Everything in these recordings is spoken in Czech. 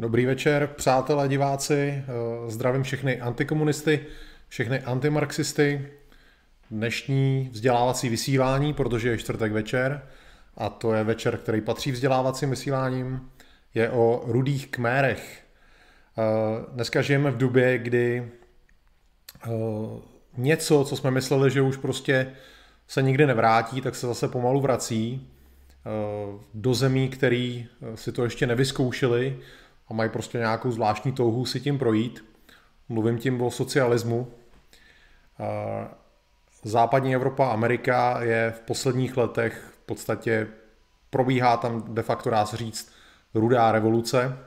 Dobrý večer, přátelé diváci. Eh, zdravím všechny antikomunisty, všechny antimarxisty. Dnešní vzdělávací vysílání, protože je čtvrtek večer, a to je večer, který patří vzdělávacím vysíláním, je o rudých kmérech. Eh, dneska žijeme v době, kdy eh, něco, co jsme mysleli, že už prostě se nikdy nevrátí, tak se zase pomalu vrací do zemí, který si to ještě nevyzkoušeli, a mají prostě nějakou zvláštní touhu si tím projít. Mluvím tím o socialismu. Západní Evropa, Amerika je v posledních letech v podstatě probíhá tam de facto dá se říct rudá revoluce.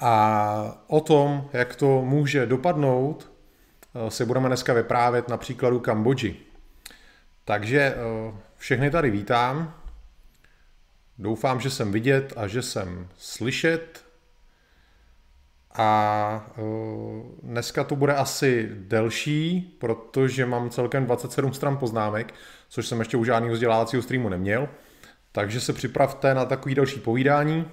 A o tom, jak to může dopadnout, si budeme dneska vyprávět na příkladu Kambodži. Takže eh, všechny tady vítám. Doufám, že jsem vidět a že jsem slyšet. A uh, dneska to bude asi delší, protože mám celkem 27 stran poznámek, což jsem ještě u žádného vzdělávacího streamu neměl. Takže se připravte na takový další povídání.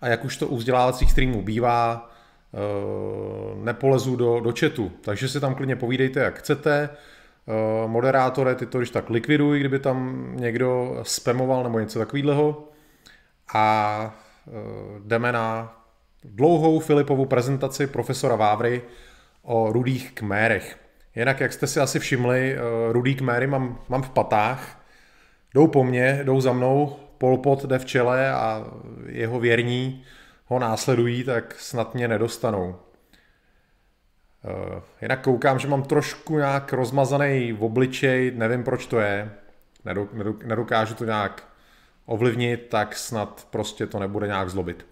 A jak už to u vzdělávacích streamů bývá, uh, nepolezu do, do chatu. Takže si tam klidně povídejte, jak chcete. Eh, moderátore, ty to když tak likviduj, kdyby tam někdo spamoval nebo něco takového. A eh, jdeme na dlouhou Filipovou prezentaci profesora Vávry o rudých kmérech. Jinak, jak jste si asi všimli, eh, rudý kméry mám, mám v patách. Jdou po mně, jdou za mnou, Polpot jde v čele a jeho věrní ho následují, tak snad mě nedostanou. Uh, jinak koukám, že mám trošku nějak rozmazaný v obličej, nevím proč to je, nedokážu to nějak ovlivnit, tak snad prostě to nebude nějak zlobit.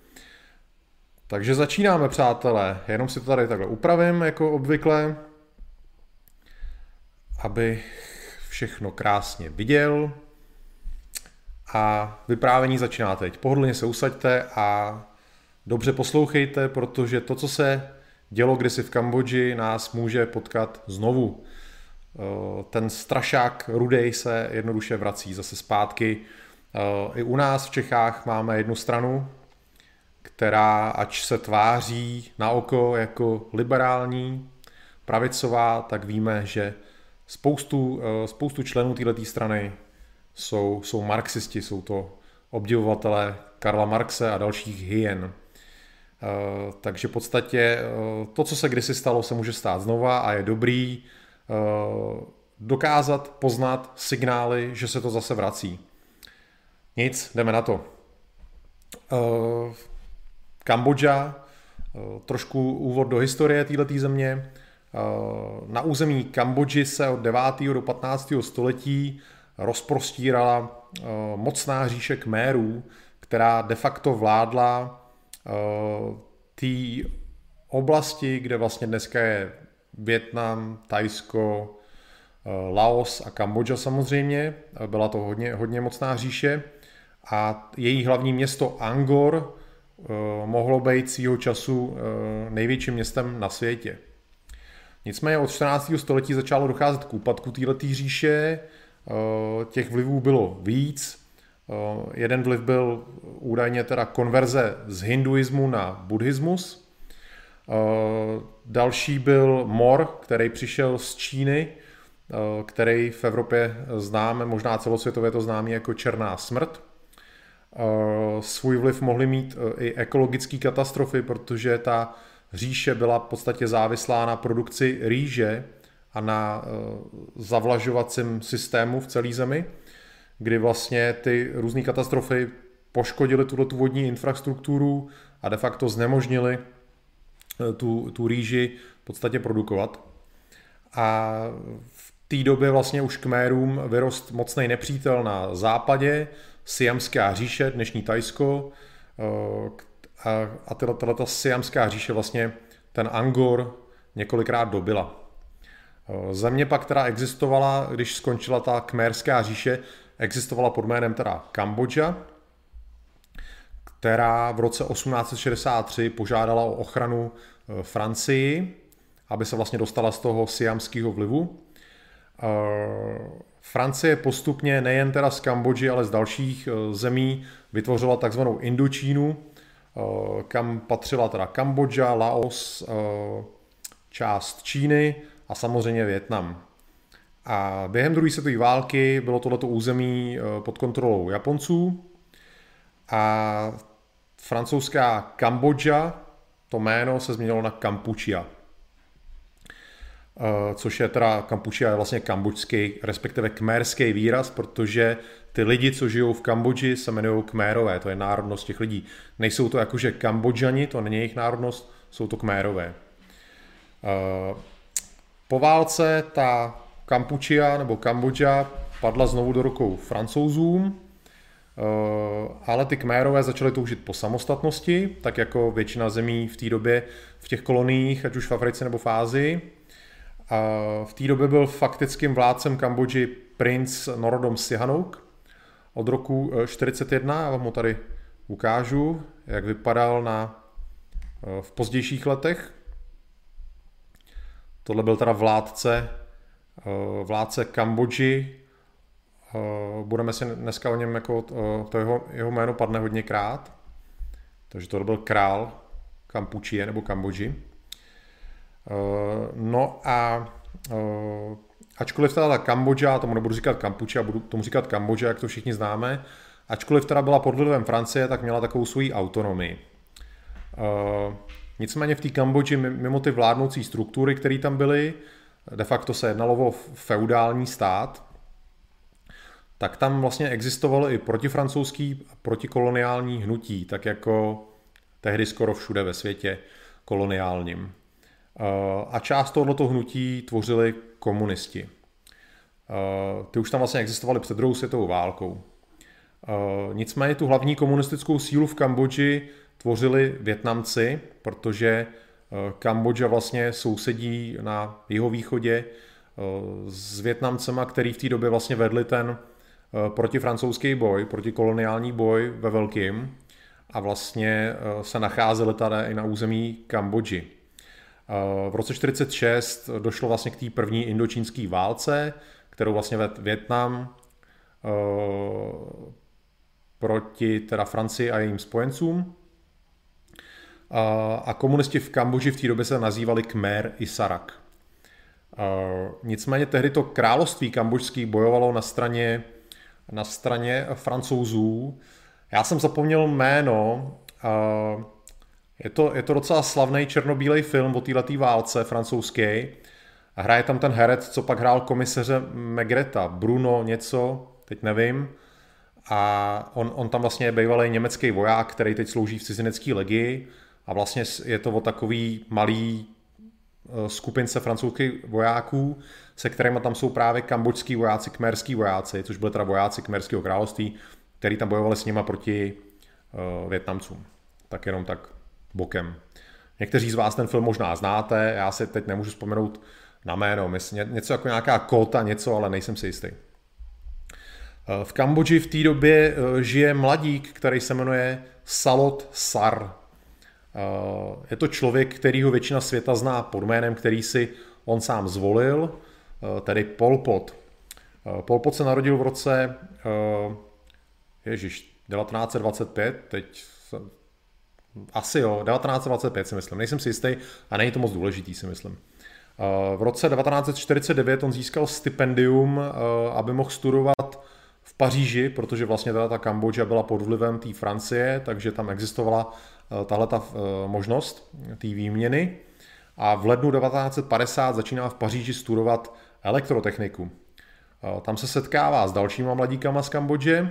Takže začínáme, přátelé. Jenom si to tady takhle upravím, jako obvykle, aby všechno krásně viděl. A vyprávění začíná teď. Pohodlně se usaďte a dobře poslouchejte, protože to, co se dělo kdysi v Kambodži nás může potkat znovu. Eh, ten strašák rudej se jednoduše vrací zase zpátky. Eh, I u nás v Čechách máme jednu stranu, která, ač se tváří na oko jako liberální, pravicová, tak víme, že spoustu, eh, spoustu členů této strany jsou, jsou marxisti, jsou to obdivovatelé Karla Marxe a dalších hyen. Eh, takže v podstatě eh, to, co se kdysi stalo, se může stát znova a je dobrý eh, dokázat, poznat signály, že se to zase vrací. Nic, jdeme na to. Kambodža, trošku úvod do historie této země. Na území Kambodži se od 9. do 15. století rozprostírala mocná říše Kmérů, která de facto vládla té oblasti, kde vlastně dneska je Větnam, Tajsko, eh, Laos a Kambodža samozřejmě, eh, byla to hodně, hodně mocná říše a její hlavní město Angor mohlo být svýho času největším městem na světě. Nicméně od 14. století začalo docházet k úpadku této říše, těch vlivů bylo víc, Eh, jeden vliv byl údajně teda konverze z hinduismu na buddhismus. Další byl mor, který přišel z Číny, který v Evropě známe, možná celosvětově to známý jako černá smrt. Svůj vliv mohly mít i ekologické katastrofy, protože ta říše byla v podstatě závislá na produkci rýže a na zavlažovacím systému v celé zemi kdy vlastně ty různé katastrofy poškodily tuto tu vodní infrastrukturu a de facto znemožnili eh, tu, tu rýži v podstatě produkovat. A v té době vlastně už Kmérům vyrost mocný nepřítel na západě, Siamská říše, dnešní Tajsko, eh, a, a tato Siamská říše vlastně ten Angor několikrát dobila. Eh, země pak, která existovala, když skončila ta Kmérská říše, existovala pod jménem teda Kambodža, která v roce 1863 požádala o ochranu eh, Francii, aby se vlastně dostala z toho siamského vlivu. Eh, Francie postupně nejen teda z Kambodži, ale z dalších eh, zemí vytvořila takzvanou Indočínu, kam patřila teda Kambodža, Laos, část Číny a samozřejmě Větnam. A během druhé světové války bylo tohleto území pod kontrolou Japonců a francouzská Kambodža, to jméno se změnilo na Kampučia. Eh, což je teda Kampučia je vlastně kambočský, respektive kmérský výraz, protože ty lidi, co žijou v Kambodži, se jmenují kmérové, to je národnost těch lidí. Nejsou to jakože Kambodžani, to není jejich národnost, jsou to kmérové. Eh, po válce ta Kampučia nebo Kambodža padla znovu do rukou francouzům, eh, ale ty kmérové začaly toužit po samostatnosti, tak jako většina zemí v té době v těch koloniích, ať už v Africe nebo v Ázii. V té době byl faktickým vládcem Kambodži princ Norodom Sihanouk od roku 41. Já vám ho tady ukážu, jak vypadal na, eh, v pozdějších letech. Tohle byl teda vládce, eh, vládce Kambodži. Eh, budeme si dneska o něm, jako to jeho, jeho jméno padne hodněkrát. Takže tohle byl král Kampučie nebo Kambodži. Eh, no a eh, ačkoliv teda ta Kambodža, tomu nebudu říkat Kampuča, budu tomu říkat Kambodža, jak to všichni známe, ačkoliv teda byla pod vlivem Francie, tak měla takovou svoji autonomii. Eh, nicméně v té Kambodži, mimo ty vládnoucí struktury, které tam byly, de facto se jednalo o feudální stát, tak tam vlastně existovalo i protifrancouzský protikoloniální hnutí, tak jako tehdy skoro všude ve světě koloniálním. Eh, a část tohoto hnutí tvořili komunisti. Eh, ty už tam vlastně existovaly před druhou světovou válkou. Eh, nicméně tu hlavní komunistickou sílu v Kambodži tvořili Větnamci, protože Kambodža vlastně sousedí na jihovýchodě s Větnamcema, který v té době vlastně vedli ten protifrancouzský boj, protikoloniální boj ve velkým a vlastně se nacházeli tady i na území Kambodži. Eh, v roce 46 došlo vlastně k té první indočínské válce, kterou vlastně vedl Větnam eh, proti teda Francii a jejím spojencům. A komunisti v Kambodži v té době se nazývali Khmer i Sarak. Nicméně tehdy to království kambožský bojovalo na straně, na straně francouzů. Já jsem zapomněl jméno, je to, je to docela slavný černobílej film o této válce francouzský. A hraje tam ten herec, co pak hrál komisaře Megreta, Bruno něco, teď nevím. A on, on tam vlastně je bývalý německý voják, který teď slouží v cizinecké legii. A vlastně je to o takový malý eh, skupince francouzských vojáků, se kterými tam jsou právě kambočský vojáci, kmerský vojáci, což byly teda vojáci kmerského království, který tam bojovali s nima proti uh, Větnamcům. Tak jenom tak bokem. Někteří z vás ten film možná znáte, já si teď nemůžu vzpomenout na jméno, myslím, něco jako nějaká kota, něco, ale nejsem si jistý. V Kambodži v té době eh, žije mladík, který se jmenuje Salot Sar. Eh, je to člověk, kterýho většina světa zná pod jménem, který si on sám zvolil, eh, tedy Pol Pot. Pol Pot se narodil v roce Ježíš, 1925, teď asi jo, 1925 si myslím, nejsem si jistý a není to moc důležitý si myslím. Eh, v roce 1949 on získal stipendium, eh, aby mohl studovat v Paříži, protože vlastně teda ta Kambodža byla pod vlivem té Francie, takže tam existovala eh, tahle ta možnost té výměny. A v lednu 1950 začíná v Paříži studovat elektrotechniku. Tam se setkává s dalšíma mladíkama z Kambodže,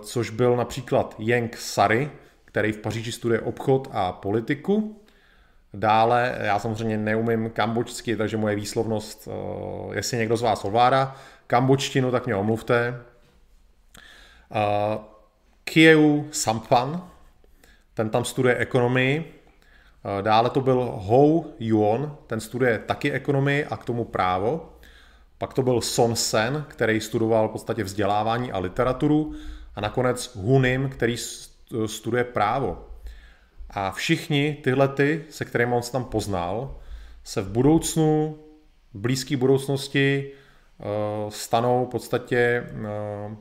což byl například Yang Sari, který v Paříži studuje obchod a politiku. Dále, já samozřejmě neumím kambočsky, takže moje výslovnost, eh, jestli někdo z vás ovládá kambočtinu, tak mě omluvte. Eh, Kieu Sampan, ten tam studuje ekonomii. Eh, dále to byl Hou Yuan, ten studuje taky ekonomii a k tomu právo. Pak to byl Son Sen, který studoval v podstatě vzdělávání a literaturu. A nakonec Hunim, který studuje právo. A všichni tyhle ty, se kterými on se tam poznal, se v budoucnu, v blízké budoucnosti eh, stanou v podstatě eh,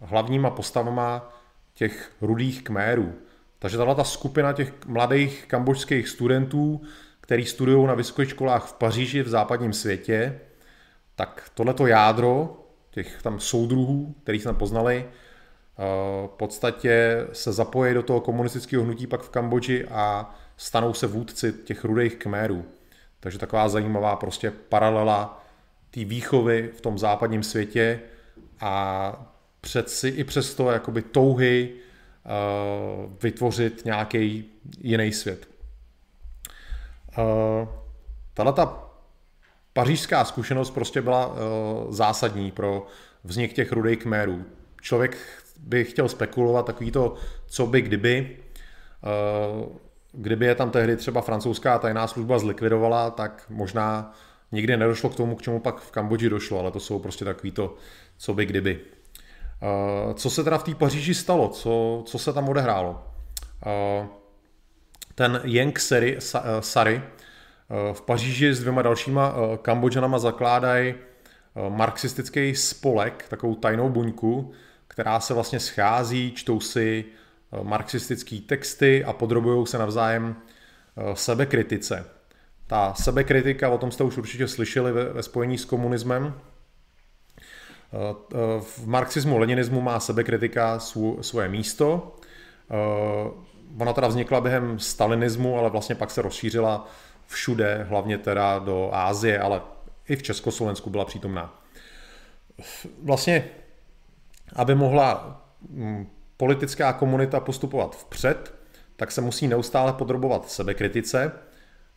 hlavníma postavama těch rudých kmérů. Takže tato ta skupina těch mladých kambočských studentů, který studují na vysokých školách v Paříži v západním světě, tak tohleto jádro těch tam soudruhů, kterých jsme poznali, v podstatě se zapojí do toho komunistického hnutí pak v Kambodži a stanou se vůdci těch rudých kmérů. Takže taková zajímavá prostě paralela té výchovy v tom západním světě a přeci i přesto jakoby touhy uh, vytvořit nějaký jiný svět. Uh, Tato ta pařížská zkušenost prostě byla uh, zásadní pro vznik těch rudých kmérů. Člověk by chtěl spekulovat takový to, co by kdyby, kdyby je tam tehdy třeba francouzská tajná služba zlikvidovala, tak možná nikdy nedošlo k tomu, k čemu pak v Kambodži došlo, ale to jsou prostě takový to, co by kdyby. Uh, co se teda v té Paříži stalo? Co, co se tam odehrálo? Uh, ten Yang Sari, Sari v Paříži s dvěma dalšíma Kambodžanama zakládají marxistický spolek, takovou tajnou buňku, která se vlastně schází, čtou si marxistické texty a podrobují se navzájem sebekritice. Ta sebekritika, o tom jste už určitě slyšeli ve, ve spojení s komunismem. V marxismu, leninismu má sebekritika svoje místo. Ona teda vznikla během stalinismu, ale vlastně pak se rozšířila všude, hlavně teda do Ázie, ale i v Československu byla přítomná. Vlastně, aby mohla mm, politická komunita postupovat vpřed, tak se musí neustále podrobovat sebekritice,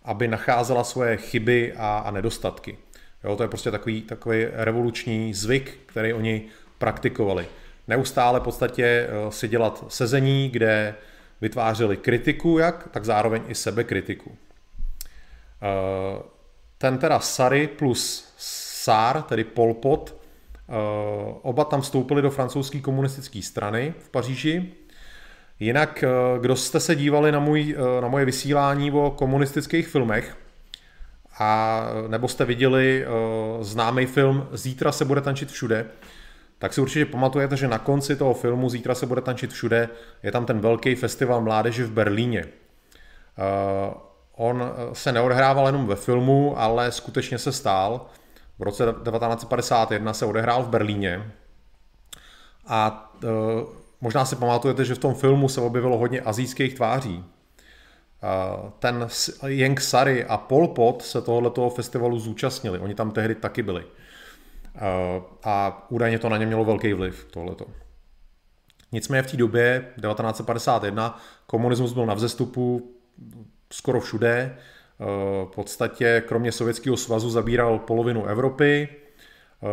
aby nacházela svoje chyby a, a nedostatky. Jo, to je prostě takový, takový revoluční zvyk, který oni praktikovali. Neustále v podstatě eh, si dělat sezení, kde vytvářeli kritiku jak, tak zároveň i sebekritiku. Eh, ten teda Sary plus Sár, tedy Pol Pot, eh, oba tam vstoupili do francouzské komunistické strany v Paříži. Jinak, kdo jste se dívali na, můj, na moje vysílání o komunistických filmech, a nebo jste viděli známý film Zítra se bude tančit všude, tak si určitě pamatujete, že na konci toho filmu Zítra se bude tančit všude je tam ten velký festival mládeže v Berlíně. On eh, se neodehrával jenom ve filmu, ale skutečně se stál. V roce 1951 se odehrál v Berlíně. A e, možná si pamatujete, že v tom filmu se objevilo hodně azijských tváří. E, ten Yang Sari a Pol Pot se tohoto festivalu zúčastnili. Oni tam tehdy taky byli. E, a údajně to na ně mělo velký vliv, tohleto. Nicméně v té době, 1951, komunismus byl na vzestupu, skoro všude. Eh, v podstatě kromě Sovětského svazu zabíral polovinu Evropy, eh,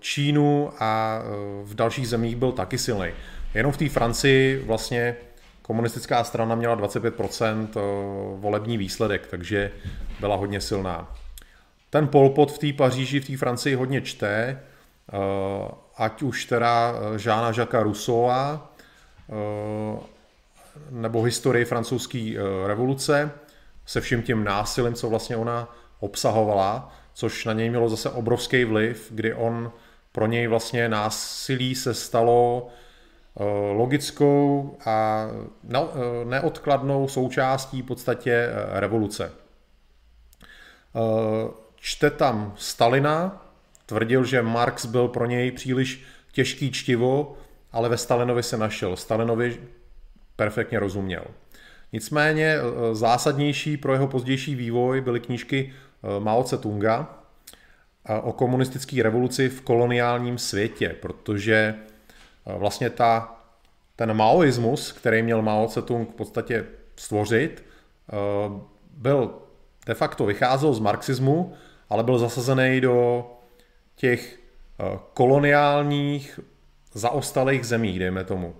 Čínu a eh, v dalších zemích byl taky silný. Jenom v té Francii vlastně komunistická strana měla 25% volební výsledek, takže byla hodně silná. Ten Pol Pot v té Paříži, v té Francii hodně čte, ať už teda Žána Jacques Rousseau, nebo historii francouzské revoluce, se vším tím násilím, co vlastně ona obsahovala, což na něj mělo zase obrovský vliv, kdy on pro něj vlastně násilí se stalo eh, logickou a eh, neodkladnou součástí v podstatě eh, revoluce. Čte tam Stalina, tvrdil, že Marx byl pro něj příliš těžký čtivo, ale ve Stalinovi se našel. Stalinovi perfektně rozuměl. Nicméně eh, zásadnější pro jeho pozdější vývoj byly knížky eh, Mao Tse-tunga eh, o komunistické revoluci v koloniálním světě, protože vlastně ta, ten maoismus, který měl Mao Tse-tung v podstatě stvořit, byl de facto vycházel z marxismu, ale byl zasazený do těch koloniálních zaostalých zemí, dejme tomu.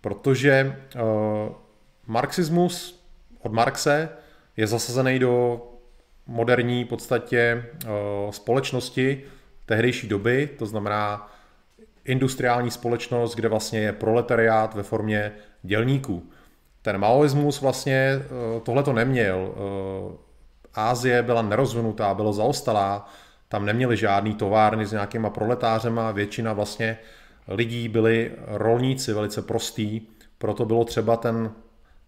Protože marxismus od Marxe je zasazený do moderní podstatě eh, společnosti tehdejší doby, to znamená industriální společnost, kde vlastně je proletariát ve formě dělníků. Ten maoismus vlastně eh, tohle to neměl. Eh, Ázie byla nerozvinutá, byla zaostalá, tam neměli žádný továrny s nějakýma proletářema, většina vlastně lidí byli rolníci velice prostý, proto bylo třeba ten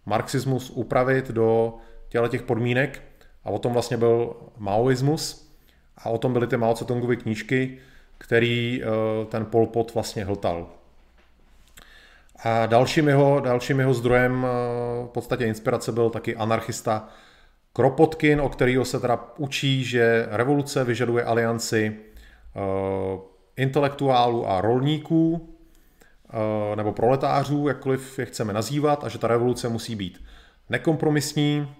marxismus upravit do těchto těch podmínek a o tom vlastně byl maoismus a o tom byly ty Mao Tse-tungovy knížky, který eh, ten Pol Pot vlastně hltal. A dalším jeho, dalším jeho zdrojem eh, v podstatě inspirace byl taky anarchista Kropotkin, o kterého se teda učí, že revoluce vyžaduje alianci eh, intelektuálů a rolníků, nebo proletářů, jakkoliv je chceme nazývat, a že ta revoluce musí být nekompromisní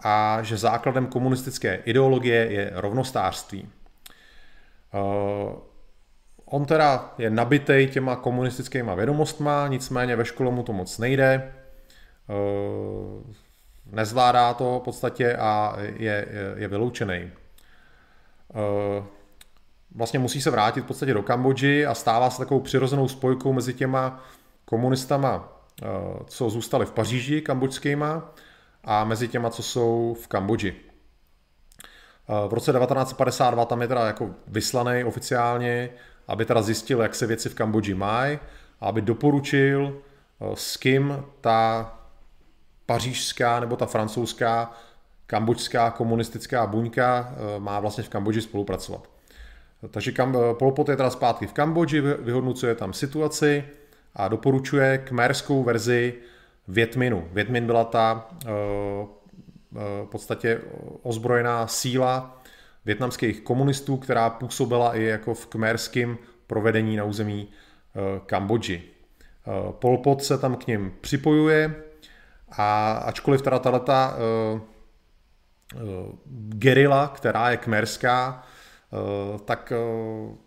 a že základem komunistické ideologie je rovnostářství. On teda je nabitej těma komunistickýma vědomostma, nicméně ve škole mu to moc nejde. Eh, nezvládá to v podstatě a je, je, je vyloučený. Eh, vlastně musí se vrátit v podstatě do Kambodži a stává se takovou přirozenou spojkou mezi těma komunistama, eh, co zůstali v Paříži, kambodžskýma, a mezi těma, co jsou v Kambodži. V roce 1952 tam je teda jako vyslaný oficiálně aby teda zjistil, jak se věci v Kambodži mají a aby doporučil, eh, s kým ta pařížská nebo ta francouzská kambodžská komunistická buňka eh, má vlastně v Kambodži spolupracovat. Takže eh, Pol Pot je teda zpátky v Kambodži, vyhodnocuje tam situaci a doporučuje kmerskou verzi Větminu. Větmin byla ta v podstatě ozbrojená síla větnamských komunistů, která působila i jako v kmerském provedení na území eh, Kambodži. Eh, Pol Pot se tam k ním připojuje a ačkoliv teda tato uh, gerila, která je kmerská, tak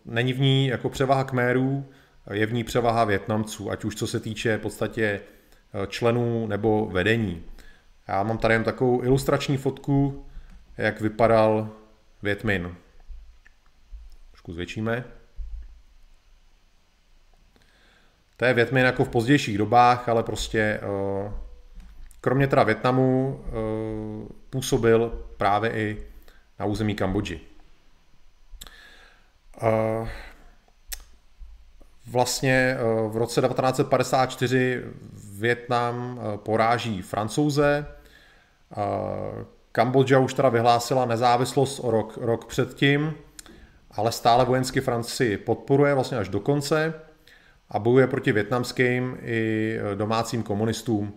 není v ní jako převaha kmérů, je v ní převaha Větnamců, ať už co se týče v podstatě členů nebo vedení. Já mám tady jen takovou ilustrační fotku, jak vypadal Větmin. Trošku zvětšíme. To je Větmin jako v pozdějších dobách, ale prostě eh, kromě teda Větnamu eh, působil právě i na území Kambodži. Eh, vlastně v roce 1954 Větnam poráží Francouze, Kambodža už teda vyhlásila nezávislost o rok, rok předtím, ale stále vojensky Francii podporuje vlastně až do konce a bojuje proti větnamským i domácím komunistům,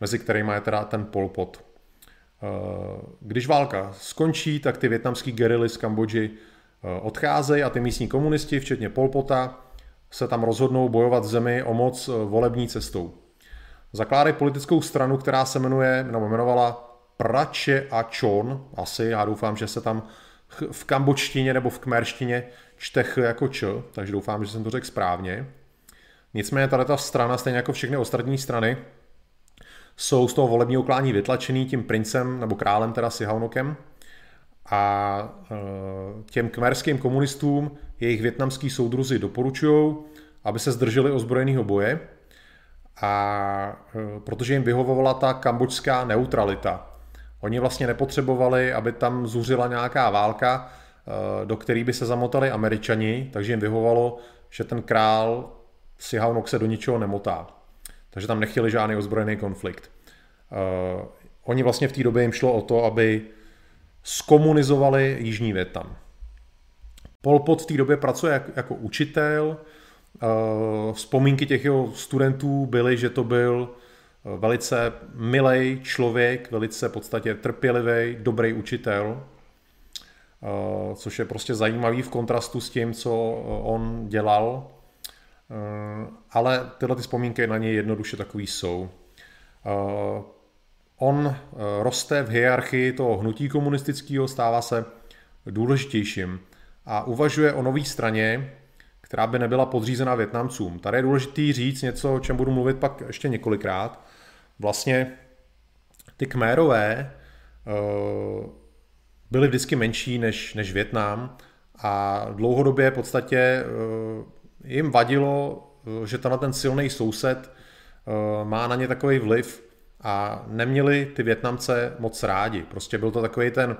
mezi kterými je teda ten Pol Pot. Eh, když válka skončí, tak ty větnamský gerily z Kambodži eh, odcházejí a ty místní komunisti, včetně Pol Pota, se tam rozhodnou bojovat zemi o moc eh, volební cestou. Zakládají politickou stranu, která se jmenuje, nebo jmenovala Prače a Čon, asi, já doufám, že se tam v kambočtině nebo v kmerštině čte jako č, takže doufám, že jsem to řekl správně. Nicméně tady ta strana, stejně jako všechny ostatní strany, jsou z toho volebního klání vytlačený tím princem nebo králem, teda Sihanokem. A e, těm kmerským komunistům jejich větnamský soudruzi doporučují, aby se zdrželi ozbrojeného boje, a e, protože jim vyhovovala ta kambočská neutralita. Oni vlastně nepotřebovali, aby tam zuřila nějaká válka, eh, do které by se zamotali američani, takže jim vyhovalo, že ten král Sihanouk se do ničeho nemotá. Takže tam nechtěli žádný ozbrojený konflikt. Oni vlastně v té době jim šlo o to, aby skomunizovali Jižní Větnam. Pol Pot v té době pracuje jako, jako učitel. Uh, vzpomínky těch jeho studentů byly, že to byl velice milej člověk, velice v podstatě trpělivý, dobrý učitel, eh, což je prostě zajímavý v kontrastu s tím, co eh, on dělal, eh, ale tyhle ty vzpomínky na něj jednoduše takový jsou. On roste v hierarchii toho hnutí komunistického, stává se důležitějším a uvažuje o nové straně, která by nebyla podřízena Větnamcům. Tady je důležitý říct něco, o čem budu mluvit pak ještě několikrát, vlastně ty Kmérové uh, byly vždycky menší než, než Větnam a dlouhodobě v podstatě uh, jim vadilo, že tenhle ten silný soused má na ně takový vliv a neměli ty Větnamce moc rádi. Prostě byl to takový ten,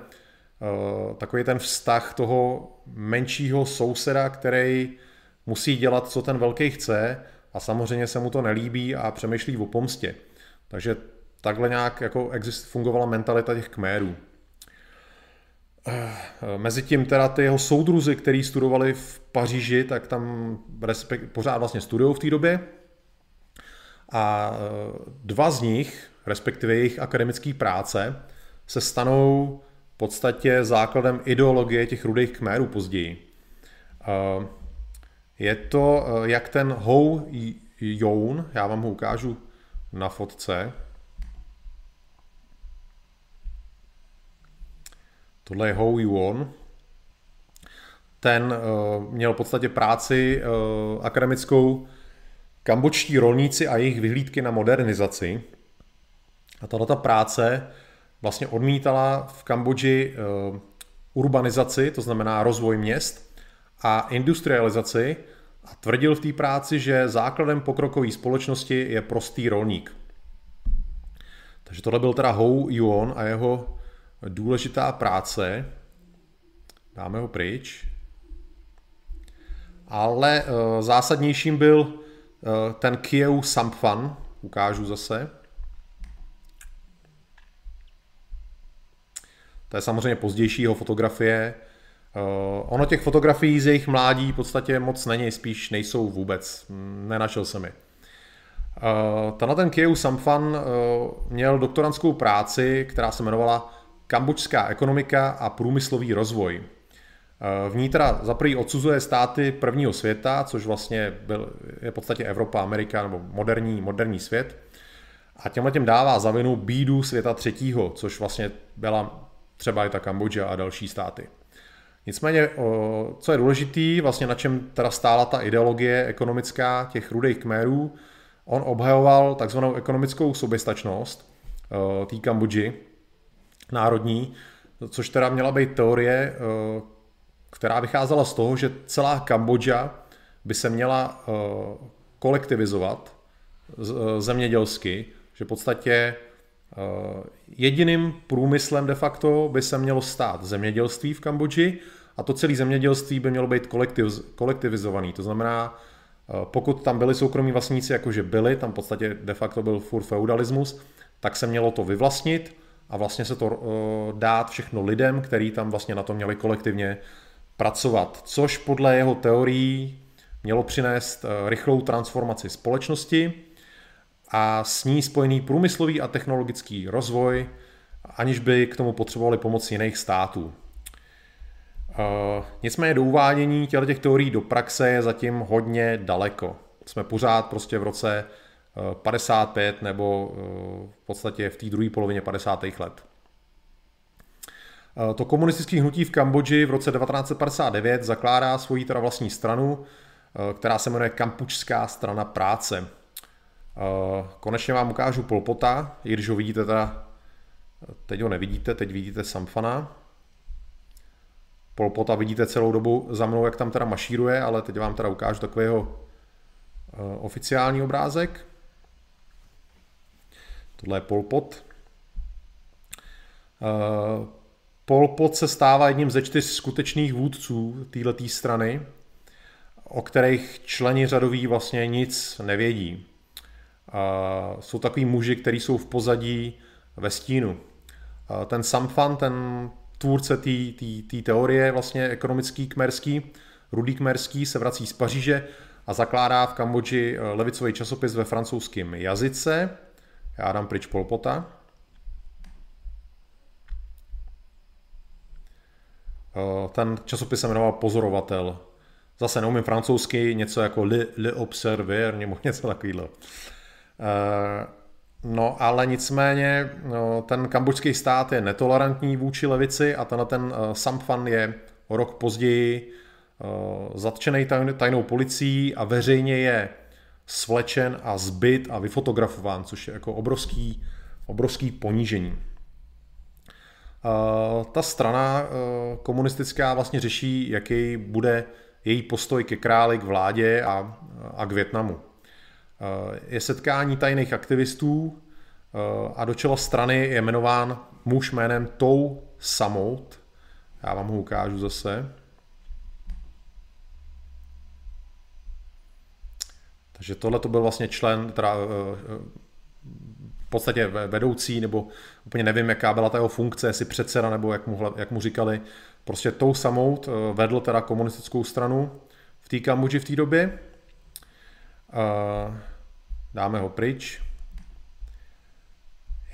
takový ten vztah toho menšího souseda, který musí dělat, co ten velký chce a samozřejmě se mu to nelíbí a přemýšlí o pomstě. Takže takhle nějak jako exist, fungovala mentalita těch kmérů. Mezitím teda ty jeho soudruzy, který studovali v Paříži, tak tam respekt, pořád vlastně studují v té době. A dva z nich, respektive jejich akademické práce, se stanou v podstatě základem ideologie těch rudých kmérů později. Je to jak ten Hou Joun, já vám ho ukážu na fotce. Tohle je Hou Yuan. Ten uh, měl v podstatě práci akademickou kambočtí rolníci a jejich vyhlídky na modernizaci. A tato práce vlastně odmítala v Kambodži uh, urbanizaci, to znamená rozvoj měst, a industrializaci a tvrdil v té práci, že základem pokrokové společnosti je prostý rolník. Takže tohle byl teda Hou Yuan a jeho důležitá práce. Dáme ho pryč. Ale uh, zásadnějším byl uh, ten Kieu Samphan, ukážu zase. To je samozřejmě pozdější jeho fotografie. Uh, ono těch fotografií z jejich mládí v podstatě moc není, spíš nejsou vůbec. Nenašel jsem je. Uh, tenhle ten Kieu Samphan uh, měl doktorantskou práci, která se jmenovala Kambočská ekonomika a průmyslový rozvoj. V ní teda za prvý odsuzuje státy prvního světa, což vlastně byl, je v podstatě Evropa, Amerika nebo moderní, moderní svět. A těmhle těm dává za vinu bídu světa třetího, což vlastně byla třeba i ta Kambodža a další státy. Nicméně, co je důležitý, vlastně na čem teda stála ta ideologie ekonomická těch rudých kmérů, on obhajoval takzvanou ekonomickou soběstačnost té Kambodži, národní, což teda měla být teorie, která vycházela z toho, že celá Kambodža by se měla kolektivizovat zemědělsky, že v podstatě jediným průmyslem de facto by se mělo stát zemědělství v Kambodži a to celé zemědělství by mělo být kolektiv, kolektivizovaný. To znamená, pokud tam byli soukromí vlastníci, jakože byli, tam v podstatě de facto byl furt feudalismus, tak se mělo to vyvlastnit a vlastně se to dát všechno lidem, který tam vlastně na to měli kolektivně pracovat. Což podle jeho teorií mělo přinést rychlou transformaci společnosti, a s ní spojený průmyslový a technologický rozvoj, aniž by k tomu potřebovali pomoc jiných států. Uh, nicméně do uvádění těch teorií do praxe je zatím hodně daleko. Jsme pořád prostě v roce 55 nebo uh, v podstatě v té druhé polovině 50. let. To komunistické hnutí v Kambodži v roce 1959 zakládá svoji teda vlastní stranu, která se jmenuje Kampučská strana práce. Konečně vám ukážu Polpota, i když ho vidíte teda, teď ho nevidíte, teď vidíte Samfana. Polpota vidíte celou dobu za mnou, jak tam teda mašíruje, ale teď vám teda ukážu takového eh, oficiální obrázek. Tohle je Polpot. Eh, Polpot se stává jedním ze čtyř skutečných vůdců této strany, o kterých členi řadoví vlastně nic nevědí. A jsou takový muži, kteří jsou v pozadí ve stínu. A ten Samfan, ten tvůrce té teorie vlastně ekonomický kmerský, rudý kmerský, se vrací z Paříže a zakládá v Kambodži eh, levicový časopis ve francouzském jazyce. Já dám pryč Polpota. Eh, ten časopis se jmenoval Pozorovatel. Zase neumím francouzsky, něco jako Le, le Observer nebo něco takového. Eh, no ale nicméně no, ten kambočský stát je netolerantní vůči levici a tenhle ten uh, Samphan je rok později uh, zatčený tajnou policií a veřejně je svlečen a zbyt a vyfotografován, což je jako obrovský, obrovský ponížení. Ta strana komunistická vlastně řeší, jaký bude její postoj ke králi, k vládě a, a k Větnamu je setkání tajných aktivistů eh, a do čela strany je jmenován muž jménem Tou Samout. Já vám ho ukážu zase. Takže tohle to byl vlastně člen, teda, eh, podstatě vedoucí, nebo úplně nevím, jaká byla ta jeho funkce, jestli předseda, nebo jak mu, jak mu říkali, prostě tou samou vedl teda komunistickou stranu v té Kambodži v té době. Dáme ho pryč.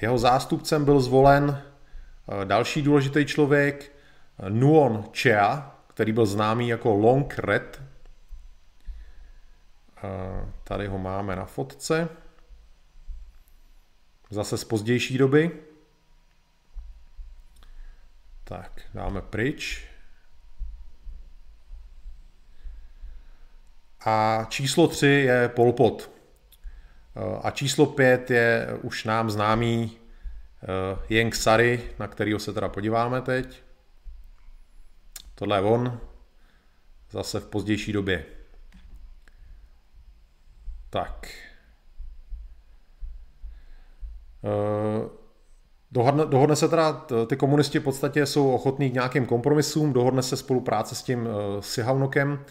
Jeho zástupcem byl zvolen další důležitý člověk, Nuon Chea, který byl známý jako Long Red. Tady ho máme na fotce. Zase z pozdější doby. Tak, dáme pryč. A číslo 3 je Polpot. A číslo 5 je už nám známý Jeng Sary, na kterého se teda podíváme teď. Tohle je on, zase v pozdější době. Tak. Eh, dohodne, dohodne se teda, ty komunisti v podstatě jsou ochotní k nějakým kompromisům, dohodne se spolupráce s tím eh, Sihanokem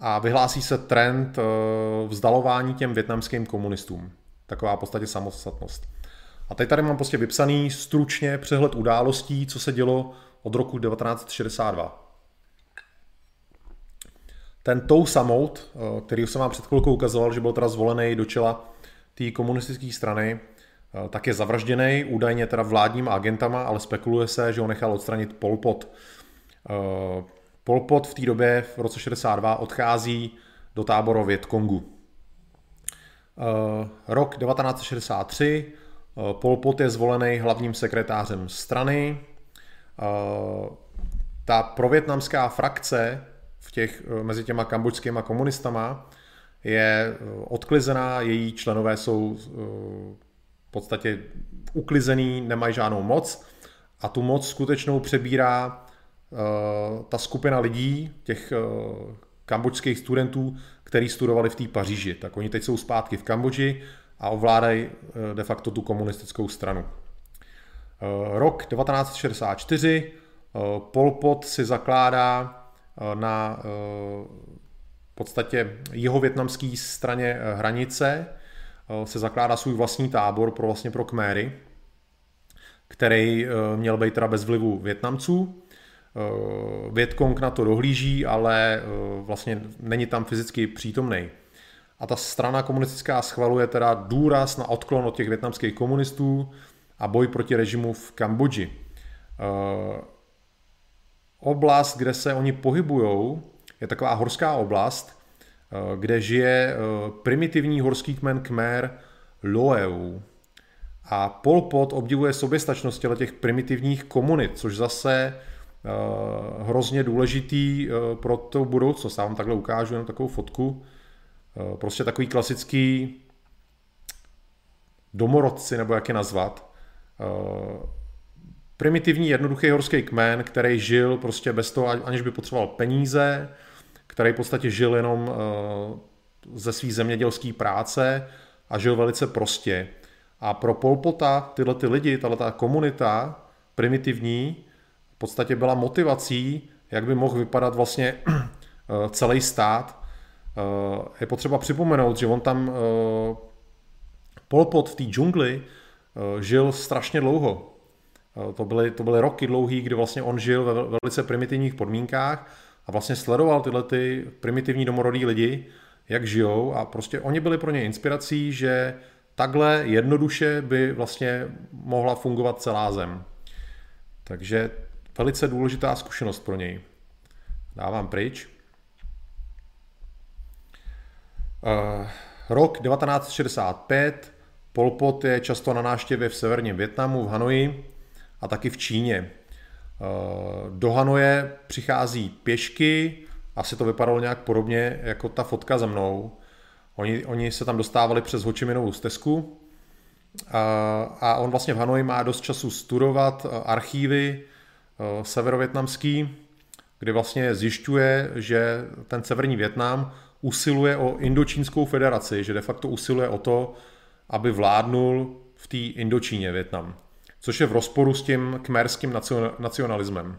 a vyhlásí se trend eh, vzdalování těm větnamským komunistům. Taková v podstatě samostatnost. A teď tady mám prostě vypsaný stručně přehled událostí, co se dělo od roku 1962. Ten Tou Samout, který jsem vám před chvilkou ukazoval, že byl teda zvolený do čela té komunistické strany, Eh, tak je zavražděný, údajně teda vládníma agentama, ale spekuluje se, že ho nechal odstranit Pol Pot. Eh, Pol Pot v té době, v roce 62, odchází do táboru Větkongu. Eh, rok 1963, Pol Pot je zvolený hlavním sekretářem strany. Ta provětnamská frakce v těch, mezi těma kambočskýma komunistama je odklizená, její členové jsou v podstatě uklizený, nemají žádnou moc a tu moc skutečnou přebírá ta skupina lidí, těch uh, kambočských studentů, kteří studovali v té Paříži. Tak oni teď jsou zpátky v Kambodži a ovládají uh, de facto tu komunistickou stranu. Rok 1964 uh, Pol Pot si zakládá na v podstatě jeho větnamské straně hranice Eh, se zakládá svůj vlastní tábor pro vlastně pro Kméry, který eh, měl být teda bez vlivu Větnamců. Eh, Větkong na to dohlíží, ale vlastně není tam fyzicky přítomný. A ta strana komunistická schvaluje teda důraz na odklon od těch větnamských komunistů a boj proti režimu v Kambodži. Oblast, kde se oni pohybují, je taková horská oblast, Eh, kde žije eh, primitivní horský kmen Khmer Loeu. A Pol Pot obdivuje soběstačnost těch primitivních komunit, což zase hrozně důležitý uh, pro tu budoucnost. Já vám takhle ukážu jenom takovou fotku. Uh, prostě takový klasický domorodci, nebo jak je nazvat. Primitivní, jednoduchý horský kmen, který žil prostě bez toho, aniž by potřeboval peníze, který v podstatě žil jenom eh, ze své zemědělské práce a žil velice prostě. A pro Polpota tyhle ty lidi, tahle komunita primitivní, podstatě byla motivací, jak by mohl vypadat vlastně eh, celý stát. Eh, je potřeba připomenout, že on tam Polpot v té džungli žil strašně dlouho. To byly, to byly roky dlouhý, kdy vlastně on žil ve velice primitivních podmínkách a vlastně sledoval tyhle ty primitivní domorodí lidi, jak žijou a prostě oni byli pro ně inspirací, že takhle jednoduše by vlastně mohla fungovat celá zem. Takže velice důležitá zkušenost pro něj. Dávám pryč. Uh, rok 1965. Pol Pot je často na návštěvě v severním Větnamu, v Hanoji a taky v Číně. Eh, do Hanoje přichází pěšky, asi to vypadalo nějak podobně jako ta fotka za mnou. Oni, oni se tam dostávali přes Hočiminovou stezku a, a on vlastně v Hanoji má dost času studovat eh, archívy eh, severovětnamský, kdy vlastně zjišťuje, že ten severní Větnam usiluje o Indočínskou federaci, že de facto usiluje o to, aby vládnul v té Indočíně Větnam což je v rozporu s tím kmerským nacionalismem.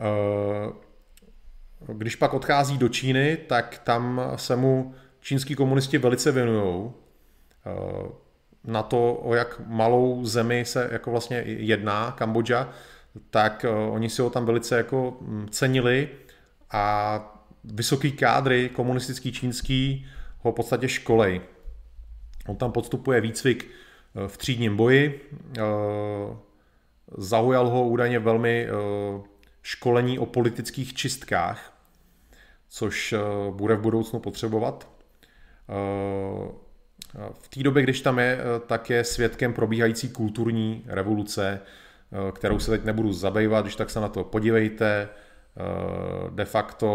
Eh, když pak odchází do Číny, tak tam se mu čínskí komunisti velice věnují. Eh, na to, o jak malou zemi se jako vlastně jedná Kambodža, tak oni si ho tam velice jako hm, cenili a vysoký kádry komunistický čínský ho v podstatě školej. On tam podstupuje výcvik eh, v třídním boji, eh, zaujal ho údajně velmi eh, školení o politických čistkách, což bude v budoucnu potřebovat. V té době, když tam je, tak je svědkem probíhající kulturní revoluce, kterou se teď nebudu zabývat, když tak se na to podívejte. De facto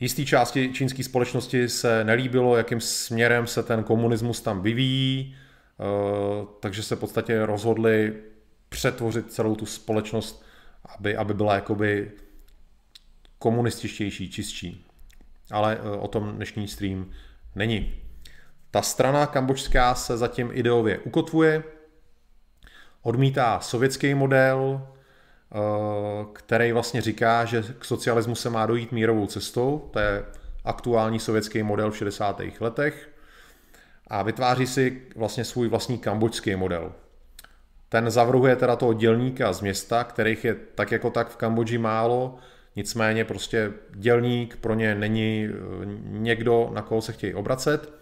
Jistý části čínské společnosti se nelíbilo, jakým směrem se ten komunismus tam vyvíjí, eh, takže se v podstatě rozhodli přetvořit celou tu společnost, aby, aby byla jakoby komunističtější, čistší. Ale eh, o tom dnešní stream není. Ta strana kambočská se zatím ideově ukotvuje, odmítá sovětský model, Eh, který vlastně říká, že k socialismu se má dojít mírovou cestou, to je aktuální sovětský model v 60. letech, a vytváří si vlastně svůj vlastní kambočský model. Ten zavrhuje teda toho dělníka z města, kterých je tak jako tak v Kambodži málo, nicméně prostě dělník pro ně není eh, někdo, na koho se chtějí obracet.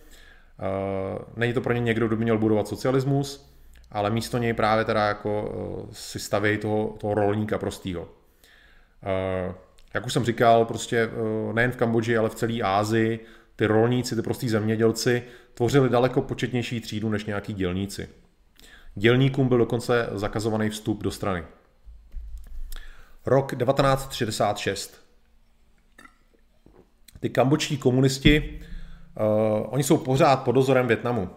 Eh, není to pro ně někdo, kdo by měl budovat socialismus, ale místo něj právě teda jako uh, si staví toho, toho rolníka prostýho. Uh, jak už jsem říkal, prostě nejen v Kambodži, ale v celé Ázii ty rolníci, ty prostý zemědělci tvořili daleko početnější třídu než nějaký dělníci. Dělníkům byl dokonce zakazovaný vstup do strany. Rok 1966. Ty kambočtí komunisti, uh, oni jsou pořád pod dozorem Větnamu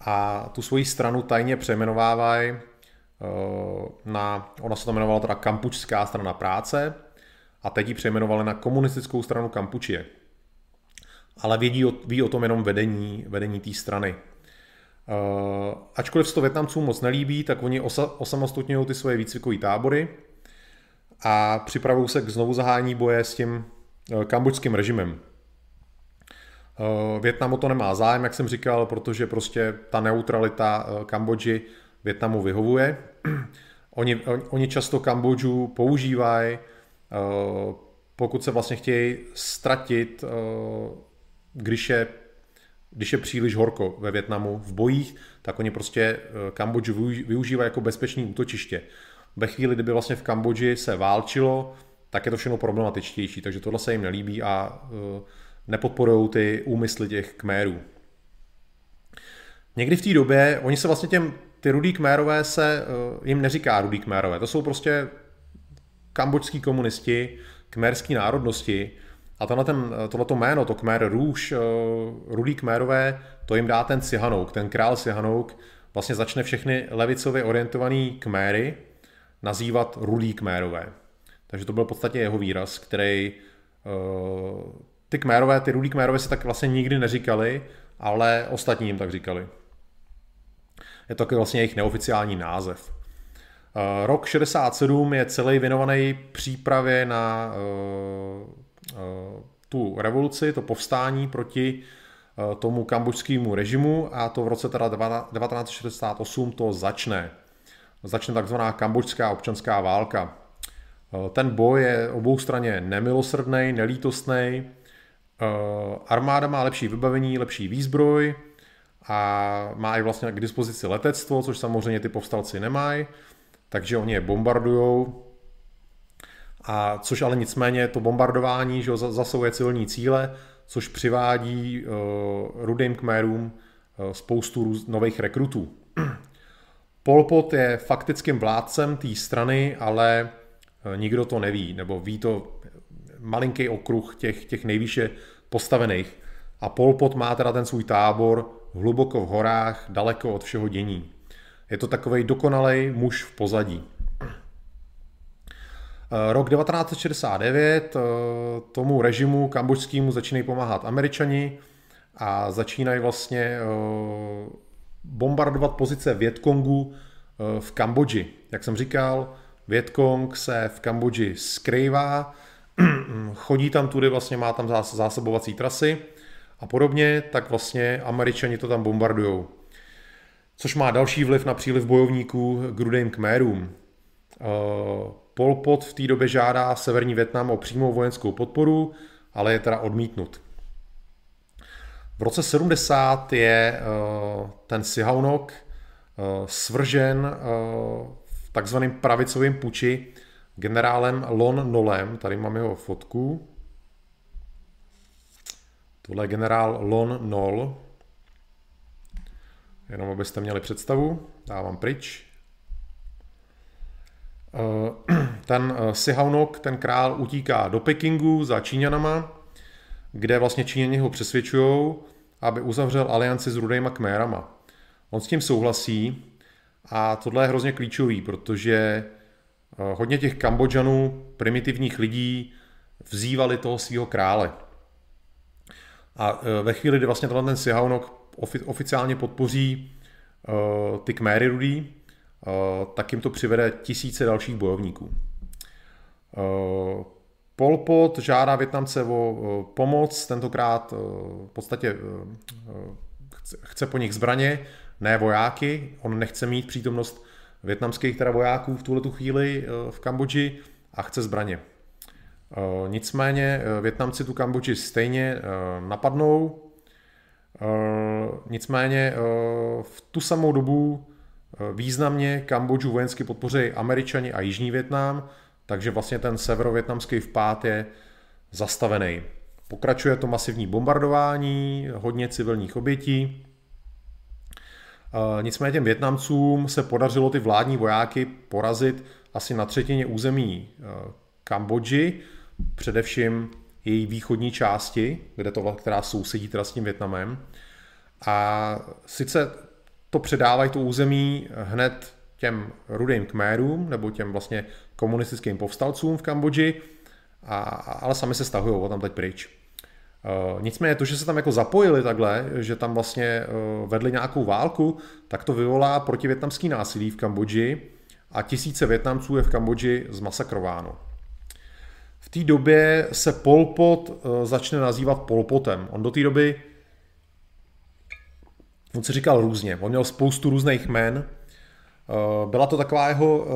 a tu svoji stranu tajně přejmenovávají eh, na, ona se to jmenovala teda Kampučská strana práce a teď ji přejmenovali na komunistickou stranu Kampučie. Ale vědí o, ví o tom jenom vedení, vedení té strany. Uh, ačkoliv se to Větnamcům moc nelíbí, tak oni osa, osamostatňují ty svoje výcvikové tábory a připravují se k znovu zahájení boje s tím uh, kambočským režimem. Eh, Větnam o to nemá zájem, jak jsem říkal, protože prostě ta neutralita eh, Kambodži Větnamu vyhovuje. Oni, oni často Kambodžu používají, eh, pokud se vlastně chtějí ztratit, když je, když je příliš horko ve Větnamu v bojích, tak oni prostě Kambodžu využívají jako bezpečné útočiště. Ve chvíli, kdyby vlastně v Kambodži se válčilo, tak je to všechno problematičtější, takže tohle se jim nelíbí a nepodporují ty úmysly těch kmérů. Někdy v té době, oni se vlastně těm, ty rudý kmérové se, eh, jim neříká rudý kmérové, to jsou prostě kambočský komunisti, kmérský národnosti a ten, tohleto jméno, to kmér růž, eh, rudý kmérové, to jim dá ten Sihanouk, ten král Sihanouk, vlastně začne všechny levicově orientovaný kméry nazývat rudý kmérové. Takže to byl v podstatě jeho výraz, který eh, ty kmérové, ty rudý kmérové se tak vlastně nikdy neříkali, ale ostatní jim tak říkali. Je to vlastně jejich neoficiální název. Eh, rok 67 je celý věnovaný přípravě na eh, eh, tu revoluci, to povstání proti tomu kambočskému režimu a to v roce teda 1968 to začne. Začne takzvaná kambočská občanská válka. Ten boj je obou straně nemilosrdný, nelítostný armáda má lepší vybavení, lepší výzbroj a má i vlastně k dispozici letectvo, což samozřejmě ty povstalci nemají, takže oni je bombardujou. A což ale nicméně to bombardování že zasahuje civilní cíle, což přivádí uh, rudým kmérům uh, spoustu růz, nových rekrutů. Pol Pot je faktickým vládcem té strany, ale nikdo to neví, nebo ví to malinký okruh těch, těch nejvýše postavených. A Pol Pot má teda ten svůj tábor hluboko v horách, daleko od všeho dění. Je to takový dokonalej muž v pozadí. Eh, rok 1969 eh, tomu režimu kambočskému začínají pomáhat američani a začínají vlastně eh, bombardovat pozice Větkongu v Kambodži. Jak jsem říkal, Větkong se v Kambodži skrývá, chodí tam tudy, vlastně má tam zásobovací trasy a podobně, tak vlastně američani to tam bombardujou. Což má další vliv na příliv bojovníků k rudým kmérům. Eh, Pol Pot v té době žádá severní Větnam o přímou vojenskou podporu, ale je teda odmítnut. V roce 70 je eh, ten Sihanouk svržen v takzvaném pravicovém puči generálem Lon Nolem, tady mám jeho fotku. Tohle je generál Lon Nol. Jenom abyste měli představu, dávám pryč. Eh, ten eh, Sihanouk, ten král, utíká do Pekingu za Číňanama, kde vlastně Číňani ho přesvědčují, aby uzavřel alianci s rudejma kmérama. On s tím souhlasí a tohle je hrozně klíčový, protože hodně těch Kambodžanů, primitivních lidí, vzývali toho svého krále. A eh, ve chvíli, kdy vlastně ten Sihanouk oficiálně podpoří eh, ty kméry rudý, tak jim to přivede tisíce dalších bojovníků. Pol Pot žádá Větnamce o pomoc, tentokrát v podstatě chce po nich zbraně, ne vojáky, on nechce mít přítomnost větnamských teda vojáků v tuhle tu chvíli eh, v Kambodži a chce zbraně. Eh, nicméně eh, Větnamci tu Kambodži stejně napadnou, nicméně v tu samou dobu významně Kambodžu vojensky podpoří Američani a Jižní Větnam, takže vlastně ten severovětnamský vpád je zastavený. Pokračuje to masivní bombardování, hodně civilních obětí, Nicméně těm Větnamcům se podařilo ty vládní vojáky porazit asi na třetině území e, Kambodži, především její východní části, kde to, která sousedí teda s tím Větnamem. A sice to předávají to území hned těm rudým kmérům, nebo těm vlastně komunistickým povstalcům v Kambodži, a, ale sami se stahují tam teď pryč. Uh, nicméně to, že se tam jako zapojili takhle, že tam vlastně uh, vedli nějakou válku, tak to vyvolá protivětnamský násilí v Kambodži a tisíce Větnamců je v Kambodži zmasakrováno. V té době se Pol Pot uh, začne nazývat Polpotem. On do té doby, on se říkal různě, on měl spoustu různých jmen. Byla to taková jeho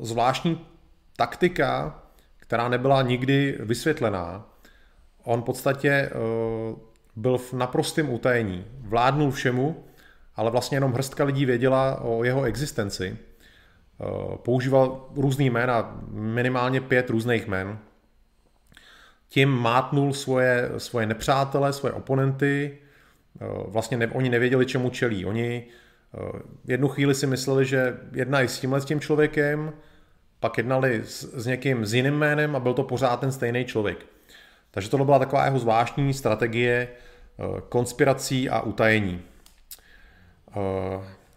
zvláštní taktika, která nebyla nikdy vysvětlená on v podstatě eh, byl v naprostém utajení. Vládnul všemu, ale vlastně jenom hrstka lidí věděla o jeho existenci. Eh, používal různý jména, minimálně pět různých jmen. Tím mátnul svoje, svoje nepřátele, svoje oponenty. Eh, vlastně ne, oni nevěděli, čemu čelí. Oni jednu chvíli si mysleli, že jednají s tímhle s tím člověkem, pak jednali s, s někým s jiným jménem a byl to pořád ten stejný člověk. Takže tohle byla taková jeho zvláštní strategie eh, konspirací a utajení. Eh,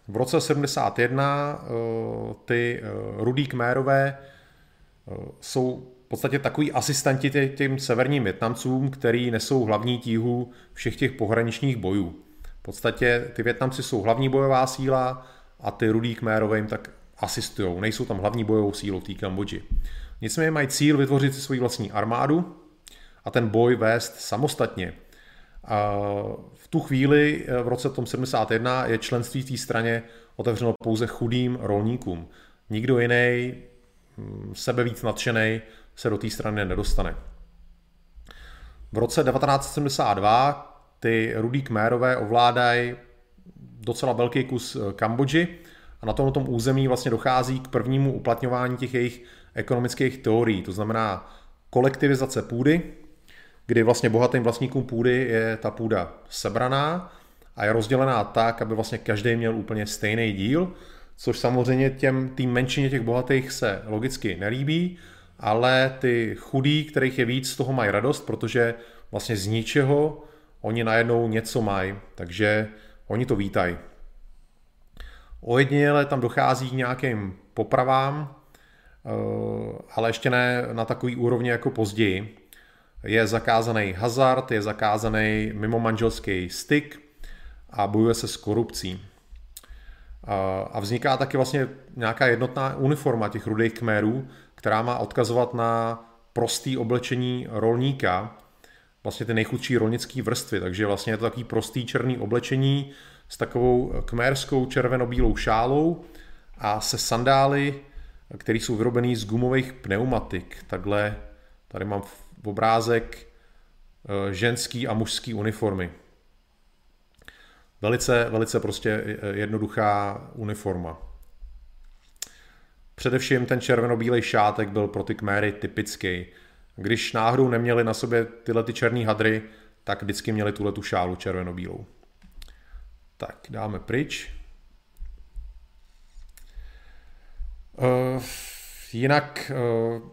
v roce 71 eh, ty rudý kmérové jsou v podstatě takový asistenti těm severním Větnamcům, který nesou hlavní tíhu všech těch pohraničních bojů. V podstatě ty Větnamci jsou hlavní bojová síla a ty rudý kmérové jim tak asistují. Nejsou tam hlavní bojovou sílou té Kambodži. Nicméně mají cíl vytvořit si svoji vlastní armádu, a ten boj vést samostatně. V tu chvíli v roce 71 je členství v té straně otevřeno pouze chudým rolníkům. Nikdo jiný, hm, sebe víc nadšený, se do té strany nedostane. V roce 1972 ty rudý kmérové ovládají docela velký kus eh, Kambodži a na tomto území vlastně dochází k prvnímu uplatňování těch jejich ekonomických teorií, to znamená kolektivizace půdy, kdy vlastně bohatým vlastníkům půdy je ta půda sebraná a je rozdělená tak, aby vlastně každý měl úplně stejný díl, což samozřejmě těm tým menšině těch bohatých se logicky nelíbí, ale ty chudí, kterých je víc, z toho mají radost, protože vlastně z ničeho oni najednou něco mají, takže oni to vítají. Ojediněle tam dochází k nějakým popravám, eh, ale ještě ne na takový úrovni jako později je zakázaný hazard, je zakázaný mimo manželský styk a bojuje se s korupcí. A vzniká taky vlastně nějaká jednotná uniforma těch rudých kmérů, která má odkazovat na prostý oblečení rolníka. vlastně ty nejchudší rolnické vrstvy, takže vlastně je to takový prostý černý oblečení s takovou kmérskou červeno-bílou šálou a se sandály, které jsou vyrobené z gumových pneumatik. Takhle tady mám obrázek eh, ženský a mužský uniformy. Velice, velice prostě jednoduchá uniforma. Především ten červeno-bílej šátek byl pro ty kméry typický. Když náhodou neměli na sobě tyhle ty černé hadry, tak vždycky měli tuhle tu šálu červeno-bílou. Tak, dáme pryč. Uh, jinak uh,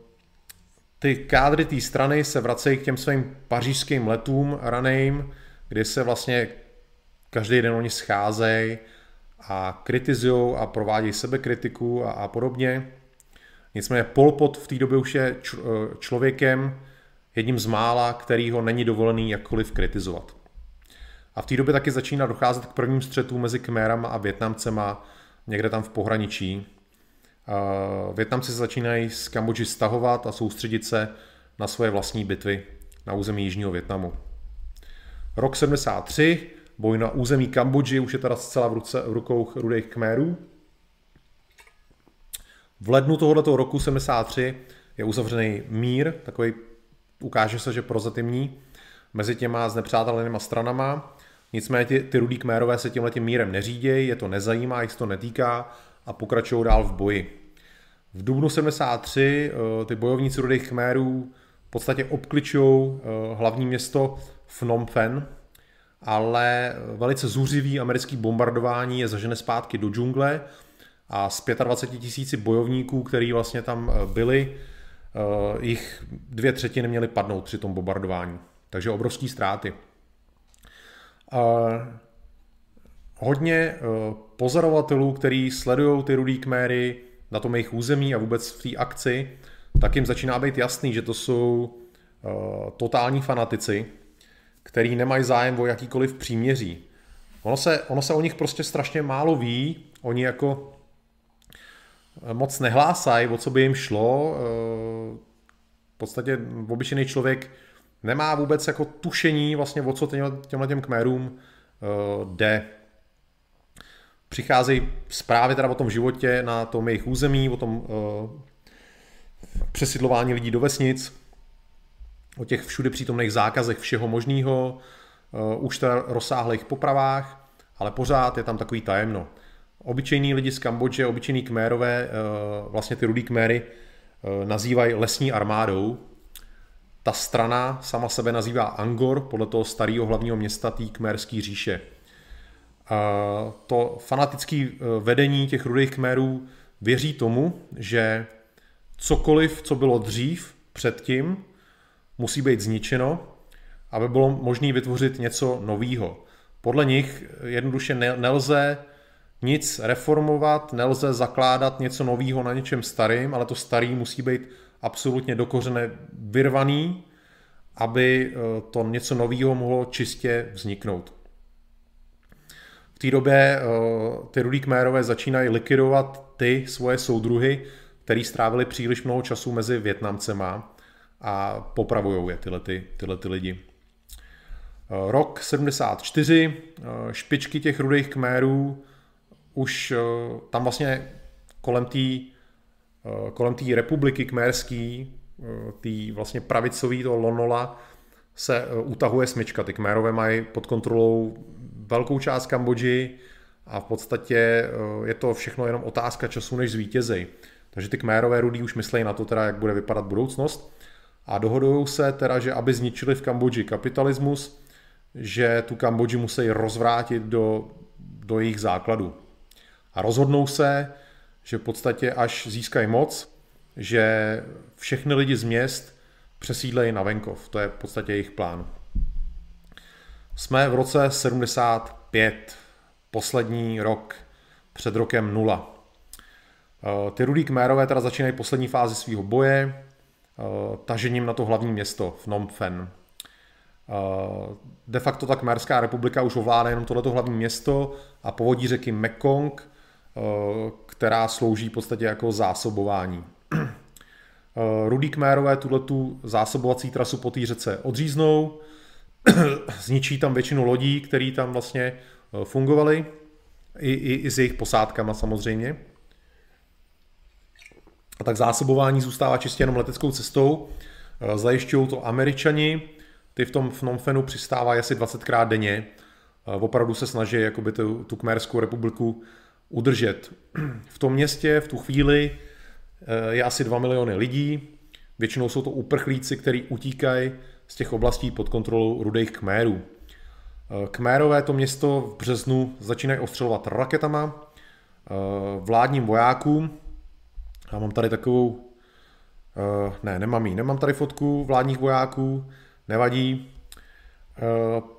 ty kádry té strany se vracejí k těm svým pařížským letům raným, kdy se vlastně každý den oni scházejí a kritizují a provádějí sebekritiku a, a podobně. Nicméně Pol Pot v té době už je č, eh, člověkem jedním z mála, který ho není dovolený jakkoliv kritizovat. A v té době taky začíná docházet k prvním střetům mezi Kmérama a Větnamcema někde tam v pohraničí. Větnamci začínají z Kambodži stahovat a soustředit se na svoje vlastní bitvy na území Jižního Větnamu. Rok 73, boj na území Kambodži už je teda zcela v, ruce, v rukou rudých Kmérů. V lednu tohoto roku 73 je uzavřený mír, takový ukáže se, že prozatímní, mezi těma znepřátelenýma stranama. Nicméně ty, ty rudí kmérové se tímhle tím mírem neřídějí, je to nezajímá, jich to netýká a pokračují dál v boji. V dubnu 73 eh, ty bojovníci rudých kmérů v podstatě obkličují eh, hlavní město Phnom Penh, ale velice zuřivý americký bombardování je zažene zpátky do džungle a z 25 tisíci bojovníků, který vlastně tam eh, byli, jich dvě třetiny měly padnout při tom bombardování. Takže obrovské ztráty. Hodně pozorovatelů, kteří sledují ty rudý kméry, na tom jejich území a vůbec v té akci, tak jim začíná být jasný, že to jsou uh, totální fanatici, který nemají zájem o jakýkoliv příměří. Ono se, ono se o nich prostě strašně málo ví, oni jako eh, moc nehlásají, o co by jim šlo. Uh, v podstatě obyčejný člověk nemá vůbec jako tušení vlastně o co těmhle těm kmerům jde přicházejí zprávy teda o tom životě na tom jejich území, o tom uh, přesidlování lidí do vesnic, o těch všude přítomných zákazech všeho možného, uh, už teda rozsáhlých popravách, ale pořád je tam takový tajemno. Obyčejní lidi z Kambodže, obyčejní kmérové, uh, vlastně ty rudý kméry, nazývají lesní armádou. Ta strana sama sebe nazývá Angor, podle toho starého hlavního města té kmérské říše to fanatické e, vedení těch rudých kmerů věří tomu, že cokoliv, co bylo dřív předtím, musí být zničeno, aby bylo možné vytvořit něco nového. Podle nich jednoduše nelze nic reformovat, nelze zakládat něco nového na něčem starým, ale to starý musí být absolutně dokořené vyrvaný, aby e, to něco nového mohlo čistě vzniknout té době uh, ty rudý kmérové začínají likvidovat ty svoje soudruhy, který strávili příliš mnoho času mezi Větnamcema a popravují je tyhle, ty, tyhle ty lidi. Uh, rok 74, uh, eh, špičky těch rudých kmérů už tam vlastně kolem té kolem té republiky kmérský, tý vlastně pravicový, to Lonola, se utahuje smyčka. Ty kmérové mají pod kontrolou velkou část Kambodži a v podstatě eh, je to všechno jenom otázka času, než zvítězej. Takže ty kmérové rudí už myslí na to, teda, jak bude vypadat budoucnost a dohodují se teda, že aby zničili v Kambodži kapitalismus, že tu Kambodži musí rozvrátit do, do jejich základů. A rozhodnou se, že v podstatě až získají moc, že všechny lidi z měst přesídlejí na venkov. To je v podstatě jejich plán. Jsme v roce 75, poslední rok před rokem nula. Eh, ty rudý kmérové teda začínají poslední fázi svého boje, eh, tažením na to hlavní město Phnom Penh. Eh, de facto ta Kmérská republika už ovládá jenom tohleto hlavní město a povodí řeky Mekong, která slouží v podstatě jako zásobování. Rudý Kmérové tuhle zásobovací trasu po té řece odříznou, zničí tam většinu lodí, které tam vlastně fungovaly, i, i, i s jejich posádkama samozřejmě. A tak zásobování zůstává čistě jenom leteckou cestou. Zajišťují to američani, ty v tom Phnom přistávají asi 20krát denně. Opravdu se snaží jakoby tu, tu Kmerskou republiku udržet. V tom městě v tu chvíli eh, je asi 2 miliony lidí, většinou jsou to uprchlíci, kteří utíkají z těch oblastí pod kontrolou rudých Kmérů. Eh, Kmérové to město v březnu začínají ostřelovat raketama, eh, vládním vojákům. Já mám tady takovou, ne, nemám jí, nemám tady fotku vládních vojáků, nevadí.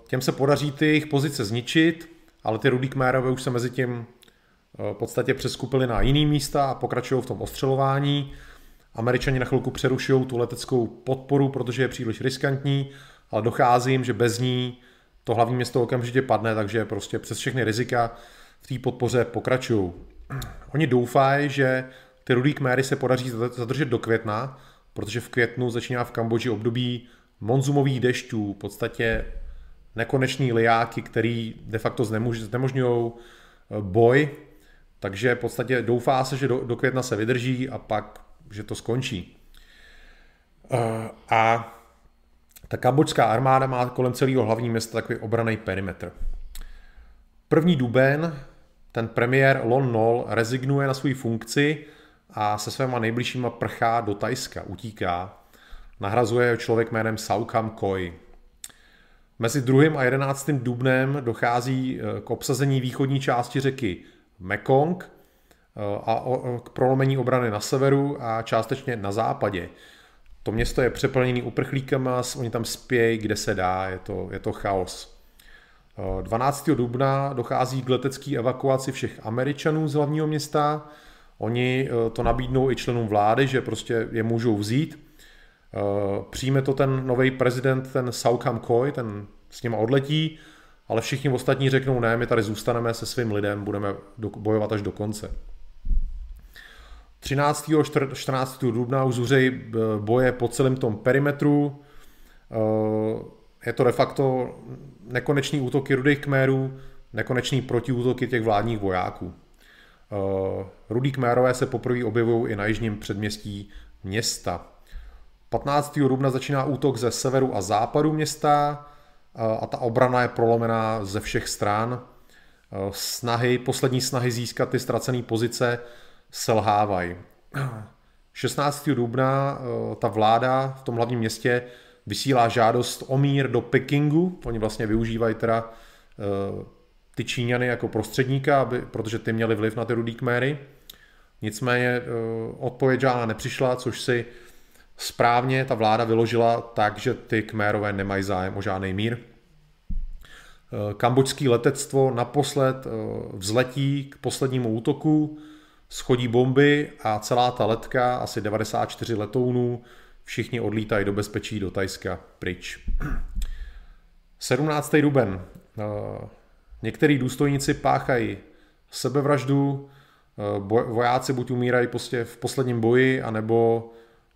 Těm se podaří ty jejich pozice zničit, ale ty rudý Kmérové už se mezi tím v podstatě přeskupili na jiný místa a pokračují v tom ostřelování. Američani na chvilku přerušují tu leteckou podporu, protože je příliš riskantní, ale dochází jim, že bez ní to hlavní město okamžitě padne, takže prostě přes všechny rizika v té podpoře pokračují. Oni doufají, že ty rudý kméry se podaří zadržet do května, protože v květnu začíná v Kambodži období monzumových dešťů, v podstatě nekonečný liáky, který de facto znemožňují boj takže v podstatě doufá se, že do, do května se vydrží a pak, že to skončí. Uh, a ta kambočská armáda má kolem celého hlavního města takový obraný perimetr. První duben ten premiér Lon Nol rezignuje na svou funkci a se svéma nejbližšíma prchá do Tajska, utíká. Nahrazuje člověk jménem Saukam Koi. Mezi 2. a 11. dubnem dochází eh, k obsazení východní části řeky Mekong eh, a k prolomení obrany na severu a částečně na západě. To město je přeplněné uprchlíkama, oni tam spějí, kde se dá, je to, je to chaos. 12. Eh, dubna dochází k letecké evakuaci všech Američanů z hlavního města. Oni eh, to nabídnou i členům vlády, že prostě je můžou vzít. Přijme to ten nový prezident, ten Saukam Koi, ten s nima odletí ale všichni ostatní řeknou ne, my tady zůstaneme se svým lidem, budeme bojovat až do konce. 13. a 14. dubna už zuřejí eh, boje po celém tom perimetru. Eh, je to de facto nekonečný útoky rudých kmérů, nekonečný protiútoky těch vládních vojáků. Eh, rudí kmérové se poprvé objevují i na jižním předměstí města. 15. dubna začíná útok ze severu a západu města, a ta obrana je prolomená ze všech stran. Snahy, poslední snahy získat ty ztracené pozice selhávají. 16. dubna ta vláda v tom hlavním městě vysílá žádost o mír do Pekingu. Oni vlastně využívají teda ty Číňany jako prostředníka, aby, protože ty měli vliv na ty rudý kméry. Nicméně odpověď žádná nepřišla, což si správně ta vláda vyložila tak, že ty kmérové nemají zájem o žádný mír. Eh, Kambočský letectvo naposled eh, vzletí k poslednímu útoku, schodí bomby a celá ta letka, asi 94 letounů, všichni odlítají do bezpečí do Tajska pryč. 17. duben. Eh, některý důstojníci páchají sebevraždu, vojáci buď umírají prostě v posledním boji, anebo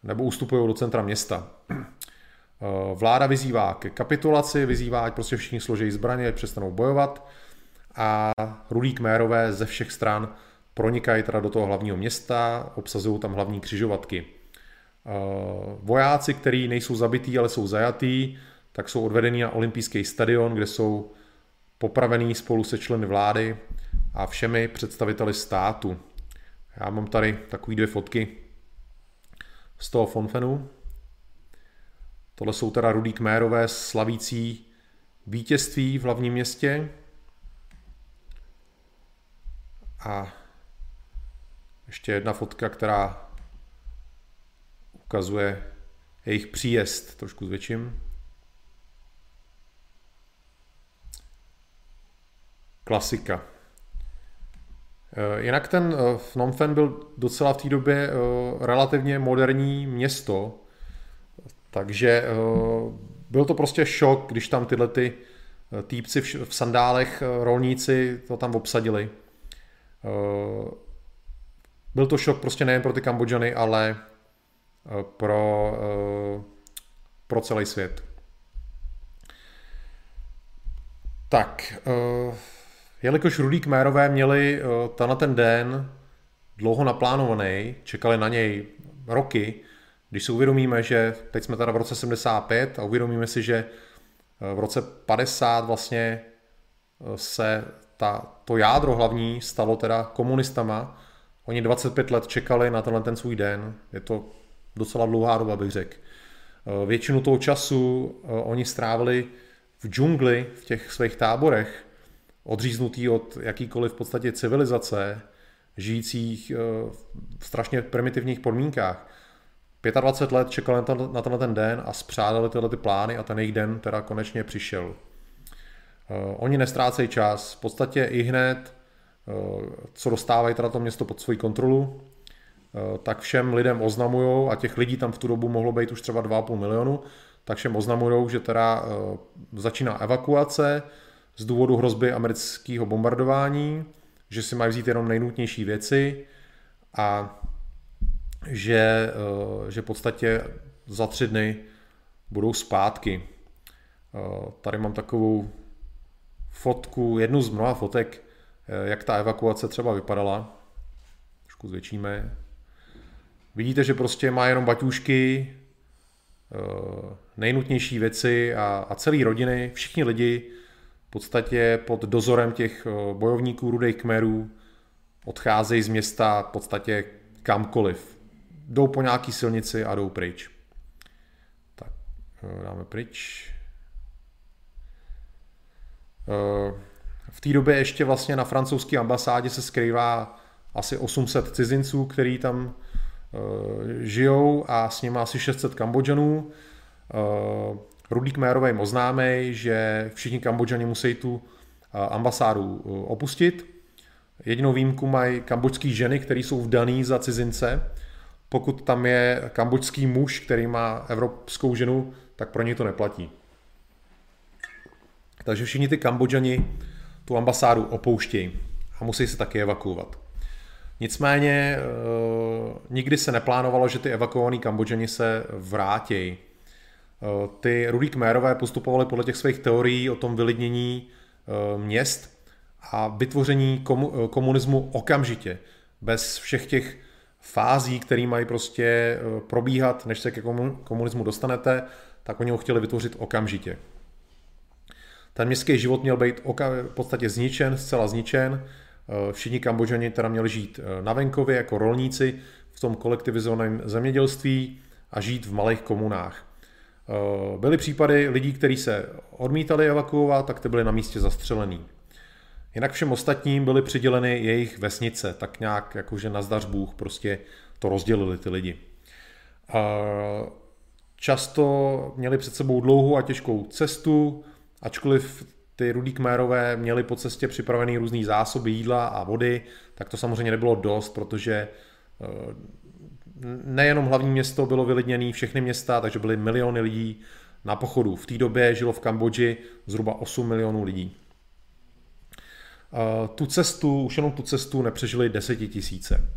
nebo ustupují do centra města. Eh, vláda vyzývá ke kapitulaci, vyzývá, ať prostě všichni složejí zbraně, přestanou bojovat a rudí kmérové ze všech stran pronikají teda do toho hlavního města, obsazují tam hlavní křižovatky. Eh, vojáci, kteří nejsou zabití, ale jsou zajatí, tak jsou odvedení na olympijský stadion, kde jsou popravení spolu se členy vlády a všemi představiteli státu. Já mám tady takové dvě fotky z toho Fonfenu. Tohle jsou teda rudý kmérové slavící vítězství v hlavním městě. A ještě jedna fotka, která ukazuje jejich příjezd trošku zvětším. Klasika. Eh, jinak ten eh, Phnom Penh byl docela v té době eh, relativně moderní město, takže byl to prostě šok, když tam tyhle ty týpci v sandálech, rolníci to tam obsadili. Byl to šok prostě nejen pro ty Kambodžany, ale pro, pro celý svět. Tak, uh, jelikož rudí kmérové měli uh, tenhle ten den dlouho naplánovaný, čekali na něj roky, když si uvědomíme, že teď jsme teda v roce 75 a uvědomíme si, že v roce 50 vlastně se ta, to jádro hlavní stalo teda komunistama. Oni 25 let čekali na tenhle ten svůj den. Je to docela dlouhá doba, bych řekl. Eh, většinu toho času eh, oni strávili v džungli, v těch svých táborech, odříznutý od jakýkoliv v podstatě civilizace, žijících eh, v strašně primitivních podmínkách. 25 let čekali na tenhle ten den a spřádali tyhle ty plány a ten jejich den teda konečně přišel. Oni nestrácejí čas, v podstatě i hned, co dostávají teda to město pod svoji kontrolu, Eh, tak všem lidem oznamují, a těch lidí tam v tu dobu mohlo být už třeba 2,5 milionu, tak všem oznamují, že teda eh, začíná evakuace z důvodu hrozby amerického bombardování, že si mají vzít jenom nejnutnější věci a že, eh, že v podstatě za tři dny budou zpátky. Tady mám takovou fotku, jednu z mnoha fotek, jak ta evakuace třeba vypadala. Trošku zvětšíme. Vidíte, že prostě má jenom baťůžky, eh, nejnutnější věci a, a celý rodiny, všichni lidi v podstatě pod dozorem těch eh, bojovníků rudých kmerů odcházejí z města v podstatě kamkoliv. Jdou po nějaký silnici a jdou pryč. Tak, eh, dáme pryč. V té době ještě vlastně na francouzské ambasádě se skrývá asi 800 cizinců, který tam Eh, žijou a s nimi asi 600 Kambodžanů. Eh, Rudý Kmérové jim že všichni Kambodžani musí tu eh, ambasádu opustit. Jedinou výjimku mají kambodžské ženy, které jsou vdaný za cizince. Pokud tam je kambodžský muž, který má evropskou ženu, tak pro ně to neplatí. Takže všichni ty Kambodžani tu ambasádu opouštějí a musí se taky evakuovat. Nicméně eh, nikdy se neplánovalo, že ty evakuovaní Kambodžani se vrátí. Eh, ty rudí kmérové postupovali podle těch svých teorií o tom vylidnění eh, měst a vytvoření komunismu okamžitě, bez všech těch fází, které mají prostě probíhat, než se ke komunismu dostanete, tak oni ho chtěli vytvořit okamžitě. Ten městský život měl být v podstatě zničen, zcela zničen, Eh, všichni Kambodžani teda měli žít eh, na venkově jako rolníci v tom kolektivizovaném zemědělství a žít v malých komunách. Eh, byly případy lidí, kteří se odmítali evakuovat, tak ty byly na místě zastřelený. Jinak všem ostatním byly přiděleny jejich vesnice, tak nějak jakože na zdař Bůh prostě to rozdělili ty lidi. Často měli před sebou dlouhou a těžkou cestu, ačkoliv ty rudí kmérové měli po cestě připravený různý zásoby jídla a vody, tak to samozřejmě nebylo dost, protože eh, nejenom hlavní město bylo vylidněné, všechny města, takže byly miliony lidí na pochodu. V té době žilo v Kambodži zhruba 8 milionů lidí. Eh, tu cestu, už jenom tu cestu nepřežili desetitisíce.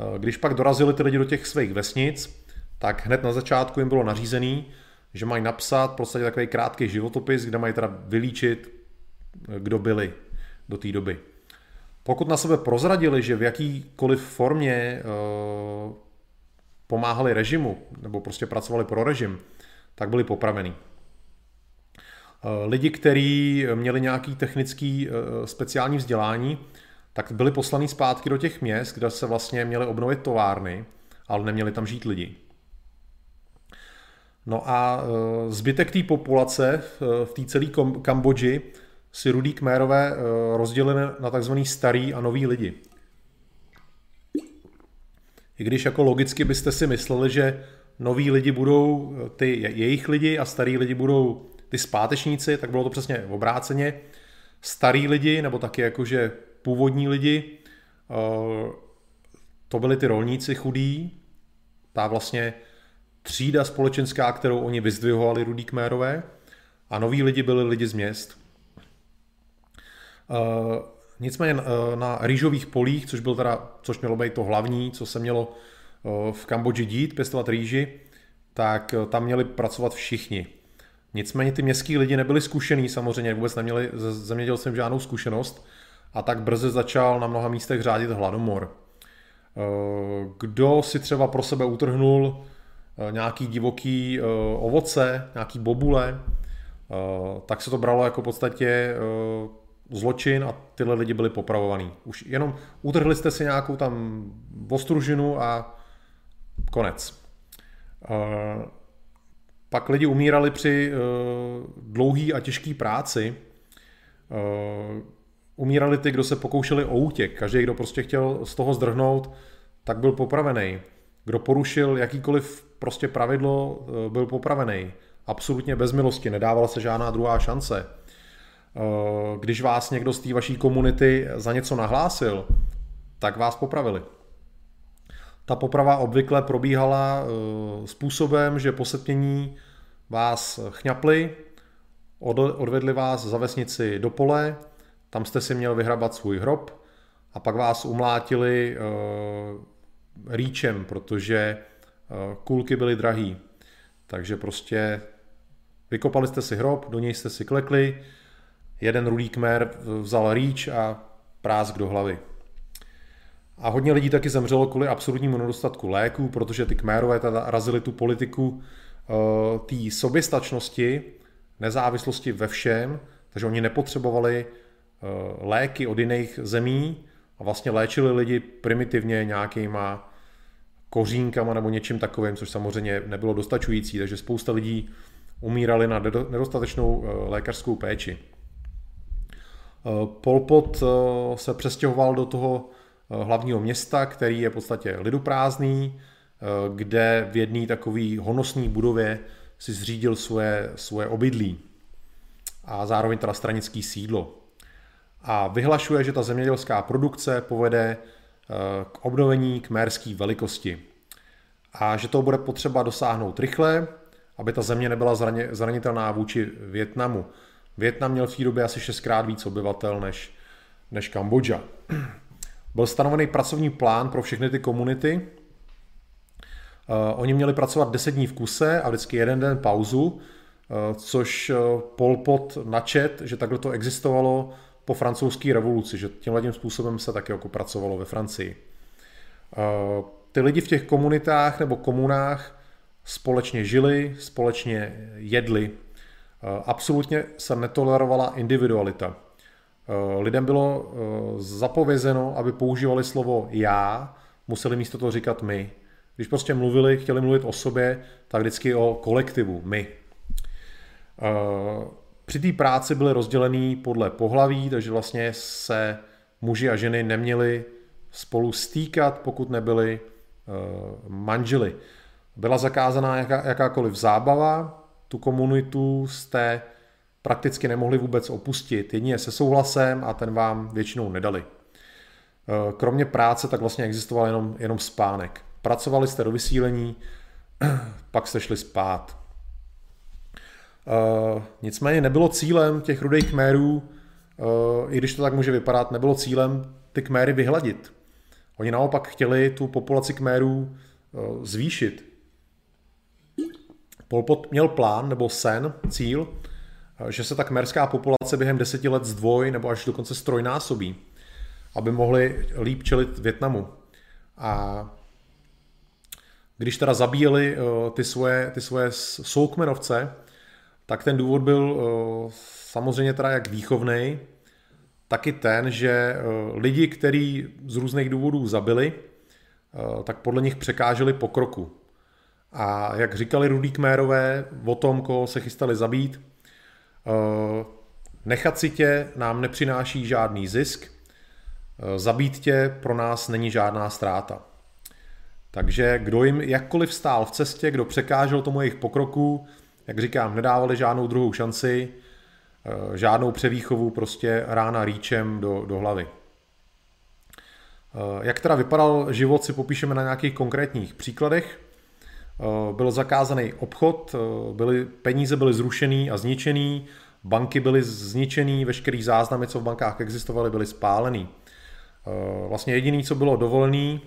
Eh, když pak dorazili ty lidi do těch svých vesnic, tak hned na začátku jim bylo nařízený, že mají napsat v podstatě takový krátký životopis, kde mají teda vylíčit, kdo byli do té doby. Pokud na sebe prozradili, že v jakýkoliv formě uh, pomáhali režimu, nebo prostě pracovali pro režim, tak byli popraveni. Uh, lidi, kteří měli nějaký technický uh, speciální vzdělání, tak byli poslaní zpátky do těch měst, kde se vlastně měli obnovit továrny, ale neměli tam žít lidi. No a e, zbytek té populace v té celé Kambodži si rudí kmérové e, rozdělili na takzvaný starý a nový lidi. I když jako logicky byste si mysleli, že noví lidi budou e, ty jejich lidi a starý lidi budou ty zpátečníci, tak bylo to přesně obráceně. Starý lidi, nebo taky jakože původní lidi, to byli ty rolníci chudí, ta vlastně třída společenská, kterou oni vyzdvihovali rudí kmérové a noví lidi byli lidi z měst. Uh, nicméně uh, na rýžových polích, což, byl teda, což mělo být to hlavní, co se mělo uh, v Kambodži dít, pěstovat rýži, tak tam měli pracovat všichni. Nicméně ty městský lidi nebyli zkušený samozřejmě, vůbec neměli se zemědělstvím žádnou zkušenost a tak brzy začal na mnoha místech řádit hladomor. Eh, kdo si třeba pro sebe utrhnul eh, nějaký divoký eh, ovoce, nějaký bobule, tak se to bralo jako v podstatě zločin a tyhle lidi byli popravovaný. Už jenom utrhli jste si nějakou tam ostružinu a konec. Pak lidi umírali při dlouhý a těžký práci. Umírali ty, kdo se pokoušeli o útěk. Každý, kdo prostě chtěl z toho zdrhnout, tak byl popravený. Kdo porušil jakýkoliv prostě pravidlo, eh, byl popravený. Absolutně bez milosti, nedávala se žádná druhá šance. Eh, když vás někdo z té vaší komunity za něco nahlásil, tak vás popravili. Ta poprava obvykle probíhala eh, způsobem, že po setmění vás chňapli, odvedli vás za vesnici do pole, tam jste si měl vyhrabat svůj hrob a pak vás umlátili rýčem, protože kulky byly drahý. Takže prostě vykopali jste si hrob, do něj jste si klekli, jeden rudý kmer vzal rýč a prásk do hlavy. A hodně lidí taky zemřelo kvůli absolutnímu nedostatku léků, protože ty kmérové teda razili tu politiku uh, té soběstačnosti, nezávislosti ve všem, takže oni nepotřebovali uh, léky od jiných zemí, a vlastně léčili lidi primitivně nějakýma kořínkama nebo něčím takovým, což samozřejmě nebylo dostačující, takže spousta lidí umírali na nedostatečnou eh, lékařskou péči. Eh, Pol Pot eh, se přestěhoval do toho hlavního města, který je v podstatě liduprázdný, kde v jedné takové honosné budově si zřídil svoje, svoje obydlí a zároveň teda stranický sídlo a vyhlašuje, že ta zemědělská produkce povede k obnovení kmérské velikosti a že to bude potřeba dosáhnout rychle, aby ta země nebyla zranitelná vůči Větnamu. Větnam měl v té době asi šestkrát víc obyvatel než, než Kambodža. Byl stanovený pracovní plán pro všechny ty komunity. Uh, oni měli pracovat 10 dní v kuse a vždycky jeden den pauzu, uh, což Pol Pot načet, že takhle to existovalo po francouzské revoluci, že tímhle tím způsobem se taky jako pracovalo ve Francii. Eh, ty lidi v těch komunitách nebo komunách společně žili, společně jedli. Eh, absolutně se netolerovala individualita. Eh, lidem bylo zapovězeno, aby používali slovo já, museli místo toho říkat my. Když prostě mluvili, chtěli mluvit o sobě, tak vždycky o kolektivu, my. Při té práci byly rozdělený podle pohlaví, takže vlastně se muži a ženy neměli spolu stýkat, pokud nebyli uh, manželi. Byla zakázaná jaká, jakákoliv zábava, tu komunitu jste prakticky nemohli vůbec opustit, jedině se souhlasem a ten vám většinou nedali. Uh, kromě práce tak vlastně existoval jenom, jenom spánek. Pracovali jste do vysílení, pak jste šli spát. Nicméně nebylo cílem těch rudých kmérů, uh, i když to tak může vypadat, nebylo cílem ty kméry vyhladit. Oni naopak chtěli tu populaci kmérů uh, zvýšit. Pol Pot měl plán nebo sen, cíl, že se ta kmerská populace během deseti let zdvoj nebo až dokonce strojnásobí, aby mohli líp čelit Větnamu. A když teda zabíjeli ty svoje, ty svoje soukmenovce, tak ten důvod byl eh, samozřejmě teda jak výchovný, taky ten, že eh, lidi, kteří z různých důvodů zabili, eh, tak podle nich překáželi pokroku. A jak říkali rudí kmérové o tom, koho se chystali zabít, nechat si tě nám nepřináší žádný zisk, zabít tě pro nás není žádná ztráta. Takže kdo jim jakkoliv stál v cestě, kdo překážel tomu jejich pokroku, jak říkám, nedávali žádnou druhou šanci, eh, žádnou převýchovu, prostě rána rýčem do, do hlavy. Eh, jak teda vypadal život, si popíšeme na nějakých konkrétních příkladech. Eh, byl zakázaný obchod, byly, peníze byly zrušený a zničený, banky byly zničený, veškerý záznamy, co v bankách existovaly, byly spálený. Vlastně jediný, co bylo dovolený,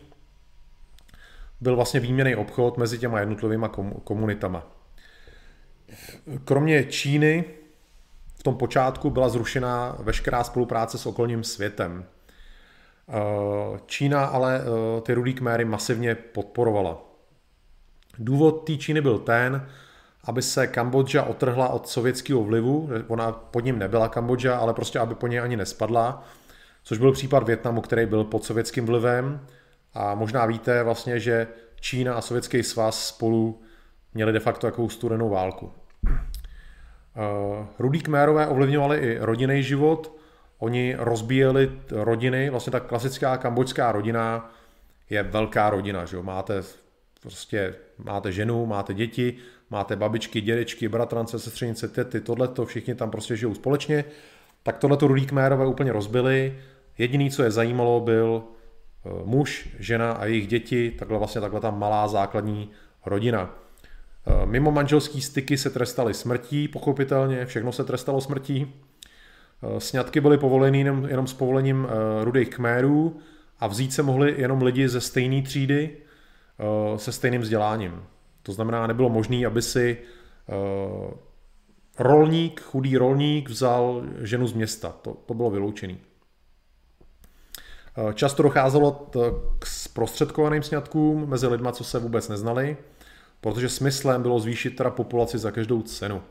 byl vlastně výměný obchod mezi těma jednotlivými komunitama. Kromě Číny v tom počátku byla zrušena veškerá spolupráce s okolním světem. Čína ale ty rudý kméry masivně podporovala. Důvod té Číny byl ten, aby se Kambodža otrhla od sovětského vlivu, ona pod ním nebyla Kambodža, ale prostě aby po něj ani nespadla, což byl případ Větnamu, který byl pod sovětským vlivem a možná víte vlastně, že Čína a Sovětský svaz spolu měli de facto takovou studenou válku. Eh, Rudý kmérové ovlivňovali i rodinný život, oni rozbíjeli rodiny, vlastně ta klasická kambočská rodina je velká rodina, že jo? máte prostě máte ženu, máte děti, máte babičky, dědečky, bratrance, sestřenice, tety, tohleto, všichni tam prostě žijou společně, tak tohleto rudý kmérové úplně rozbili. Jediný, co je zajímalo, byl eh, muž, žena a jejich děti, takhle vlastně takhle ta malá základní rodina. Eh, mimo manželský styky se trestaly smrtí, pochopitelně, všechno se trestalo smrtí. Eh, sňatky byly povoleny jenom, jenom s povolením rudých kmérů a vzít se mohli jenom lidi ze stejné třídy se stejným vzděláním. To znamená, nebylo možné, aby si rolník, chudý rolník vzal ženu z města. To, to bylo vyloučené. Často docházelo k zprostředkovaným sňatkům mezi lidma, co se vůbec neznali, protože smyslem bylo zvýšit teda populaci za každou cenu.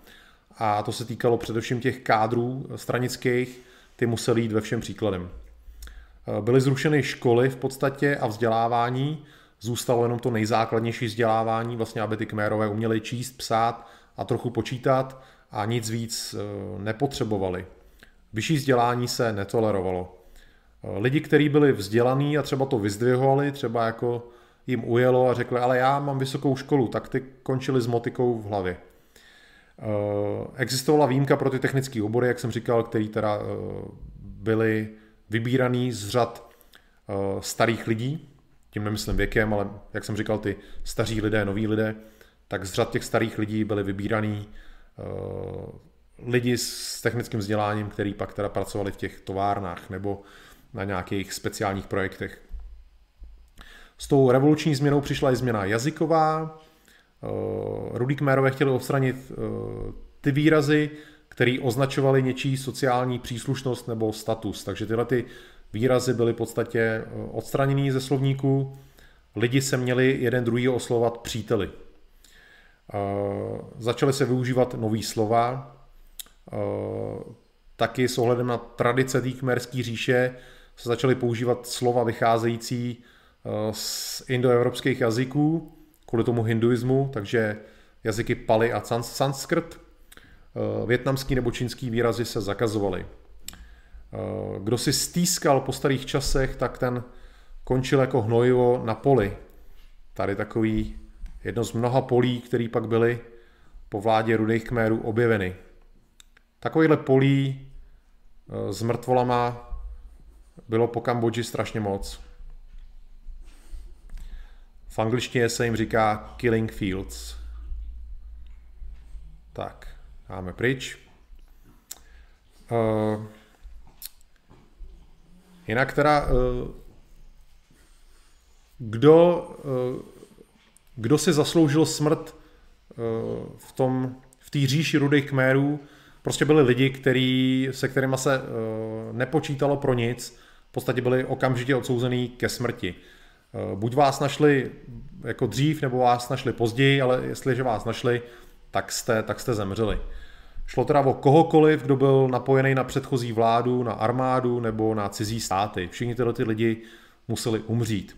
A to se týkalo především těch kádrů stranických, ty museli jít ve všem příkladem. Uh, byly zrušeny školy v podstatě a vzdělávání, zůstalo jenom to nejzákladnější vzdělávání, vlastně aby ty kmérové uměli číst, psát a trochu počítat a nic víc e, nepotřebovali. Vyšší vzdělání se netolerovalo. E, lidi, kteří byli vzdělaní a třeba to vyzdvihovali, třeba jako jim ujelo a řekli, ale já mám vysokou školu, tak ty končili s motikou v hlavě. E, existovala výjimka pro ty technické obory, jak jsem říkal, který teda byly vybíraný z řad starých lidí, tím nemyslím věkem, ale jak jsem říkal, ty staří lidé, noví lidé, tak z řad těch starých lidí byli vybíraný lidi s technickým vzděláním, který pak teda pracovali v těch továrnách nebo na nějakých speciálních projektech. S tou revoluční změnou přišla i změna jazyková. Uh, Rudý Kmérové chtěli odstranit uh, ty výrazy, které označovaly něčí sociální příslušnost nebo status. Takže tyhle ty výrazy byly v podstatě eh, odstraněný ze slovníků, lidi se měli jeden druhý oslovat příteli. Eh, začaly se využívat nový slova, eh, taky s ohledem na tradice té kmerské říše se začaly používat slova vycházející z indoevropských jazyků, kvůli tomu hinduismu, takže jazyky Pali a sanskrt, větnamský nebo čínský výrazy se zakazovaly. Eh, kdo si stýskal po starých časech, tak ten končil jako hnojivo na poli. Tady takový jedno z mnoha polí, které pak byly po vládě rudých kmérů objeveny. Takovýhle polí eh, s mrtvolama bylo po Kambodži strašně moc. V angličtině se jim říká killing fields. Tak, dáme pryč. Uh, Jinak teda, eh, kdo, eh, kdo si zasloužil smrt eh, v tom, v té říši rudých kmérů, prostě byli lidi, který, se kterými se nepočítalo pro nic, v podstatě byli okamžitě odsouzený ke smrti. Buď vás našli jako dřív, nebo vás našli později, ale jestliže vás našli, tak jste, tak jste zemřeli. Šlo teda o kohokoliv, kdo byl napojený na předchozí vládu, na armádu nebo na cizí státy. Všichni tyhle ty lidi museli umřít.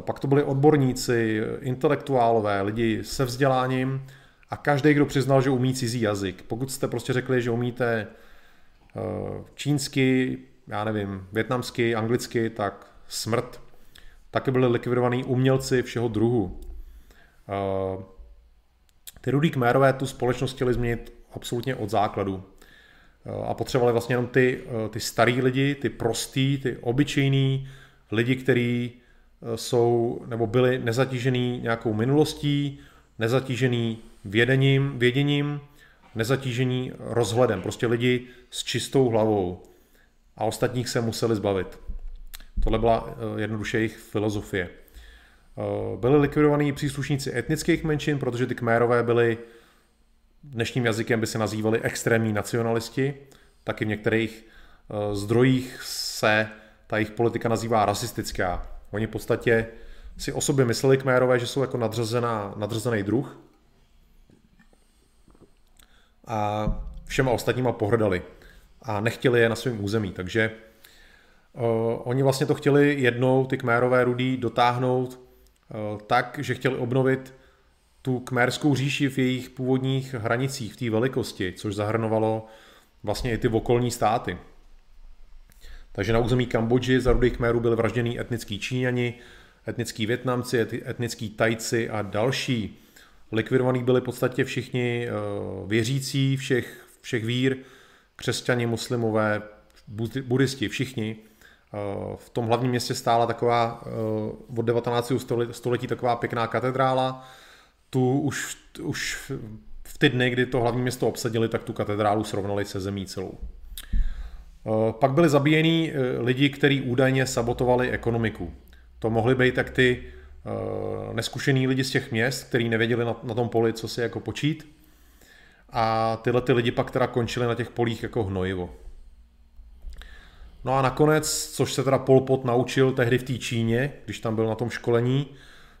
Pak to byli odborníci, intelektuálové, lidi se vzděláním a každý, kdo přiznal, že umí cizí jazyk. Pokud jste prostě řekli, že umíte eh, čínsky, já nevím, větnamsky, anglicky, tak smrt. Taky byli likvidovaní umělci všeho druhu. Eh, ty rudý kmérové tu společnost chtěli změnit absolutně od základu. Eh, a potřebovali vlastně jenom ty, eh, ty starý lidi, ty prostý, ty obyčejný lidi, kteří jsou nebo byli nezatížený nějakou minulostí, nezatížený vědením, věděním, nezatížení rozhledem. Prostě lidi s čistou hlavou. A ostatních se museli zbavit. Tohle byla jednoduše jejich filozofie. Byli likvidovaní příslušníci etnických menšin, protože ty kmérové byli dnešním jazykem by se nazývali extrémní nacionalisti, taky v některých eh, zdrojích se ta jejich politika nazývá rasistická. Oni v podstatě si o sobě mysleli kmérové, že jsou jako nadřazená, nadřazený druh a všema ostatníma pohrdali a nechtěli je na svém území. Takže oni vlastně to chtěli jednou, ty kmérové rudí, dotáhnout uh, tak, že chtěli obnovit tu kmérskou říši v jejich původních hranicích, v té velikosti, což zahrnovalo vlastně i ty okolní státy. Takže na území Kambodži za rudých kmérů byli vražděni etnický Číňani, etnický Větnamci, etnický Tajci a další. Likvidovaní byli v podstatě všichni eh, věřící všech, všech vír, křesťani, muslimové, buddhisti, všichni. Eh, v tom hlavním městě stála taková eh, od 19. století taková pěkná katedrála. Tu už, už v ty dny, kdy to hlavní město obsadili, tak tu katedrálu srovnali se zemí celou. Pak byli zabíjeni lidi, kteří údajně sabotovali ekonomiku. To mohly být tak ty neskušený lidi z těch měst, kteří nevěděli na, na tom poli, co si jako počít. A tyhle ty lidi pak teda končili na těch polích jako hnojivo. No a nakonec, což se teda Pol Pot naučil tehdy v té Číně, když tam byl na tom školení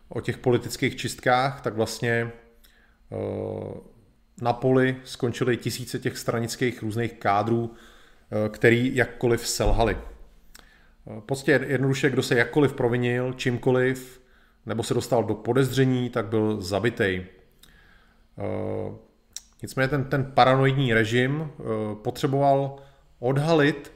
o těch politických čistkách, tak vlastně uh, na poli skončily tisíce těch stranických různých kádrů, uh, který jakkoliv selhali. Prostě jednoduše, kdo se jakkoliv provinil, čímkoliv, nebo se dostal do podezření, tak byl zabitej. Eh, nicméně ten, ten paranoidní režim eh, potřeboval odhalit,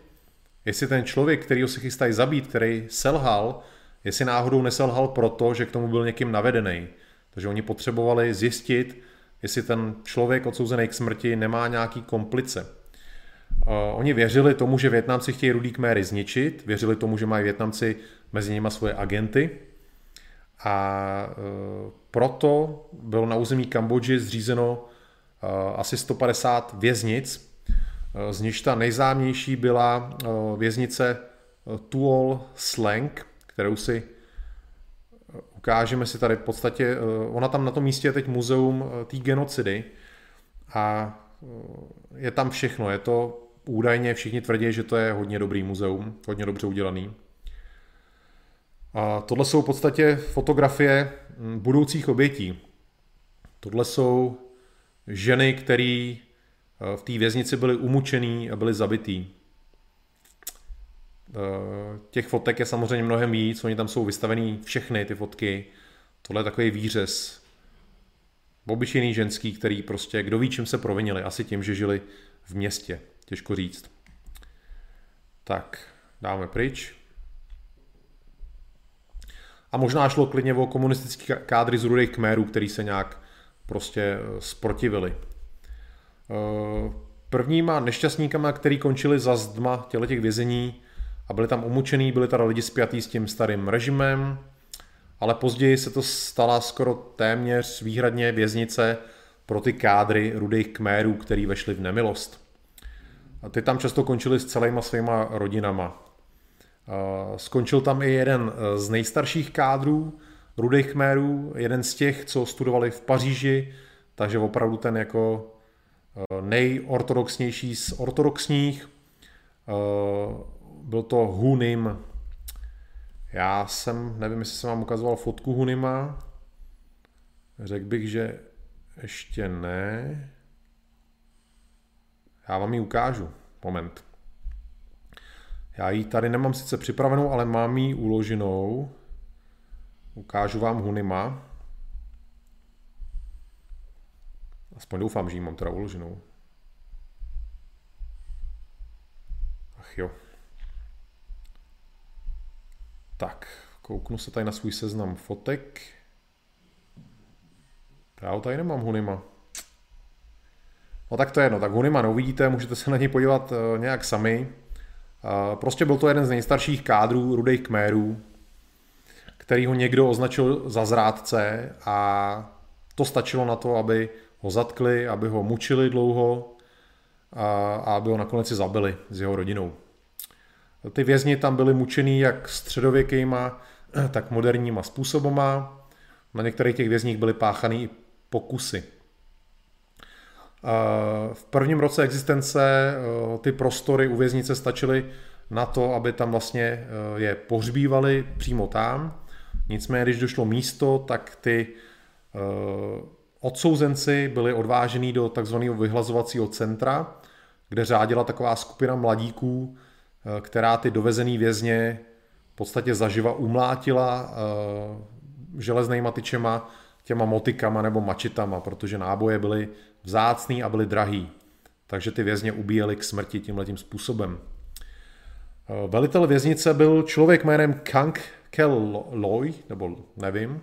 jestli ten člověk, který se chystají zabít, který selhal, jestli náhodou neselhal proto, že k tomu byl někým navedený. Takže oni potřebovali zjistit, jestli ten člověk odsouzený k smrti nemá nějaký komplice. Oni věřili tomu, že Větnamci chtějí rudý kméry zničit, věřili tomu, že mají Větnamci mezi nimi svoje agenty a eh, proto bylo na území Kambodži zřízeno eh, asi 150 věznic, z nichž ta nejzámější byla věznice Tuol Slang, kterou si ukážeme si tady v podstatě, ona tam na tom místě je teď muzeum té genocidy a je tam všechno, je to údajně všichni tvrdí, že to je hodně dobrý muzeum, hodně dobře udělaný. A tohle jsou v podstatě fotografie mm, budoucích obětí. Tohle jsou ženy, které eh, v té věznici byly umučený a byly zabitý. Eh, těch fotek je samozřejmě mnohem víc, oni tam jsou vystavený všechny ty fotky. Tohle je takový výřez. Obyčejný ženský, který prostě, kdo ví, čím se provinili, asi tím, že žili v městě. Těžko říct. Tak, dáme pryč. A možná šlo klidně o komunistické kádry z rudých kmérů, který se nějak prostě eh, sprotivili. Eh, prvníma nešťastníkama, který končili za zdma těle těch vězení a byli tam umučený, byli teda lidi spjatý s tím starým režimem, ale později se to stala skoro téměř výhradně věznice pro ty kádry rudých kmérů, který vešli v nemilost. A ty tam často končili s celýma svýma rodinama. Skončil tam i jeden e, z nejstarších kádrů rudých kmérů, jeden z těch, co studovali v Paříži, takže opravdu ten jako nejortodoxnější z ortodoxních. E, byl to Hunim. Já jsem, nevím, jestli jsem vám ukazoval fotku Hunima. Řekl bych, že ještě ne. Já vám ji ukážu. Moment. Já ji tady nemám sice připravenou, ale mám ji uloženou. Ukážu vám Hunima. Aspoň doufám, že ji mám teda uloženou. Ach jo. Tak, kouknu se tady na svůj seznam fotek. Já tady nemám Hunima. No tak to je jedno, tak Hunima neuvidíte, můžete se na něj podívat eh, nějak sami. Eh, prostě byl to jeden z nejstarších kádrů rudých kmérů, který ho někdo označil za zrádce a to stačilo na to, aby ho zatkli, aby ho mučili dlouho a, aby ho nakonec si zabili s jeho rodinou. Ty vězni tam byli mučený jak středověkýma, tak moderníma způsobama. Na některých těch vězních byly páchaný i pokusy. V prvním roce existence ty prostory u věznice stačily na to, aby tam vlastně je pohřbívali přímo tam. Nicméně, když došlo místo, tak ty odsouzenci byli odváženi do takzvaného vyhlazovacího centra, kde řádila taková skupina mladíků, která ty dovezený vězně v podstatě zaživa umlátila železnýma tyčema, těma motikama nebo mačitama, protože náboje byly vzácný a byly drahý. Takže ty vězně ubíjeli k smrti tímhletím způsobem. Eh, velitel věznice byl člověk jménem Kang Kel Loy, nebo nevím,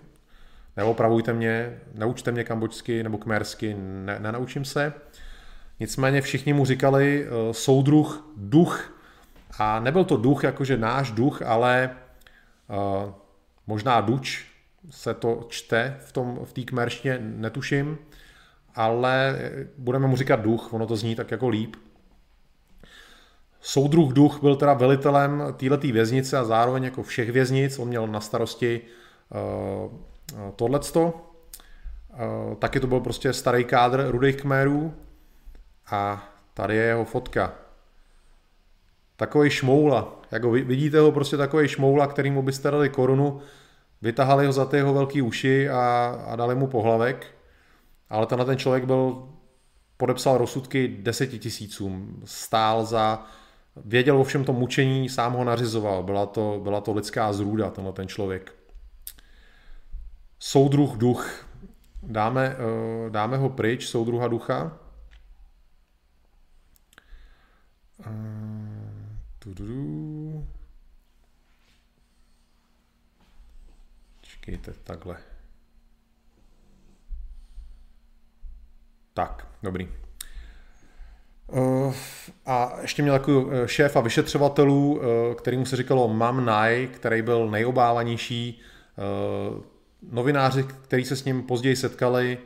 neopravujte mě, neučte mě kambočsky nebo kmersky, ne, nenaučím se. Nicméně všichni mu říkali uh, soudruh duch a nebyl to duch jakože náš duch, ale uh, možná duč, se to čte v, tom, v té kmerštině, netuším, ale budeme mu říkat duch, ono to zní tak jako líp. Soudruh duch byl teda velitelem této věznice a zároveň jako všech věznic, on měl na starosti uh, tohleto. Uh, taky to byl prostě starý kádr rudých kmérů a tady je jeho fotka. Takový šmoula, jako vidíte ho prostě takový šmoula, kterýmu byste dali korunu, vytahali ho za ty jeho velký uši a, a dali mu pohlavek, ale tenhle ten člověk byl, podepsal rozsudky deseti tisícům, stál za, věděl o všem tom mučení, sám ho nařizoval, byla to, byla to lidská zrůda, tenhle ten člověk. Soudruh duch, dáme, eh, dáme ho pryč, soudruha ducha. Uh, Počkejte, takhle. Tak, dobrý. Uh, a ještě měl takový eh, šéfa vyšetřovatelů, kterýmu se říkalo Mam Nai, který byl nejobávanější. Novináři, kteří se s ním později setkali,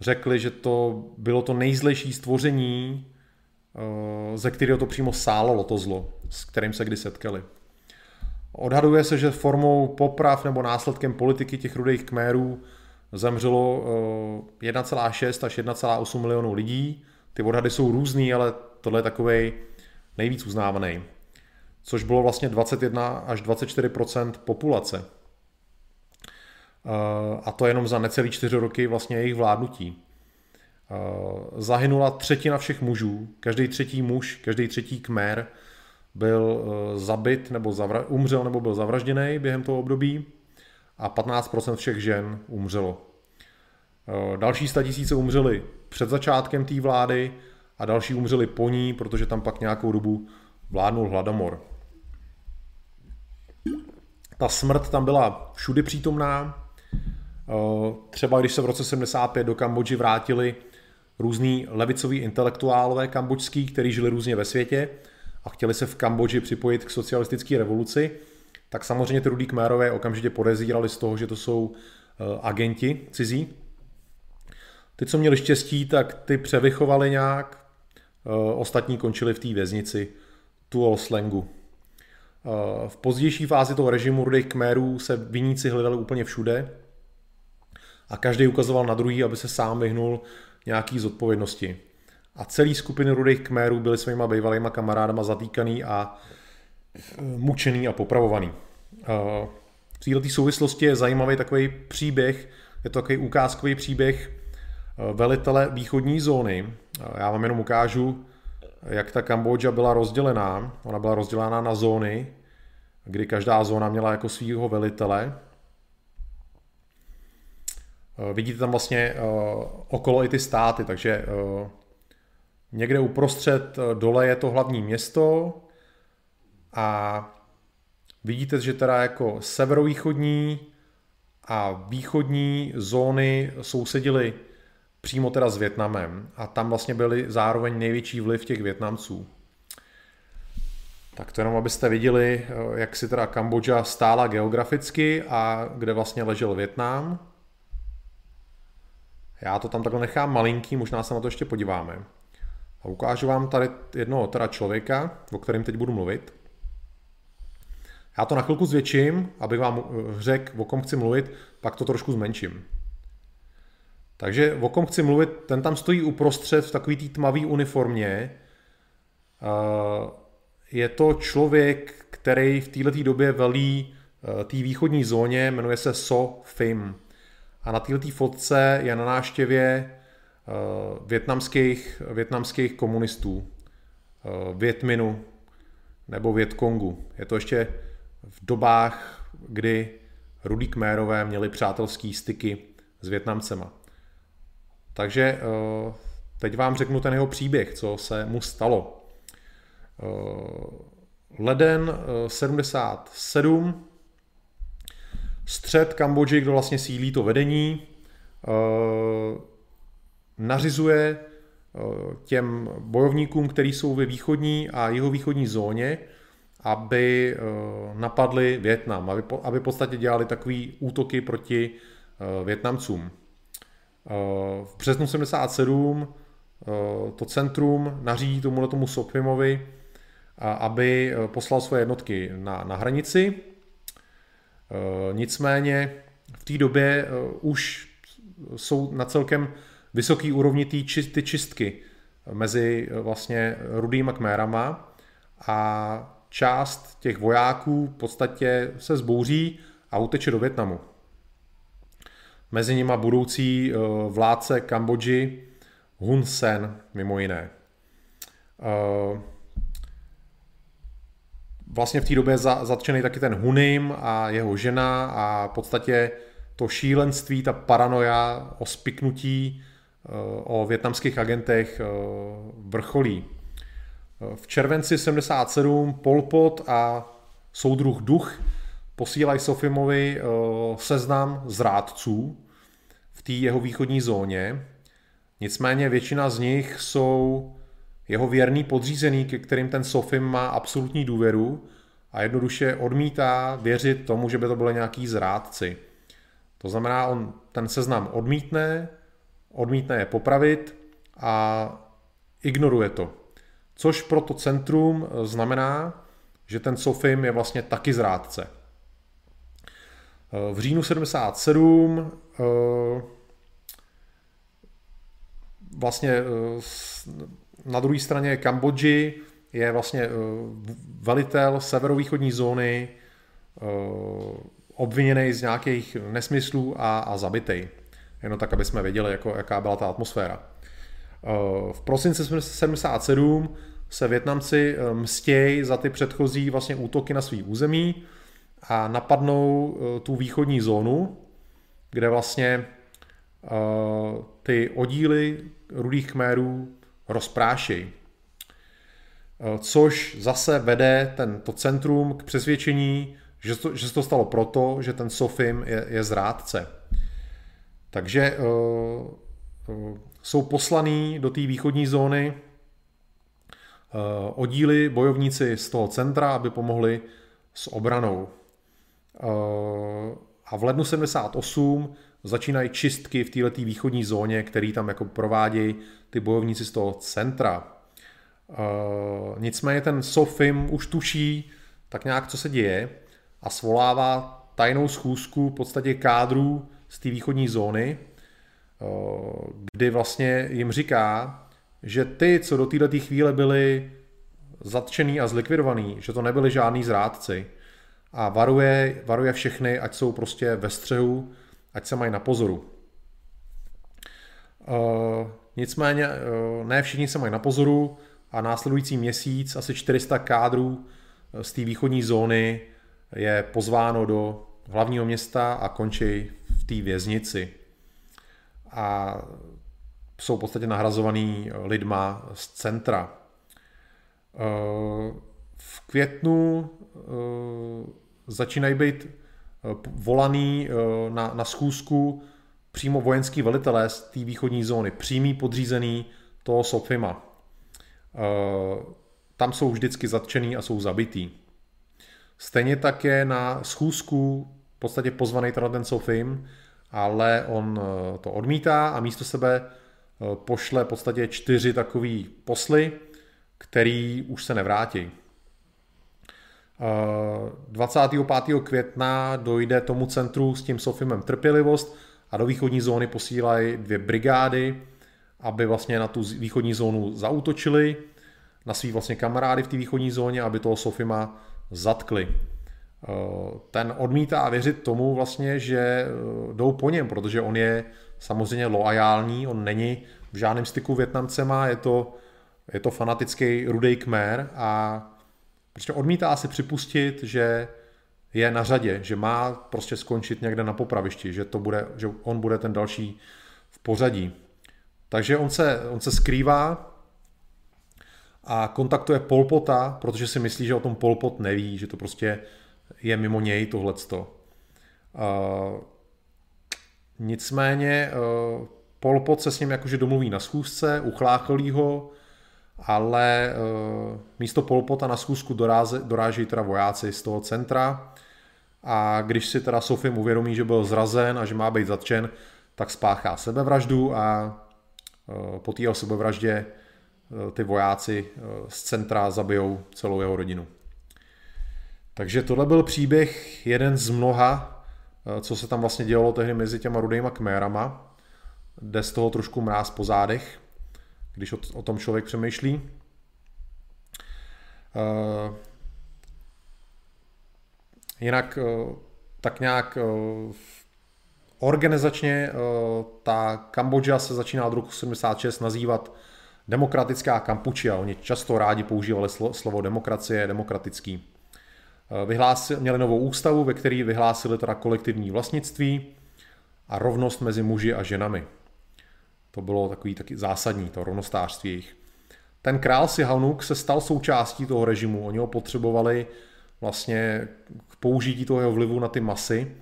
řekli, že to bylo to nejzlejší stvoření, ze kterého to přímo sálalo to zlo, s kterým se kdy setkali. Odhaduje se, že formou poprav nebo následkem politiky těch rudých kmérů zemřelo 1,6 eh, až 1,8 milionů lidí. Ty odhady jsou různý, ale tohle je takový nejvíc uznávaný. Což bylo vlastně 21 až 24% populace. A to jenom za necelý čtyři roky vlastně jejich vládnutí. Eh, zahynula třetina všech mužů, každý třetí muž, každý třetí kmér byl eh, zabit nebo zavra- umřel nebo byl zavražděný během toho období a 15% všech žen umřelo. Eh, další tisíce umřeli před začátkem té vlády a další umřeli po ní, protože tam pak nějakou dobu vládnul hladomor. Ta smrt tam byla všudy přítomná. Eh, třeba když se v roce 75 do Kambodži vrátili různí levicoví intelektuálové kambočský, kteří žili různě ve světě, a chtěli se v Kambodži připojit k socialistické revoluci, tak samozřejmě ty rudí kmérové okamžitě podezírali z toho, že to jsou eh, agenti cizí. Ty, co měli štěstí, tak ty převychovali nějak, eh, ostatní končili v té věznici Tuol Slengu. V pozdější fázi toho režimu rudých kmérů se viníci hledali úplně všude a každý ukazoval na druhý, aby se sám vyhnul nějaký zodpovědnosti a celý skupiny rudých kmérů byli svýma bývalýma kamarádama zatýkaný a e, mučený a popravovaný. E, v této souvislosti je zajímavý takový příběh, je to takový ukázkový příběh e, velitele východní zóny. Já vám jenom ukážu, jak ta Kambodža byla rozdělená. Ona byla rozdělená na zóny, kdy každá zóna měla jako svého velitele. Vidíte tam vlastně okolo i ty státy, takže Někde uprostřed eh, dole je to hlavní město a vidíte, že teda jako severovýchodní a východní zóny sousedily přímo teda s Větnamem a tam vlastně byly zároveň největší vliv těch Větnamců. Tak to jenom, abyste viděli, eh, jak si teda Kambodža stála geograficky a kde vlastně ležel Větnam. Já to tam takhle nechám malinký, možná se na to ještě podíváme. A ukážu vám tady jednoho teda člověka, o kterém teď budu mluvit. Já to na chvilku zvětším, abych vám eh, řekl, o kom chci mluvit, pak to trošku zmenším. Takže o kom chci mluvit, ten tam stojí uprostřed v takový té tmavý uniformě. Je to člověk, který v této době velí té východní zóně, jmenuje se So Phim. A na této fotce je na náštěvě větnamských, větnamských komunistů. Větminu nebo Větkongu. Je to ještě v dobách, kdy rudí kmérové měli přátelský styky s Větnamcema. Takže eh, teď vám řeknu ten jeho příběh, co se mu stalo. Eh, leden 77, eh, střed Kambodži, kdo vlastně sílí to vedení, nařizuje těm bojovníkům, kteří jsou ve východní a jihovýchodní zóně, aby napadli Větnam, aby, v podstatě dělali takové útoky proti Větnamcům. V březnu 77 to centrum nařídí tomuhle tomu Sokvimovi, aby poslal své jednotky na, na hranici. Nicméně v té době už jsou na celkem vysoký úrovni ty, čistky mezi vlastně rudýma kmérama a část těch vojáků v podstatě se zbouří a uteče do Větnamu mezi nimi budoucí eh, vládce Kambodži Hun Sen, mimo jiné. Eh, vlastně v té době zatčený taky ten Hunim a jeho žena a v podstatě to šílenství, ta paranoja o spiknutí eh, o větnamských agentech vrcholí. V červenci 77 Pol Pot a soudruh Duch posílají Sofimovi seznam zrádců v té jeho východní zóně. Nicméně většina z nich jsou jeho věrný podřízený, ke kterým ten Sofim má absolutní důvěru a jednoduše odmítá věřit tomu, že by to byly nějaký zrádci. To znamená, on ten seznam odmítne, odmítne je popravit a ignoruje to. Což pro to centrum znamená, že ten Sofim je vlastně taky zrádce. V říjnu 77 eh, vlastně eh, na druhé straně Kambodži je vlastně eh, velitel severovýchodní zóny obviněný z nějakých nesmyslů a, a zabitej. Jenom tak, aby jsme věděli, jako, jaká byla ta atmosféra. V prosinci 77 se Větnamci mstějí za ty předchozí vlastně útoky na svý území a napadnou eh, tu východní zónu, kde vlastně eh, ty oddíly rudých kmérů rozprášejí. Eh, což zase vede tento centrum k přesvědčení, že, to, že se to stalo proto, že ten Sofim je, je zrádce. Takže uh, uh, jsou poslaný do té východní zóny uh, oddíly bojovníci z toho centra, aby pomohli s obranou. A v lednu 78 začínají čistky v této východní zóně, který tam jako provádějí ty bojovníci z toho centra. Nicméně ten Sofim už tuší tak nějak, co se děje a svolává tajnou schůzku v podstatě kádrů z té východní zóny, kdy vlastně jim říká, že ty, co do této chvíle byli zatčený a zlikvidovaný, že to nebyli žádní zrádci, a varuje, varuje všechny, ať jsou prostě ve střehu, ať se mají na pozoru. Uh, nicméně uh, ne všichni se mají na pozoru a následující měsíc asi 400 kádrů e, z té východní zóny je pozváno do hlavního města a končí v té věznici. A jsou v podstatě nahrazovaný lidma z centra. V květnu začínají být eh, volaný eh, na, na schůzku přímo vojenský velitelé z té východní zóny, přímý podřízený toho Sofima. Eh, tam jsou vždycky zatčený a jsou zabitý. Stejně tak je na schůzku v podstatě pozvaný ten Sofim, ale on to odmítá a místo sebe pošle v podstatě čtyři takový posly, který už se nevrátí. 25. května dojde tomu centru s tím Sofimem trpělivost a do východní zóny posílají dvě brigády, aby vlastně na tu východní zónu zautočili, na svý vlastně kamarády v té východní zóně, aby toho Sofima zatkli. Eh, ten odmítá věřit tomu vlastně, že eh, jdou po něm, protože on je samozřejmě loajální, on není v žádném styku Větnamcema, je to, je to fanatický rudej kmer a prostě odmítá si připustit, že je na řadě, že má prostě skončit někde na popravišti, že, to bude, že on bude ten další v pořadí. Takže on se, on se skrývá a kontaktuje Polpota, protože si myslí, že o tom Polpot neví, že to prostě je mimo něj tohleto. Uh, nicméně uh, Polpot se s ním jakože domluví na schůzce, uchlácholí ho, ale uh, místo Polpota na schůzku doráží teda vojáci z toho centra a když si teda Sofim uvědomí, že byl zrazen a že má být zatčen, tak spáchá sebevraždu a uh, po té sebevraždě uh, ty vojáci z centra zabijou celou jeho rodinu. Takže tohle byl příběh jeden z mnoha, eh, co se tam vlastně dělalo tehdy mezi těma rudejma kmérama. Jde z toho trošku mráz po zádech, když o, o tom člověk přemýšlí. Uh, jinak uh, tak nějak uh, organizačně ta Kambodža se začíná od roku 76 nazývat demokratická Kampučia. Oni často rádi používali slovo demokracie, demokratický. Vyhlásil, měli novou ústavu, ve které vyhlásili teda kolektivní vlastnictví a rovnost mezi muži a ženami. To bylo takový taky zásadní, to rovnostářství jejich. Ten král Sihanouk se stal součástí toho režimu. Oni ho potřebovali vlastně k použití toho jeho vlivu na ty masy.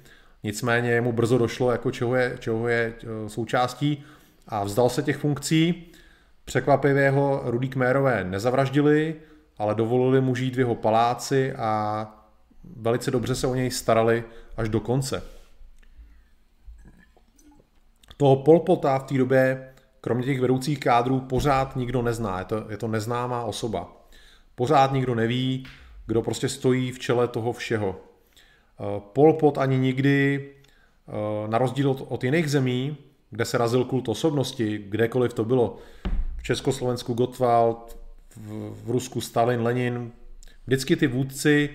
Nicméně mu brzo došlo, jako čeho je, čeho je eh, součástí a vzdal se těch funkcí. Překvapivě ho rudý kmérové nezavraždili, ale dovolili mu žít v jeho paláci a velice dobře se o něj starali až do konce. Toho Polpota v té době, kromě těch vedoucích kádrů, pořád nikdo nezná. Je to, je to neznámá osoba. Pořád nikdo neví, kdo prostě stojí v čele toho všeho. Eh, Polpot ani nikdy, eh, na rozdíl od, od jiných zemí, kde se razil kult osobnosti, kdekoliv to bylo, v Československu Gottwald, v, v Rusku Stalin, Lenin, vždycky ty vůdci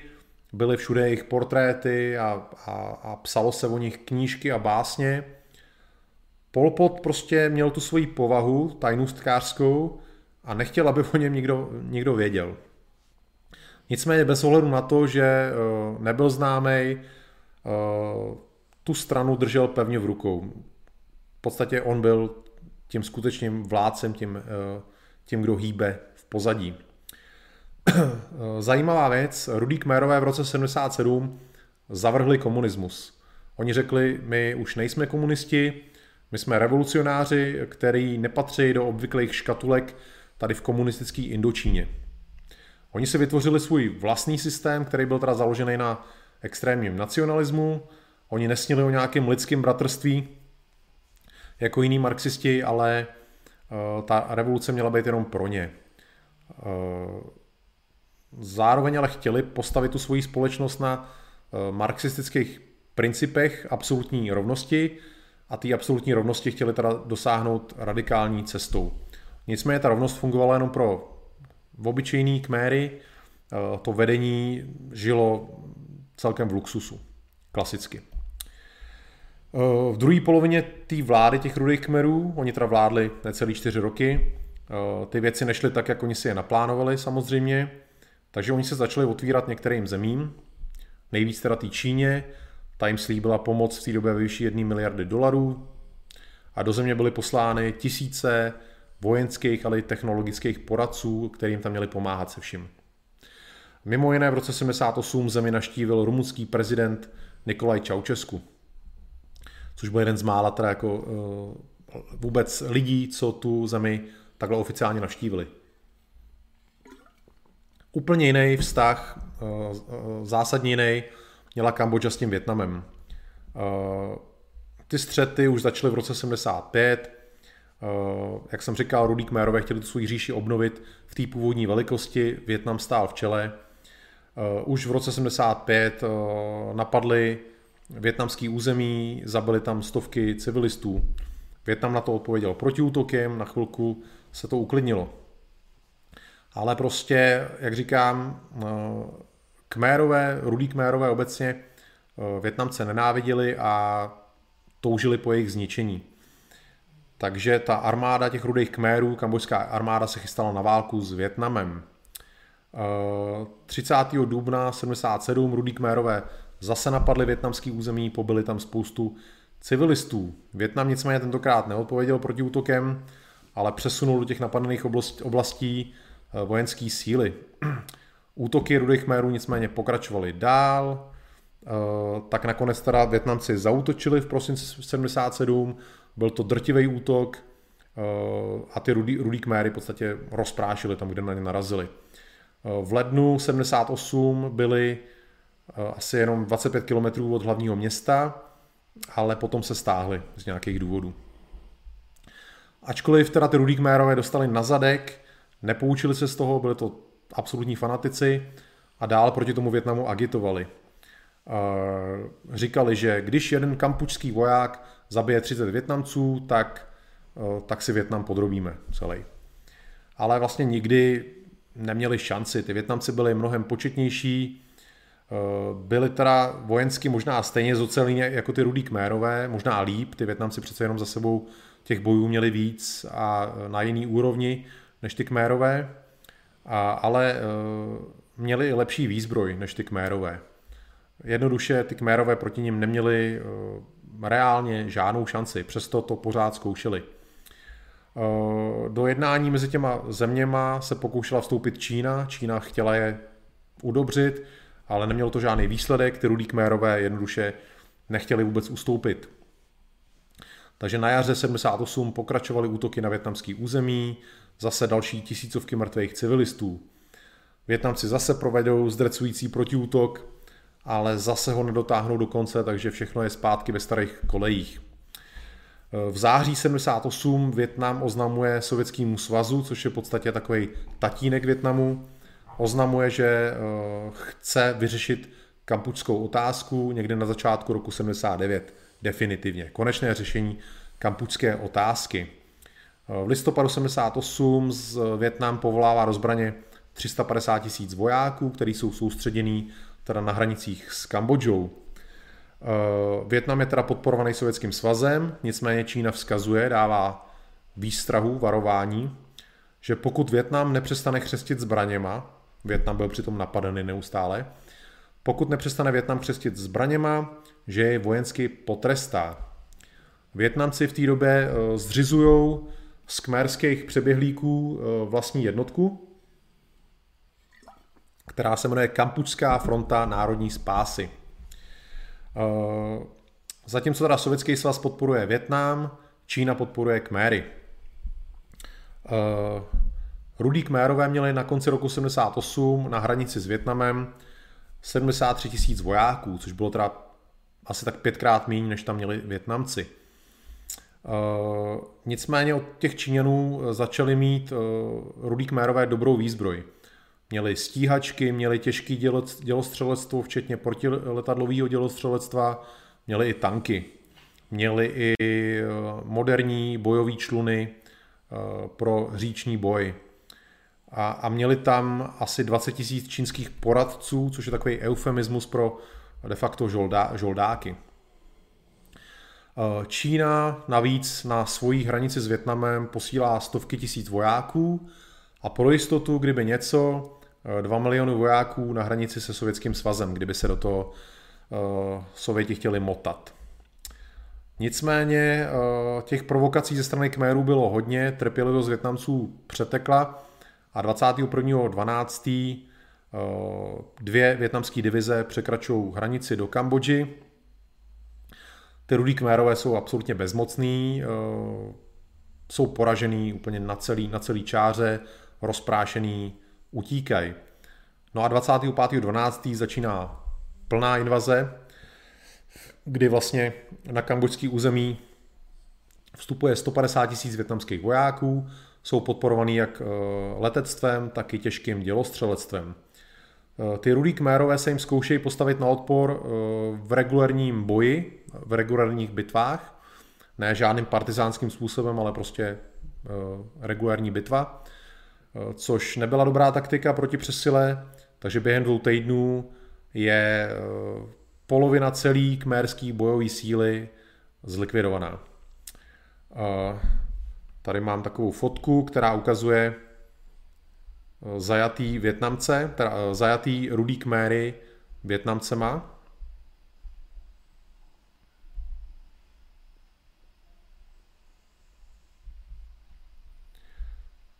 byly všude jejich portréty a, a, a psalo se o nich knížky a básně. Pol Pot prostě měl tu svoji povahu tajnůstkářskou a nechtěl, aby o něm někdo, někdo věděl. Nicméně bez ohledu na to, že uh, nebyl známý, uh, tu stranu držel pevně v rukou. V podstatě on byl tím skutečným vládcem, tím, uh, tím kdo hýbe pozadí. Zajímavá věc, Rudý Kmérové v roce 77 zavrhli komunismus. Oni řekli, my už nejsme komunisti, my jsme revolucionáři, který nepatří do obvyklých škatulek tady v komunistické Indočíně. Oni si vytvořili svůj vlastní systém, který byl teda založený na extrémním nacionalismu. Oni nesnili o nějakém lidském bratrství jako jiní marxisti, ale eh, ta revoluce měla být jenom pro ně. Eh, zároveň ale chtěli postavit tu svoji společnost na eh, marxistických principech absolutní rovnosti a té absolutní rovnosti chtěli teda dosáhnout radikální cestou. Nicméně ta rovnost fungovala jenom pro obyčejný kméry, eh, to vedení žilo celkem v luxusu, klasicky. V druhé polovině té vlády těch rudých kmerů, oni teda vládli necelý čtyři roky, Eh, ty věci nešly tak, jak oni si je naplánovali samozřejmě, takže oni se začali otvírat některým zemím, nejvíc teda té Číně, ta jim slíbila pomoc v té době vyšší 1 miliardy dolarů a do země byly poslány tisíce vojenských, ale i technologických poradců, kterým tam měli pomáhat se vším. Mimo jiné v roce 78 zemi naštívil rumunský prezident Nikolaj Čaučesku, což byl jeden z mála teda jako uh, vůbec lidí, co tu zemi takhle oficiálně navštívili. Úplně jiný vztah, eh, eh, zásadně jiný, měla Kambodža s tím Větnamem. Eh, ty střety už začaly v roce 75. Jak jsem říkal, Rudý Kmérové chtěli tu svou říši obnovit v té původní velikosti, Větnam stál v čele. Už v roce 75 napadli větnamský území, zabili tam stovky civilistů. Větnam na to odpověděl protiútokem, na chvilku se to uklidnilo. Ale prostě, jak říkám, eh, kmérové, rudý kmérové obecně eh, Větnamce nenáviděli a toužili po jejich zničení. Takže ta armáda těch rudých kmérů, kambojská armáda se chystala na válku s Větnamem. 30. Eh, dubna 77 rudý kmérové zase napadli větnamský území, pobili tam spoustu civilistů. Větnam nicméně tentokrát neodpověděl proti útokem, ale přesunul do těch napadených oblastí eh, vojenské síly. Útoky rudých kmérů nicméně pokračovaly dál, eh, tak nakonec teda Větnamci zautočili v prosinci 77, byl to drtivý útok a ty rudý, rudý kméry v podstatě rozprášili tam, kde na ně narazili. V lednu 78 byli eh, asi jenom 25 km od hlavního města, ale potom se stáhli z nějakých důvodů. Ačkoliv teda ty rudý kmérové dostali na zadek, nepoučili se z toho, byli to absolutní fanatici a dál proti tomu Větnamu agitovali. Eh, říkali, že když jeden kampučský voják zabije 30 Větnamců, tak, eh, tak si Větnam podrobíme celý. Ale vlastně nikdy neměli šanci. Ty Větnamci byli mnohem početnější, eh, byli teda vojensky možná stejně zocelí jako ty rudý kmérové, možná líp, ty Větnamci přece jenom za sebou těch bojů měli víc a na jiný úrovni než ty kmérové, a, ale eh, měli lepší výzbroj než ty kmérové. Jednoduše ty kmérové proti ním neměli eh, reálně žádnou šanci, přesto to pořád zkoušeli. Eh, do jednání mezi těma zeměma se pokoušela vstoupit Čína. Čína chtěla je udobřit, ale nemělo to žádný výsledek. Ty rudí kmérové jednoduše nechtěli vůbec ustoupit. Takže na jaře 78 pokračovaly útoky na větnamský území, zase další tisícovky mrtvých civilistů. Větnamci zase provedou zdrcující protiútok, ale zase ho nedotáhnou do konce, takže všechno je zpátky ve starých kolejích. V září 78 Větnam oznamuje Sovětskému svazu, což je v podstatě takový tatínek Větnamu, oznamuje, že eh, chce vyřešit kampučskou otázku někde na začátku roku 79. Definitivně. Konečné řešení kampučské otázky. V listopadu 78 z Větnam povolává do zbraně 350 tisíc vojáků, kteří jsou soustředění teda na hranicích s Kambodžou. Eh, Větnam je teda podporovaný Sovětským svazem, nicméně Čína vzkazuje, dává výstrahu, varování, že pokud Větnam nepřestane chřestit zbraněma, Větnam byl přitom napadený neustále, pokud nepřestane Větnam chřestit zbraněma, že je vojensky potrestá. Větnamci v té době eh, zřizují z kmerských přeběhlíků eh, vlastní jednotku, která se jmenuje Kampučská fronta národní spásy. Eh, zatímco teda Sovětský svaz podporuje Větnam, Čína podporuje Kméry. Eh, rudý Kmérové měli na konci roku 78 na hranici s Větnamem 73 tisíc vojáků, což bylo teda asi tak pětkrát méně, než tam měli Větnamci. Uh, nicméně od těch Číňanů začali mít uh, rudý kmérové dobrou výzbroj. Měli stíhačky, měli těžký dělostřelectvo, včetně protiletadlového dělostřelectva, měli i tanky. Měli i eh, moderní bojové čluny eh, pro říční boj. A, a měli tam asi 20 tisíc čínských poradců, což je takový eufemismus pro de facto žoldá, žoldáky. Eh, Čína navíc na svojí hranici s Větnamem posílá stovky tisíc vojáků a pro jistotu, kdyby něco, 2 eh, miliony vojáků na hranici se Sovětským svazem, kdyby se do toho uh, Sověti chtěli motat. Nicméně těch provokací ze strany Kmérů bylo hodně, trpělivost Větnamců přetekla a 21.12. Uh, dvě větnamské divize překračují hranici do Kambodži. Ty rudí Kmérové jsou absolutně bezmocný, uh, jsou poražený úplně na celý, na celý čáře, rozprášený, utíkají. No a 25.12. začíná plná invaze, kdy vlastně na kambodžský území vstupuje 150 tisíc větnamských vojáků, jsou podporovaný jak eh, letectvem, tak i těžkým dělostřelectvem. Ty rudý kmérové se jim zkoušejí postavit na odpor v regulárním boji, v regulárních bitvách, ne žádným partizánským způsobem, ale prostě regulární bitva, což nebyla dobrá taktika proti přesile, takže během dvou týdnů je polovina celý kmérský bojový síly zlikvidovaná. Tady mám takovou fotku, která ukazuje eh, zajatý Větnamce, teda eh, zajatý rudý kméry Větnamcema.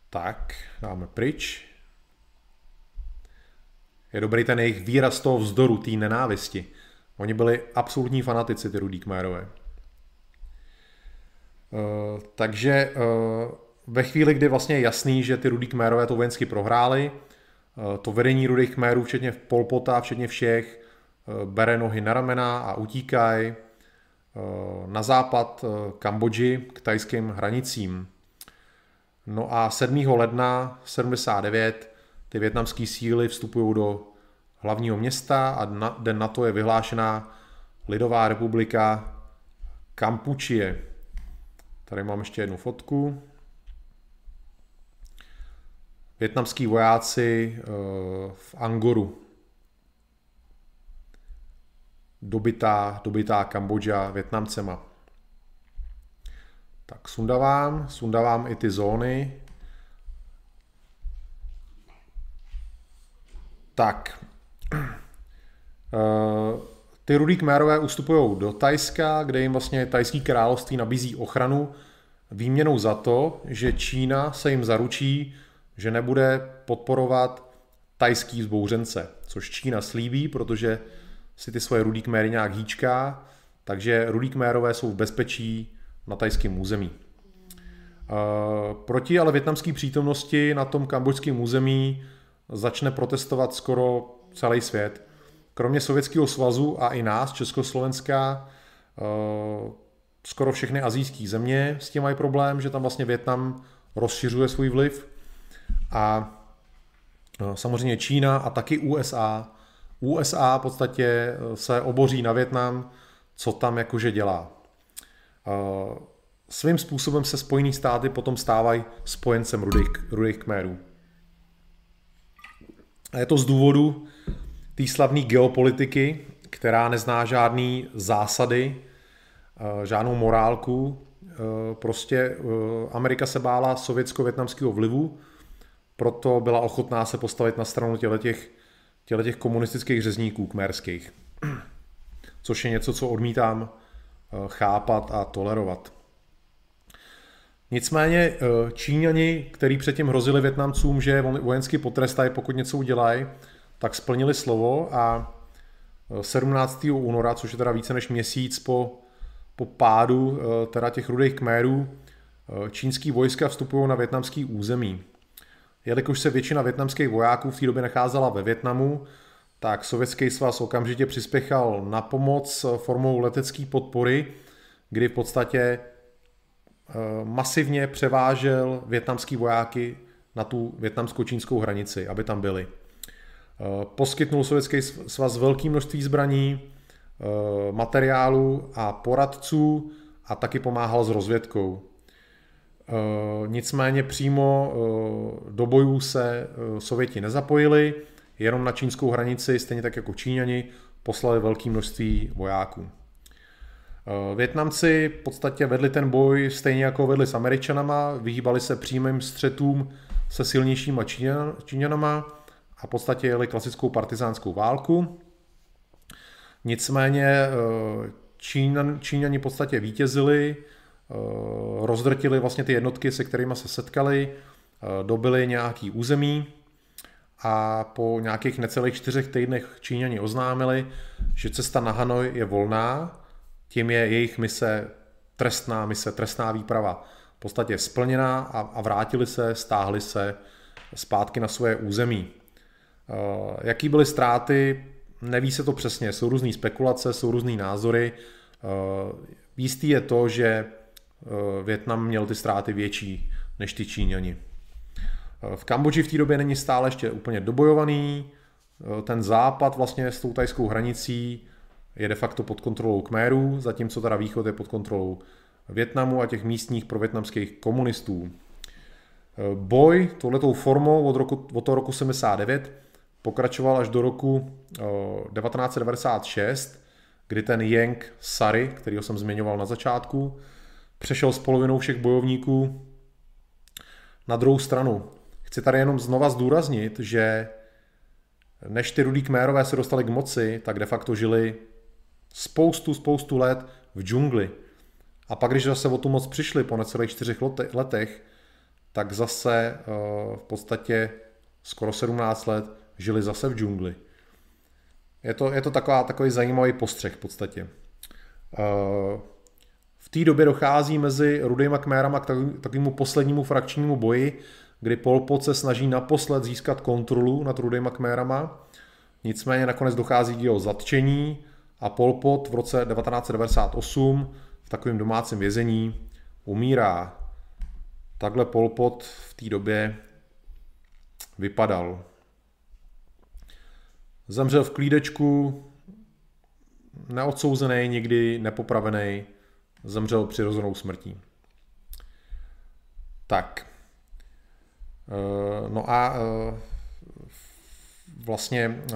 Tak, dáme pryč. Je dobrý ten jejich výraz toho vzdoru, té nenávisti. Oni byli absolutní fanatici, ty rudí kmérové. Eh, takže eh, ve chvíli, kdy vlastně je jasný, že ty rudí kmérové to vojensky prohráli, eh, to vedení rudých kmérů, včetně Polpota, včetně všech, bere nohy na ramena a utíkají na západ Kambodži k tajským hranicím. No a 7. ledna 79 ty větnamské síly vstupují do hlavního města a na, den na to je vyhlášená Lidová republika Kampučie. Tady mám ještě jednu fotku. Větnamský vojáci eh, v Angoru. Dobitá, dobitá Kambodža Větnamcema. Tak sundavám, sundavám i ty zóny. Tak. Uh, ty rudý kmérové ustupují do Tajska, kde jim vlastně tajský království nabízí ochranu výměnou za to, že Čína se jim zaručí, že nebude podporovat tajský zbouřence, což Čína slíbí, protože si ty svoje rudý kméry nějak hýčká, takže rudý kmérové jsou v bezpečí na tajském území. Proti ale větnamské přítomnosti na tom kambodžském území začne protestovat skoro celý svět kromě Sovětského svazu a i nás, Československá, eh, skoro všechny azijské země s tím mají problém, že tam vlastně Větnam rozšiřuje svůj vliv a eh, samozřejmě Čína a taky USA. USA v podstatě eh, se oboří na Větnam, co tam jakože dělá. Svým způsobem se Spojený státy potom stávají spojencem rudých, rudých kmérů. A je to z důvodu, té slavné geopolitiky, která nezná žádný zásady, eh, žádnou morálku. Eh, prostě eh, Amerika se bála sovětsko-větnamského vlivu, proto byla ochotná se postavit na stranu těch, těch komunistických řezníků kmerských. Což je něco, co odmítám chápat a tolerovat. Nicméně Číňani, který předtím hrozili Větnamcům, že vojensky potrestají, pokud něco udělají, tak splnili slovo a 17. E, února, což je teda více než měsíc po, po pádu teda těch rudých kmérů, čínský vojska vstupují na větnamský území. Jelikož se většina větnamských vojáků v té době nacházela ve Větnamu, tak Sovětský svaz okamžitě přispěchal na pomoc formou letecké podpory, kdy v podstatě masivně převážel větnamský vojáky na tu větnamsko-čínskou hranici, aby tam byli. Eh, poskytnul Sovětský svaz velké množství zbraní, eh, materiálu a poradců a taky pomáhal s rozvědkou. Eh, nicméně přímo do bojů se Sověti nezapojili, jenom na čínskou hranici, stejně tak jako Číňani, poslali velké množství vojáků. Větnamci v podstatě vedli ten boj stejně jako vedli s Američanama, vyhýbali se přímým střetům se silnějšíma Číňanama, a v podstatě jeli klasickou partizánskou válku. Nicméně eh, Číňan, Číňani v podstatě vítězili, eh, rozdrtili vlastně ty jednotky, se kterými se setkali, eh, dobili nějaký území a po nějakých necelých čtyřech týdnech Číňani oznámili, že cesta na Hanoj je volná, tím je jejich mise trestná mise, trestná výprava v podstatě splněná a, a vrátili se, stáhli se zpátky na své území. Eh, jaký byly ztráty, neví se to přesně, jsou různé spekulace, jsou různé názory. Eh, jistý je to, že eh, Větnam měl ty ztráty větší než ty Číňani. V Kambodži v té době není stále ještě úplně dobojovaný, ten západ vlastně s tou tajskou hranicí je de facto pod kontrolou Kmérů, zatímco teda východ je pod kontrolou Větnamu a těch místních provětnamských komunistů. Boj touhletou formou od, roku, od toho roku 79 pokračoval až do roku 1996, kdy ten Yang Sari, kterýho jsem zmiňoval na začátku, přešel s polovinou všech bojovníků na druhou stranu. Chci tady jenom znova zdůraznit, že než ty rudí kmérové se dostali k moci, tak de facto žili spoustu, spoustu let v džungli. A pak, když zase o tu moc přišli po necelých čtyřech letech, tak zase eh, v podstatě skoro 17 let žili zase v džungli. Je to, je to taková, takový zajímavý postřeh v podstatě. Eh, v té době dochází mezi Rudejma Kmérama k takovému poslednímu frakčnímu boji, kdy Pol Pot se snaží naposled získat kontrolu nad Rudejma Kmérama. Nicméně nakonec dochází k jeho zatčení a Pol Pot v roce 1998 v takovém domácím vězení umírá. Takhle Pol Pot v té době vypadal. Zemřel v klídečku, neodsouzený, nikdy nepopravený, zemřel přirozenou smrtí. Tak. Eh, no a eh, vlastně eh,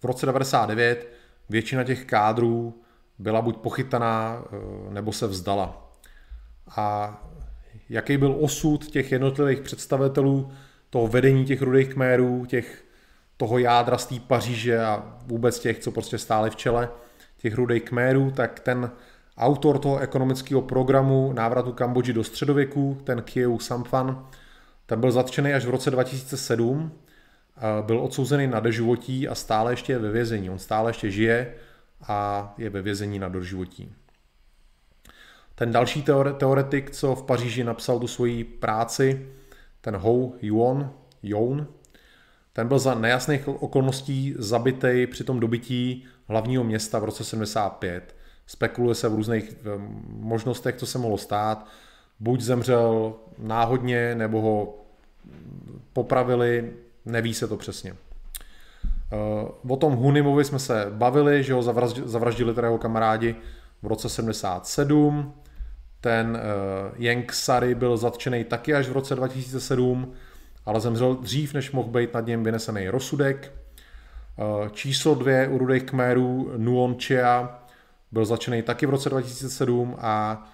v roce 99 většina těch kádrů byla buď pochytaná, nebo se vzdala. A jaký byl osud těch jednotlivých představitelů toho vedení těch rudých kmérů, těch, toho jádra z té Paříže a vůbec těch, co prostě stáli v čele těch rudých kmérů, tak ten autor toho ekonomického programu návratu Kambodži do středověku, ten Kieu Samphan, ten byl zatčený až v roce 2007, byl odsouzený na doživotí a stále ještě je ve vězení. On stále ještě žije a je ve vězení na doživotí. Ten další teoretik, co v Paříži napsal tu svoji práci, ten Hou Yuan, Youn, ten byl za nejasných okolností zabitý při tom dobytí hlavního města v roce 75. Spekuluje se v různých možnostech, co se mohlo stát. Buď zemřel náhodně, nebo ho popravili, neví se to přesně. Eh, o tom Hunimovi jsme se bavili, že ho zavraždili teda jeho kamarádi v roce 77. Ten uh, Yank Sari byl zatčený taky až v roce 2007, ale zemřel dřív, než mohl být nad něm vynesený rozsudek. Uh, číslo dvě u rudých kmérů Nuon Chia byl začený taky v roce 2007 a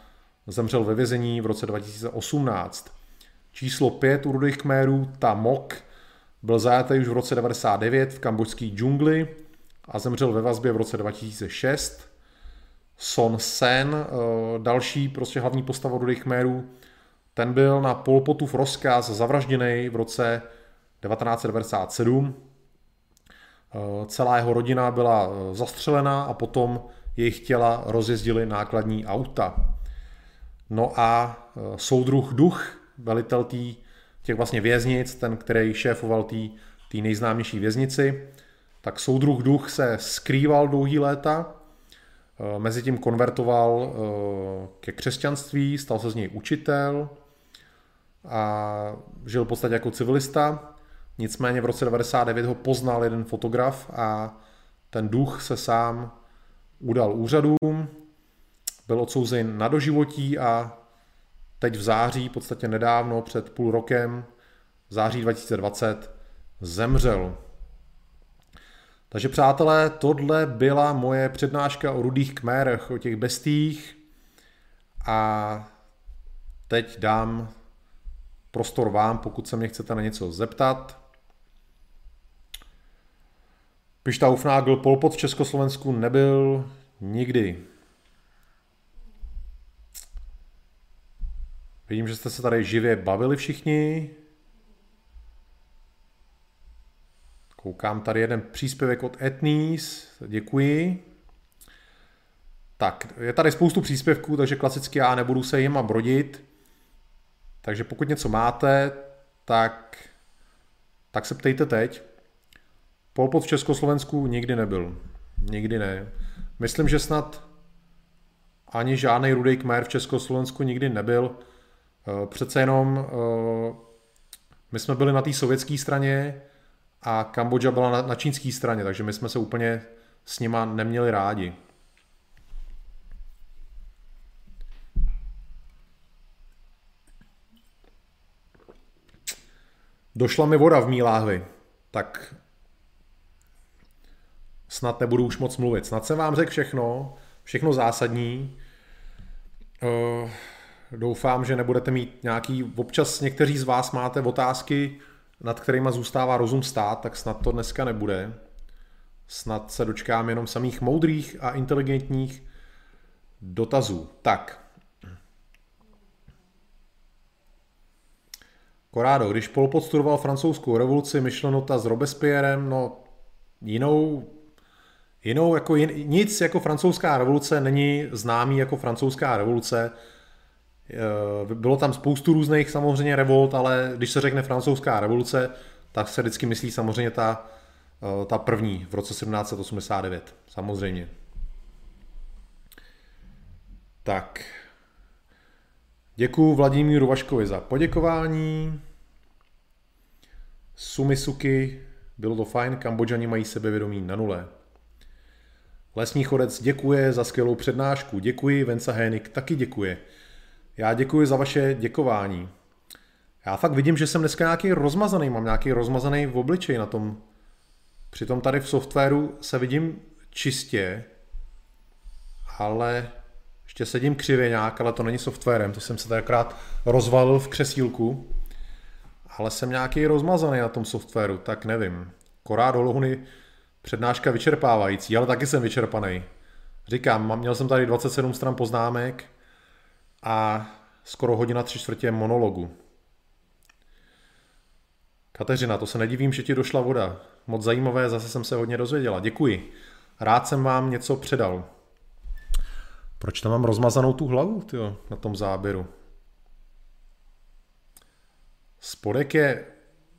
zemřel ve vězení v roce 2018. Číslo 5 u rudých kmérů, Ta Mok, byl zajatý už v roce 99 v kambodžské džungli a zemřel ve vazbě v roce 2006. Son Sen, eh, další prostě hlavní postava rudých kmérů, ten byl na Polpotův rozkaz zavražděný v roce 1997. Eh, celá jeho rodina byla eh, zastřelená a potom jejich těla rozjezdili nákladní auta. No a soudruh Duch, velitel tý, těch vlastně věznic, ten, který šéfoval té nejznámější věznici, tak soudruh Duch se skrýval dlouhý léta, e, mezi tím konvertoval e, ke křesťanství, stal se z něj učitel a žil v podstatě jako civilista. Nicméně v roce 99 ho poznal jeden fotograf a ten duch se sám udal úřadům, byl odsouzen na doživotí a teď v září, v podstatě nedávno, před půl rokem, v září 2020, zemřel. Takže přátelé, tohle byla moje přednáška o rudých kmérech, o těch bestích a teď dám prostor vám, pokud se mě chcete na něco zeptat. Pišta Ufnagl Polpot v Československu nebyl nikdy. Vidím, že jste se tady živě bavili všichni. Koukám tady jeden příspěvek od Etnis, děkuji. Tak, je tady spoustu příspěvků, takže klasicky já nebudu se jima brodit. Takže pokud něco máte, tak, tak se ptejte teď. Polpot v Československu nikdy nebyl. Nikdy ne. Myslím, že snad ani žádný rudý kmér v Československu nikdy nebyl. Eh, přece jenom eh, my jsme byli na té sovětské straně a Kambodža byla na, čínské straně, takže my jsme se úplně s nima neměli rádi. Došla mi voda v mý láhvi, tak snad nebudu už moc mluvit. Snad jsem vám řekl všechno, všechno zásadní. Uh, doufám, že nebudete mít nějaký, občas někteří z vás máte otázky, nad kterými zůstává rozum stát, tak snad to dneska nebude. Snad se dočkám jenom samých moudrých a inteligentních dotazů. Tak. Korádo, když Pol Pot studoval francouzskou revoluci, myšleno ta s Robespierrem, no jinou, jinou jako jin, nic jako francouzská revoluce není známý jako francouzská revoluce. Eh, bylo tam spoustu různých samozřejmě revolt, ale když se řekne francouzská revoluce, tak se vždycky myslí samozřejmě ta, eh, ta první v roce 1789. Samozřejmě. Tak. Děkuji Vladimíru Vaškovi za poděkování. Sumisuki, bylo to fajn, Kambodžani mají sebevědomí na nule. Lesní chodec děkuje za skvělou přednášku, děkuji, Venca Hénik taky děkuje. Já děkuji za vaše děkování. Já fakt vidím, že jsem dneska nějaký rozmazaný, mám nějaký rozmazaný v obličeji na tom. Přitom tady v softwaru se vidím čistě, ale ještě sedím křivě nějak, ale to není softwarem, to jsem se tady rozvalil v křesílku. Ale jsem nějaký rozmazaný na tom softwaru, tak nevím. Korát holohuny přednáška vyčerpávající, ale taky jsem vyčerpaný. Říkám, měl jsem tady 27 stran poznámek, a skoro hodina tři čtvrtě monologu. Kateřina, to se nedivím, že ti došla voda. Moc zajímavé, zase jsem se hodně dozvěděla. Děkuji. Rád jsem vám něco předal. Proč tam mám rozmazanou tu hlavu tyjo, na tom záběru? Spodek je,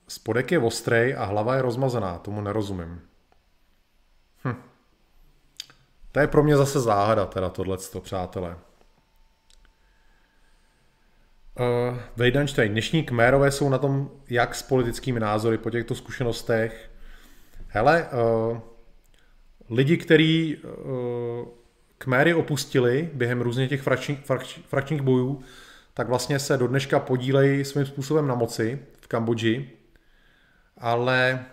spodek je ostrej a hlava je rozmazaná, tomu nerozumím. Hm. To je pro mě zase záhada, teda tohleto, přátelé. Uh, Vejdanštejn, dnešní kmérové jsou na tom jak s politickými názory po těchto zkušenostech. Hele, uh, lidi, kteří uh, kméry opustili během různě těch frakčních, frakčních bojů, tak vlastně se do dneška podílejí svým způsobem na moci v Kambodži, ale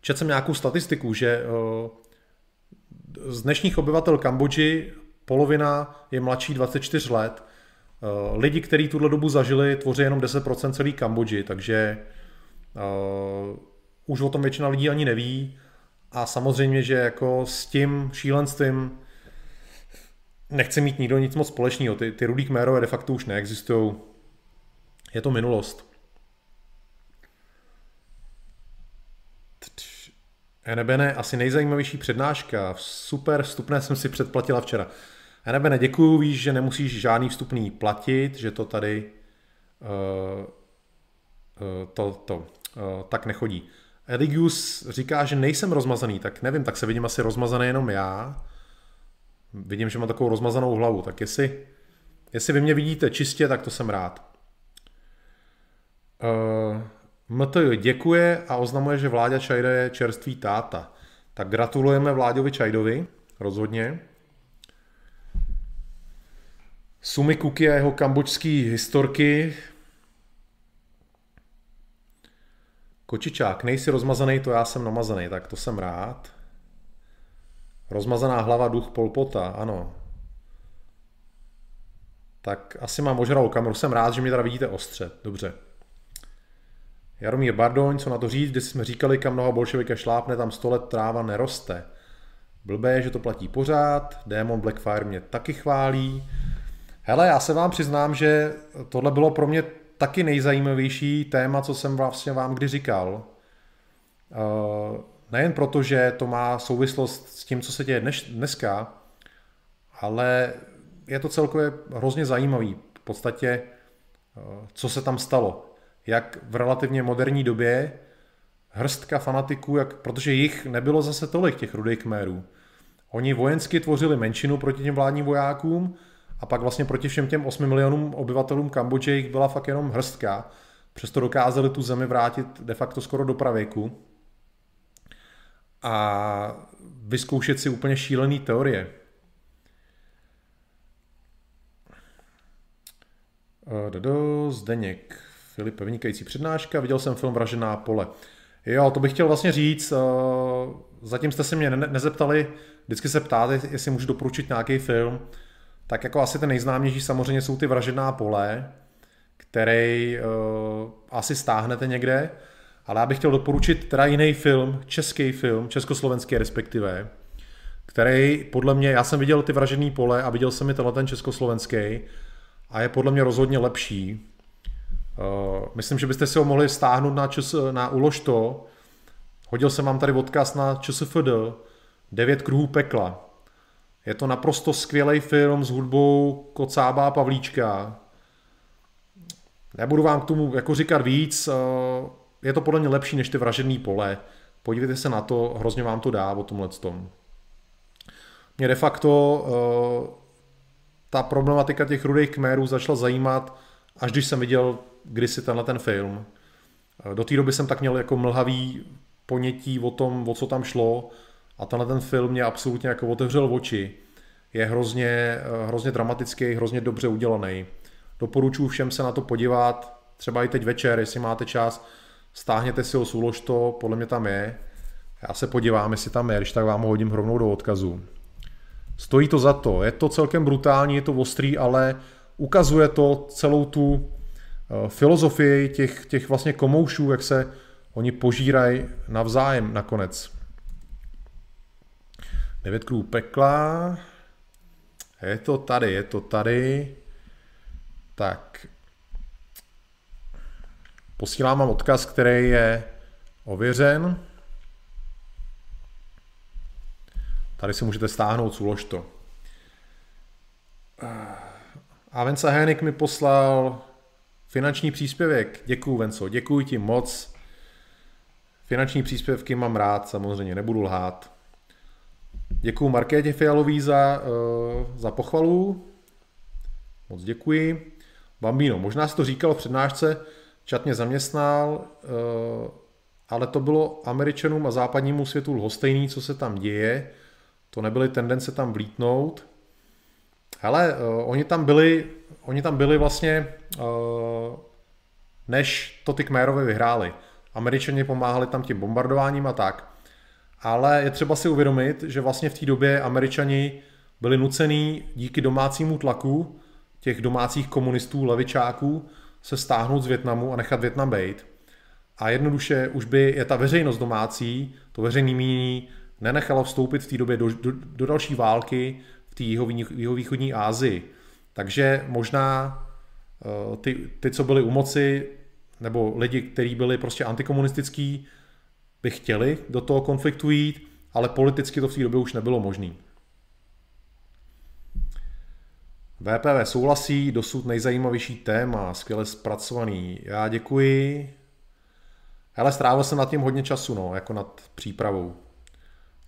četl jsem nějakou statistiku, že z dnešních obyvatel Kambodži polovina je mladší 24 let, Eh, lidi, kteří tuhle dobu zažili, tvoří jenom 10% celý Kambodži, takže uh, už o tom většina lidí ani neví. A samozřejmě, že jako s tím šílenstvím nechce mít nikdo nic moc společného. Ty, ty rudý kmérové de facto už neexistují. Je to minulost. Enebene, asi nejzajímavější přednáška. Super vstupné jsem si předplatila včera. Já nebe neděkuju, víš, že nemusíš žádný vstupný platit, že to tady uh, uh, to, to uh, tak nechodí. Eligius říká, že nejsem rozmazaný, tak nevím, tak se vidím asi rozmazaný jenom já. Vidím, že mám takovou rozmazanou hlavu, tak jestli, jestli vy mě vidíte čistě, tak to jsem rád. Uh, MTJ děkuje a oznamuje, že Vláďa Čajda je čerstvý táta. Tak gratulujeme Vláďovi Čajdovi, rozhodně. Sumi Kuky a jeho kambočský historky. Kočičák, nejsi rozmazaný, to já jsem namazaný, tak to jsem rád. Rozmazaná hlava duch Polpota, ano. Tak asi mám ožralou kameru, jsem rád, že mě teda vidíte ostře, dobře. Jaromír Bardoň, co na to říct, když jsme říkali, kam mnoha bolševika šlápne, tam 100 let tráva neroste. Blbé, že to platí pořád, Démon Blackfire mě taky chválí. Hele, já se vám přiznám, že tohle bylo pro mě taky nejzajímavější téma, co jsem vlastně vám kdy říkal. Uh, nejen proto, že to má souvislost s tím, co se děje dnes, dneska, ale je to celkově hrozně zajímavý. V podstatě, uh, co se tam stalo. Jak v relativně moderní době hrstka fanatiků, jak, protože jich nebylo zase tolik, těch rudých kmérů. Oni vojensky tvořili menšinu proti těm vládním vojákům, a pak vlastně proti všem těm 8 milionům obyvatelům Kambodže jich byla fakt jenom hrstka, přesto dokázali tu zemi vrátit de facto skoro do pravěku a vyzkoušet si úplně šílený teorie. Eh, Dodo, Zdeněk, Filip, vynikající přednáška, viděl jsem film Vražená pole. Jo, to bych chtěl vlastně říct, eh, zatím jste se mě nezeptali, vždycky se ptáte, jestli můžu doporučit nějaký film, tak jako asi ten nejznámější samozřejmě jsou ty Vražená pole, který uh, asi stáhnete někde, ale já bych chtěl doporučit teda jiný film, český film, československý respektive, který podle mě, já jsem viděl ty Vražený pole a viděl jsem i tenhle ten československý a je podle mě rozhodně lepší. Uh, myslím, že byste si ho mohli stáhnout na, čes, na Uložto. Hodil jsem vám tady odkaz na ČSFD, Devět kruhů pekla. Je to naprosto skvělý film s hudbou Kocába a Pavlíčka. Nebudu vám k tomu jako říkat víc, uh, je to podle mě lepší než ty vražený pole. Podívejte se na to, hrozně vám to dá o tomhle tom. Mě de facto uh, ta problematika těch rudých kmérů začala zajímat, až když jsem viděl kdysi tenhle ten film. Uh, do té doby jsem tak měl jako mlhavý ponětí o tom, o co tam šlo a tenhle ten film mě absolutně jako otevřel oči. Je hrozně, uh, hrozně dramatický, hrozně dobře udělaný. Doporučuji všem se na to podívat, třeba i teď večer, jestli máte čas, stáhněte si ho, soulož to, podle mě tam je. Já se podívám, jestli tam je, když tak vám ho hodím rovnou do odkazu. Stojí to za to, je to celkem brutální, je to ostrý, ale ukazuje to celou tu eh, filozofii těch, těch vlastně komoušů, jak se oni požírají navzájem nakonec. Devět krů pekla. Je to tady, je to tady. Tak, Posílám vám odkaz, který je ověřen. Tady si můžete stáhnout, ulož to. A Vence Henik mi poslal finanční příspěvek. Děkuju, Venco, děkuji ti moc. Finanční příspěvky mám rád, samozřejmě, nebudu lhát. Děkuji Markétě Fialový za, uh, za pochvalu. Moc děkuji. Bambino, možná jsi to říkal v přednášce, Čat mě zaměstnal, eh, ale to bylo američanům a západnímu světu lhostejný, co se tam děje. To nebyly tendence tam vlítnout. Hele, uh, oni tam byli, oni tam byli vlastně, než to ty Khmerové vyhráli. Američani pomáhali tam tím bombardováním a tak. Ale je třeba si uvědomit, že vlastně v té době Američani byli nucený díky domácímu tlaku těch domácích komunistů, levičáků, se stáhnout z Větnamu a nechat Větnam být. A jednoduše už by je ta veřejnost domácí, to veřejný mínění, nenechala vstoupit v té době do, do, do další války v té jihovýchodní Ázii. Takže možná uh, ty, ty, co byli u moci, nebo lidi, kteří byli prostě antikomunistický, by chtěli do toho konfliktu jít, ale politicky to v té době už nebylo možné. VPV souhlasí, dosud nejzajímavější téma, skvěle zpracovaný. Já děkuji. Hele, strávil jsem nad tím hodně času, no, jako nad přípravou.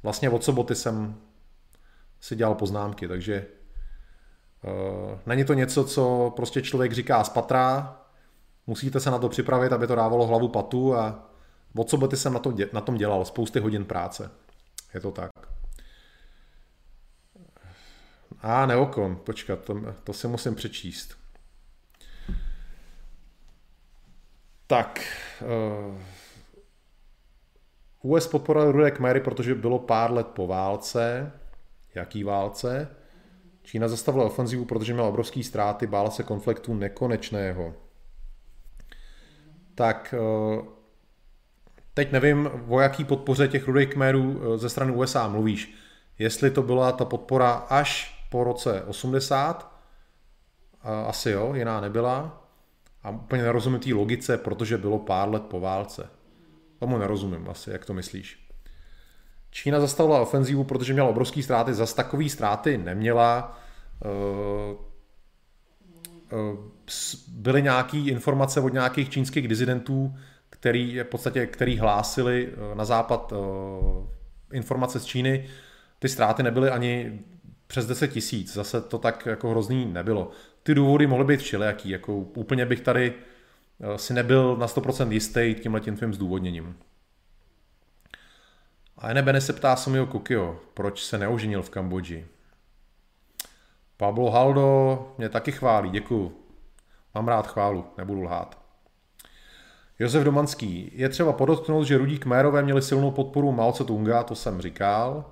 Vlastně od soboty jsem si dělal poznámky, takže uh, není to něco, co prostě člověk říká z patra, musíte se na to připravit, aby to dávalo hlavu patu a od soboty jsem na, to, na tom dělal spousty hodin práce. Je to tak. A, neokon, počkat, to, to si musím přečíst. Tak, uh, eh, US podporoval rudé kmery, protože bylo pár let po válce. Jaký válce? Čína zastavila ofenzivu, protože měla obrovský ztráty, bála se konfliktu nekonečného. Tak, uh, teď nevím, o jaký podpoře těch rudých kmerů eh, ze strany USA mluvíš. Jestli to byla ta podpora až po roce 80, asi jo, jiná nebyla. A úplně nerozumím té logice, protože bylo pár let po válce. Tomu nerozumím asi, jak to myslíš. Čína zastavila ofenzívu, protože měla obrovské ztráty, zas takový ztráty neměla. Eh, eh, byly nějaké informace od nějakých čínských dizidentů, který, v podstatě, který hlásili eh, na západ informace z Číny. Ty ztráty nebyly ani přes 10 tisíc, zase to tak jako hrozný nebylo. Ty důvody mohly být všelijaký, jako úplně bych tady si nebyl na 100% jistý tím letím tvým zdůvodněním. A Enebene se ptá Somio Kokio, proč se neoženil v Kambodži. Pablo Haldo mě taky chválí, děkuju. Mám rád chválu, nebudu lhát. Josef Domanský. Je třeba podotknout, že rudí Kmérové měli silnou podporu Mao Tunga, to jsem říkal,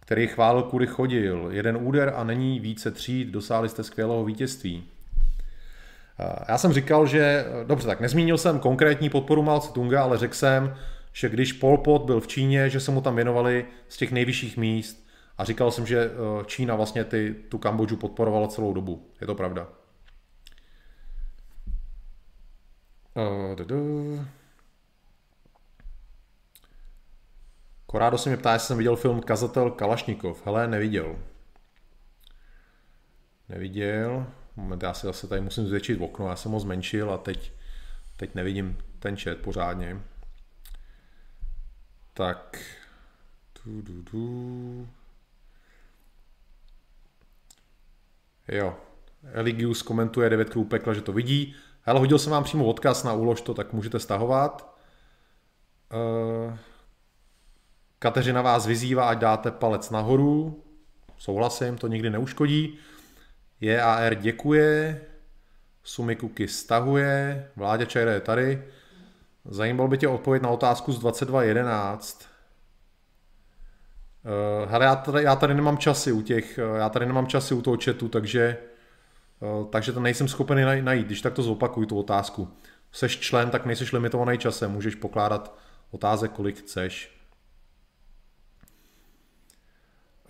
který chválil, kudy chodil. Jeden úder a není více tříd, dosáhli jste skvělého vítězství. Já jsem říkal, že, dobře, tak nezmínil jsem konkrétní podporu Mao Tunga, ale řekl jsem, že když Pol Pot byl v Číně, že se mu tam věnovali z těch nejvyšších míst a říkal jsem, že eh, Čína vlastně ty, tu Kambodžu podporovala celou dobu. Je to pravda. Korádo se mě ptá, jestli jsem viděl film Kazatel Kalašnikov. Hele, neviděl. Neviděl. Moment, já si zase tady musím zvětšit okno, já jsem ho zmenšil a teď, teď nevidím ten chat pořádně. Tak. Du, du, du. Jo. Eligius komentuje 9 krůpekla, že to vidí. Ale hodil jsem vám přímo odkaz na úlož to, tak můžete stahovat. Uh, Kateřina vás vyzývá, ať dáte palec nahoru. Souhlasím, to nikdy neuškodí. JAR děkuje. Sumikuky stahuje. Vládě Čajda je tady. Zajímal by tě odpověď na otázku z 2211. Uh, hele, já tady, já tady nemám časy u těch, eh, já tady nemám časy u toho chatu, takže, takže to nejsem schopen najít. Když tak to zopakuj, tu otázku. Seš člen, tak nejseš limitovaný časem, můžeš pokládat otázek, kolik chceš.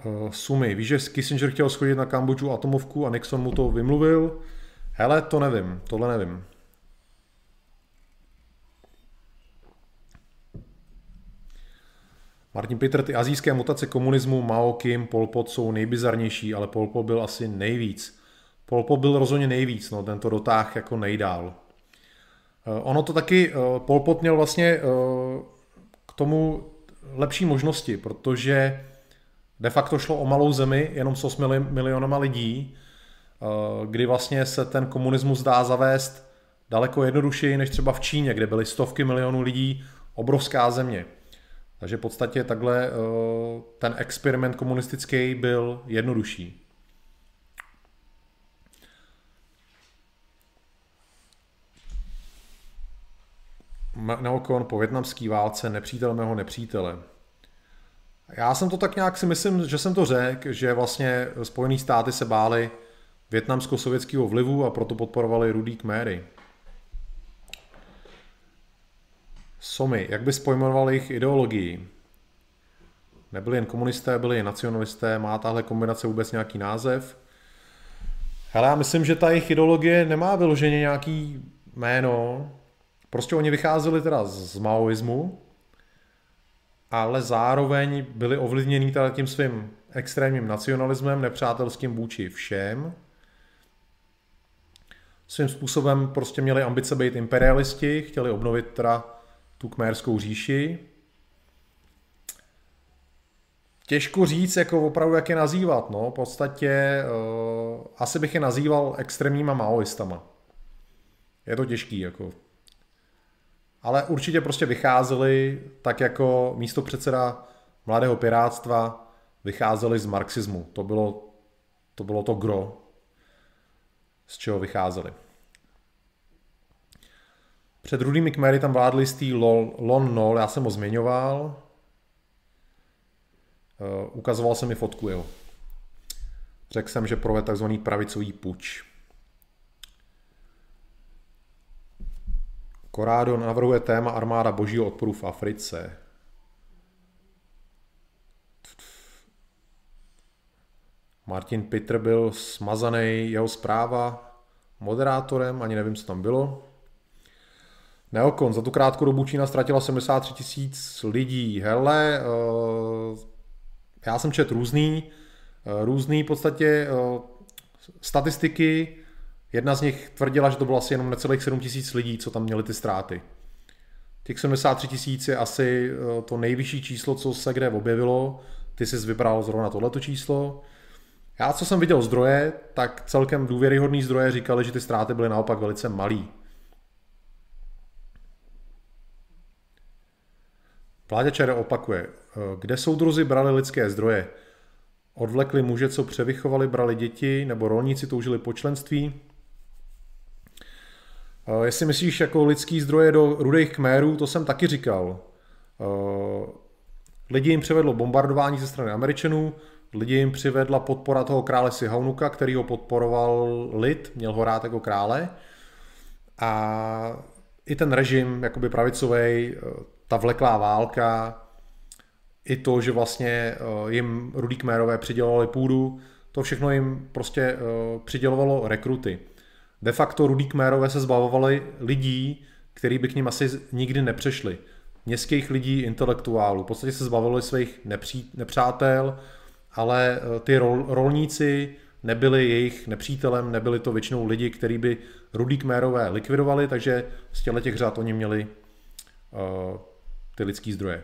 Uh, sumy. Víš, že Kissinger chtěl schodit na Kambodžu atomovku a Nixon mu to vymluvil? Hele, to nevím, tohle nevím. Martin Peter, ty azijské mutace komunismu, Mao, Kim, Pol Pot jsou nejbizarnější, ale Pol Pot byl asi nejvíc. Pol Pot byl rozhodně nejvíc, no, tento dotáh jako nejdál. Uh, ono to taky, uh, Pol Pot měl vlastně uh, k tomu lepší možnosti, protože de facto šlo o malou zemi, jenom s 8 milionama lidí, kdy vlastně se ten komunismus dá zavést daleko jednodušeji než třeba v Číně, kde byly stovky milionů lidí, obrovská země. Takže v podstatě takhle eh, ten experiment komunistický byl jednodušší. Neokon po větnamské válce nepřítel mého nepřítele. Já jsem to tak nějak si myslím, že jsem to řekl, že vlastně Spojené státy se bály větnamsko-sovětského vlivu a proto podporovali rudý kméry. Somy, jak bys pojmenoval jejich ideologii? Nebyli jen komunisté, byli jen nacionalisté, má tahle kombinace vůbec nějaký název? Hele, já myslím, že ta jejich ideologie nemá vyloženě nějaký jméno. Prostě oni vycházeli teda z maoismu, ale zároveň byli ovlivněni teda tím svým extrémním nacionalismem, nepřátelským vůči všem. Svým způsobem prostě měli ambice být imperialisti, chtěli obnovit teda tu kmérskou říši. Těžko říct, jako opravdu, jak je nazývat. No. V podstatě uh, asi bych je nazýval extrémníma maoistama. Je to těžký. Jako. Ale určitě prostě vycházeli tak jako místo předseda mladého pirátstva vycházeli z marxismu. To bylo to, bylo to gro, z čeho vycházeli. Před rudými kmery tam vládli z Lon, Nol, já jsem ho zmiňoval. Uh, ukazoval jsem mi fotku jeho. Řekl jsem, že provedl takzvaný pravicový puč. Korádo navrhuje téma armáda božího odporu v Africe. Martin Pitr byl smazaný jeho zpráva moderátorem, ani nevím, co tam bylo. Neokon, za tu krátkou dobu Čína ztratila 73 tisíc lidí. Hele, uh, já jsem čet různý, uh, různý v podstatě uh, statistiky. Jedna z nich tvrdila, že to bylo asi jenom necelých 7 tisíc lidí, co tam měli ty ztráty. Těch 73 tisíc je asi eh, to nejvyšší číslo, co se kde objevilo. Ty jsi vybral zrovna tohleto číslo. Já, co jsem viděl zdroje, tak celkem důvěryhodný zdroje říkali, že ty ztráty byly naopak velice malý. Vládě opakuje, eh, kde soudruzi brali lidské zdroje? Odvlekli muže, co převychovali, brali děti, nebo rolníci toužili po členství? Jestli myslíš jako lidský zdroje do rudých kmérů, to jsem taky říkal. Lidi jim přivedlo bombardování ze strany Američanů, lidi jim přivedla podpora toho krále Sihaunuka, který ho podporoval lid, měl ho rád jako krále. A i ten režim, jakoby pravicový, ta vleklá válka, i to, že vlastně eh, jim rudí kmérové přidělovali půdu, to všechno jim prostě eh, přidělovalo rekruty. De facto rudí kmérové se zbavovali lidí, který by k ním asi nikdy nepřešli. Městských lidí, intelektuálů. V podstatě se zbavili svých nepří, nepřátel, ale eh, ty rol, rolníci nebyli jejich nepřítelem, nebyli to většinou lidi, kteří by rudí kmérové likvidovali, takže z těchto těch řád oni měli uh, ty lidský zdroje.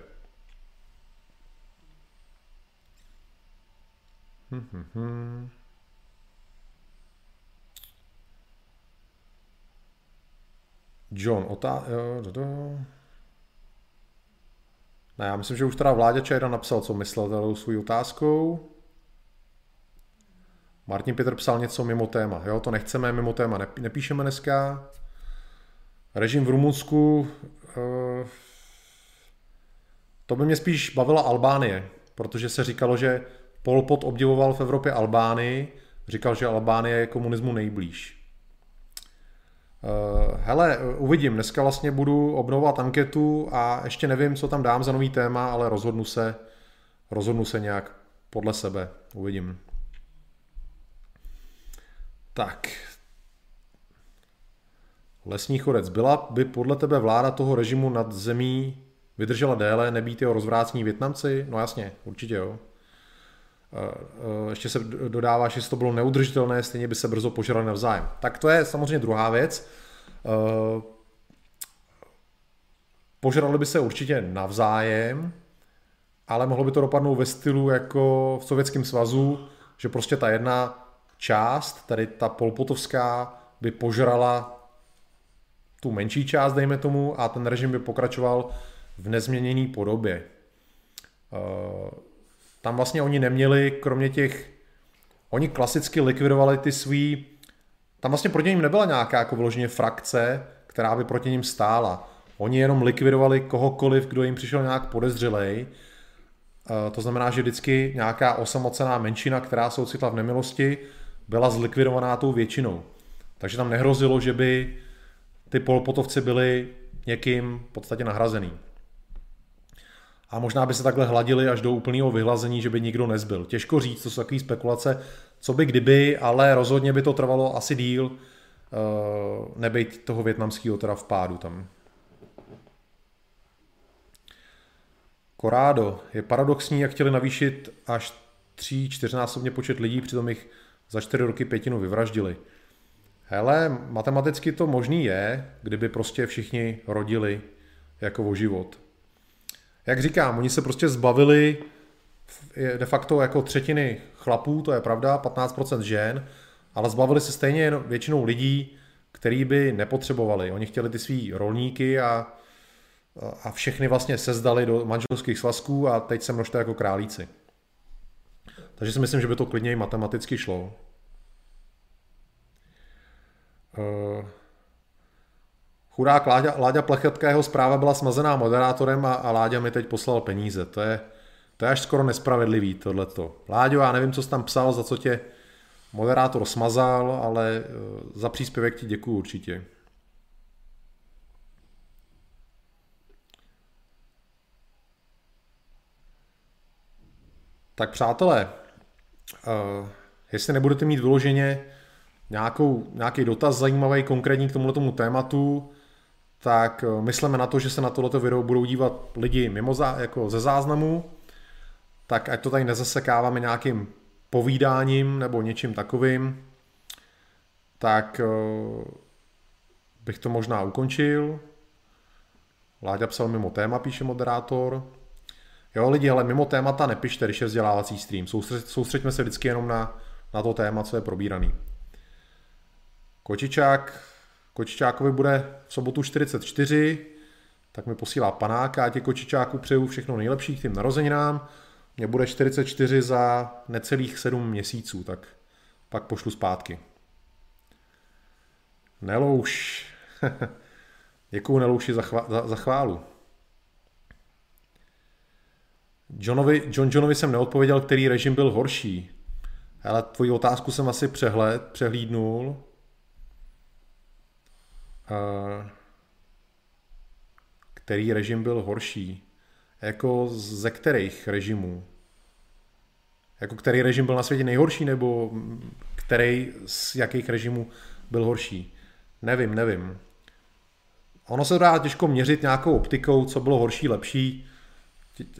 Hmm, hmm, hmm. John, otá... Ne, já myslím, že už teda Vláďa Čajda napsal, co myslel tou svou otázkou. Martin Petr psal něco mimo téma. Jo, to nechceme mimo téma, nepíšeme dneska. Režim v Rumunsku, eh, to by mě spíš bavila Albánie, protože se říkalo, že Pol Pot obdivoval v Evropě Albánii, říkal, že Albánie je komunismu nejblíž. Eh, hele, uvidím, dneska vlastně budu obnovovat anketu a ještě nevím, co tam dám za nový téma, ale rozhodnu se, rozhodnu se nějak podle sebe, uvidím. Tak. Lesní chodec. Byla by podle tebe vláda toho režimu nad zemí vydržela déle, nebýt jeho rozvrácní Větnamci? No jasně, určitě jo. Eh, eh, ještě se dodává, že to bylo neudržitelné, stejně by se brzo požrali navzájem. Tak to je samozřejmě druhá věc. Eh, požrali by se určitě navzájem, ale mohlo by to dopadnout ve stylu jako v Sovětském svazu, že prostě ta jedna část, tady ta polpotovská, by požrala tu menší část, dejme tomu, a ten režim by pokračoval v nezměněné podobě. Tam vlastně oni neměli, kromě těch, oni klasicky likvidovali ty svý, tam vlastně proti ním nebyla nějaká jako vyloženě frakce, která by proti ním stála. Oni jenom likvidovali kohokoliv, kdo jim přišel nějak podezřelej. Eh, to znamená, že vždycky nějaká osamocená menšina, která se ocitla v nemilosti, byla zlikvidovaná tou většinou. Takže tam nehrozilo, že by ty polpotovci byli někým v podstatě nahrazený a možná by se takhle hladili až do úplného vyhlazení, že by nikdo nezbyl. Těžko říct, to jsou takové spekulace, co by kdyby, ale rozhodně by to trvalo asi díl, uh, nebejt toho větnamského teda v pádu tam. Korádo. Je paradoxní, jak chtěli navýšit až 3-4násobně počet lidí, přitom jich za 4 roky pětinu vyvraždili. Hele, matematicky to možný je, kdyby prostě všichni rodili jako o život jak říkám, oni se prostě zbavili de facto jako třetiny chlapů, to je pravda, 15% žen, ale zbavili se stejně většinou lidí, který by nepotřebovali. Oni chtěli ty svý rolníky a, a všechny vlastně sezdali do manželských svazků a teď se množte jako králíci. Takže si myslím, že by to klidně i matematicky šlo. Uh, Chudák Láďa, Láďa Plechetka, jeho zpráva byla smazená moderátorem a, a Láďa mi teď poslal peníze. To je, to je až skoro nespravedlivý tohleto. Láďo, já nevím, co jsi tam psal, za co tě moderátor smazal, ale eh, za příspěvek ti děkuju určitě. Tak přátelé, uh, jestli nebudete mít vyloženě nějakou, nějaký dotaz zajímavý, konkrétní k tomuto tématu, tak eh, myslíme na to, že se na tohleto video budou dívat lidi mimo zá, jako ze záznamu, tak ať to tady nezasekáváme nějakým povídáním nebo něčím takovým, tak eh, bych to možná ukončil. Láďa psal mimo téma, píše moderátor. Jo, lidi, ale mimo témata nepište, když je vzdělávací stream. Soustřeďme se vždycky jenom na, na to téma, co je probíraný. Kočičák Kočičákovi bude v sobotu 44, tak mi posílá panáka, a tě kočičáku přeju všechno nejlepší k tím narozeninám. Mě bude 44 za necelých 7 měsíců, tak pak pošlu zpátky. Nelouš. Děkuju Nelouši za, chvá, za, za chválu. Johnovi, John Johnovi jsem neodpověděl, který režim byl horší. Ale tvoji otázku jsem asi přehled, přehlídnul. Který režim byl horší? Jako ze kterých režimů? Jako který režim byl na světě nejhorší, nebo který z jakých režimů byl horší? Nevím, nevím. Ono se dá těžko měřit nějakou optikou, co bylo horší, lepší.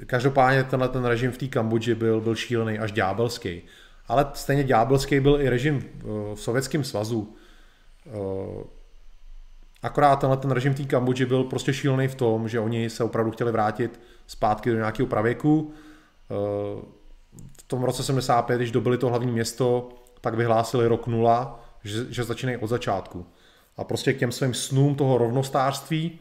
Každopádně tenhle ten režim v té Kambodži byl, byl šílený až ďábelský. Ale stejně ďábelský byl i režim v Sovětském svazu. Akorát tenhle ten režim té Kambodži byl prostě šílený v tom, že oni se opravdu chtěli vrátit zpátky do nějakého pravěku. V tom roce 75, když dobili to hlavní město, tak vyhlásili rok nula, že, že začínají od začátku. A prostě k těm svým snům toho rovnostářství,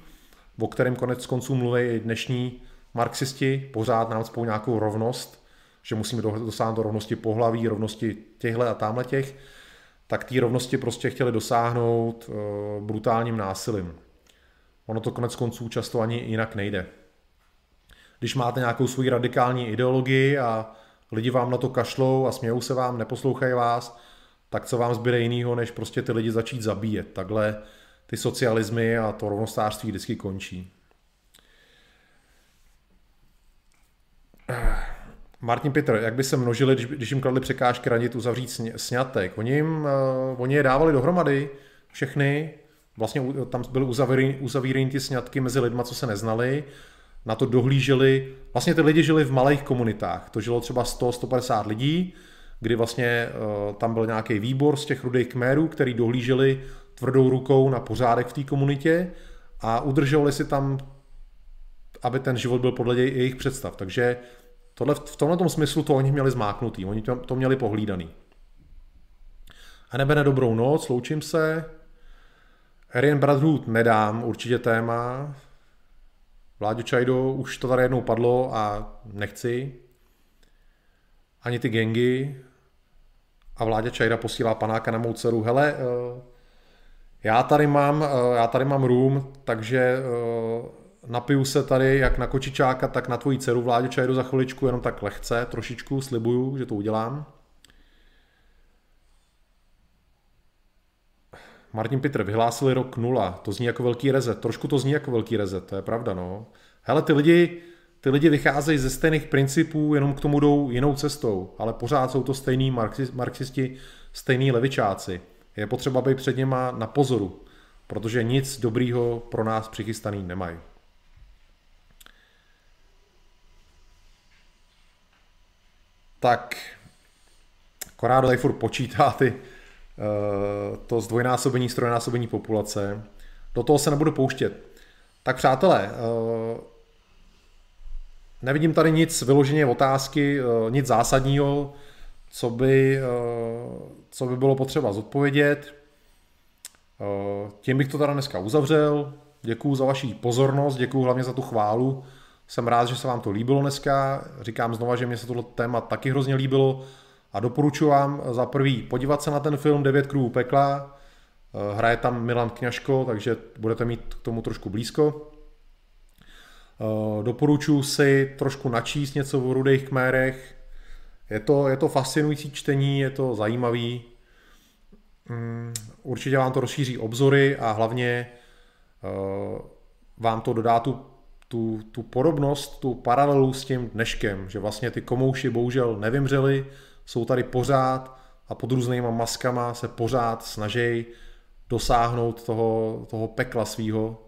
o kterém konec konců mluví i dnešní marxisti, pořád nám spolu nějakou rovnost, že musíme dosáhnout do rovnosti pohlaví, rovnosti těchhle a tamhle těch, tak té rovnosti prostě chtěli dosáhnout uh, brutálním násilím. Ono to konec konců často ani jinak nejde. Když máte nějakou svoji radikální ideologii a lidi vám na to kašlou a smějou se vám, neposlouchají vás, tak co vám zbyde jinýho, než prostě ty lidi začít zabíjet. Takhle ty socialismy a to rovnostářství vždycky končí. Martin Petr, jak by se množili, když, když jim kladli překážky ranit uzavřít snětek? Oni, jim, uh, oni je dávali dohromady, všechny, vlastně tam byly uzavíraný, uzavíraný ty sňatky mezi lidma, co se neznali, na to dohlíželi, vlastně ty lidi žili v malých komunitách, to žilo třeba 100-150 lidí, kdy vlastně uh, tam byl nějaký výbor z těch rudých kmérů, který dohlíželi tvrdou rukou na pořádek v té komunitě a udržovali si tam, aby ten život byl podle jejich představ. Takže tohle, v tomhle tom smyslu to oni měli zmáknutý, oni to, to měli pohlídaný. A nebe dobrou noc, loučím se. Aryan Brotherhood nedám, určitě téma. Vláďo Čajdo, už to tady jednou padlo a nechci. Ani ty gengy. A Vláďa Čajda posílá panáka na mou dceru. Hele, eh, já tady mám, eh, já tady mám room, takže eh, napiju se tady jak na kočičáka, tak na tvoji dceru Vláďo Čajdu za chviličku, jenom tak lehce, trošičku, slibuju, že to udělám. Martin Petr, vyhlásili rok nula, to zní jako velký rezet, trošku to zní jako velký rezet, to je pravda, no. Hele, ty lidi, ty lidi vycházejí ze stejných principů, jenom k tomu jdou jinou cestou, ale pořád jsou to stejní marxisti, stejní levičáci. Je potřeba být před něma na pozoru, protože nic dobrýho pro nás přichystaný nemají. Tak Korádo tady furt počítá ty, uh, to zdvojnásobení, strojnásobení populace. Do toho se nebudu pouštět. Tak přátelé, uh, nevidím tady nic vyloženě otázky, uh, nic zásadního, co by, co by bylo potřeba zodpovědět. Tím bych to teda dneska uzavřel. Děkuju za vaši pozornost, děkuju hlavně za tu chválu. Jsem rád, že se vám to líbilo dneska. Říkám znova, že mě se tohle téma taky hrozně líbilo a doporučuji vám za prvý podívat se na ten film Devět kruhů pekla. Eh, hraje tam Milan Kňažko, takže budete mít k tomu trošku blízko. Eh, doporučuji si trošku načíst něco o rudých kmérech. Je to, je to fascinující čtení, je to zajímavý. Mm, určitě vám to rozšíří obzory a hlavně eh, vám to dodá tu tu, tu podobnost, tu paralelu s tím dneškem, že vlastně ty komouši bohužel nevymřeli, jsou tady pořád a pod různýma maskama se pořád snaží dosáhnout toho, toho pekla svého,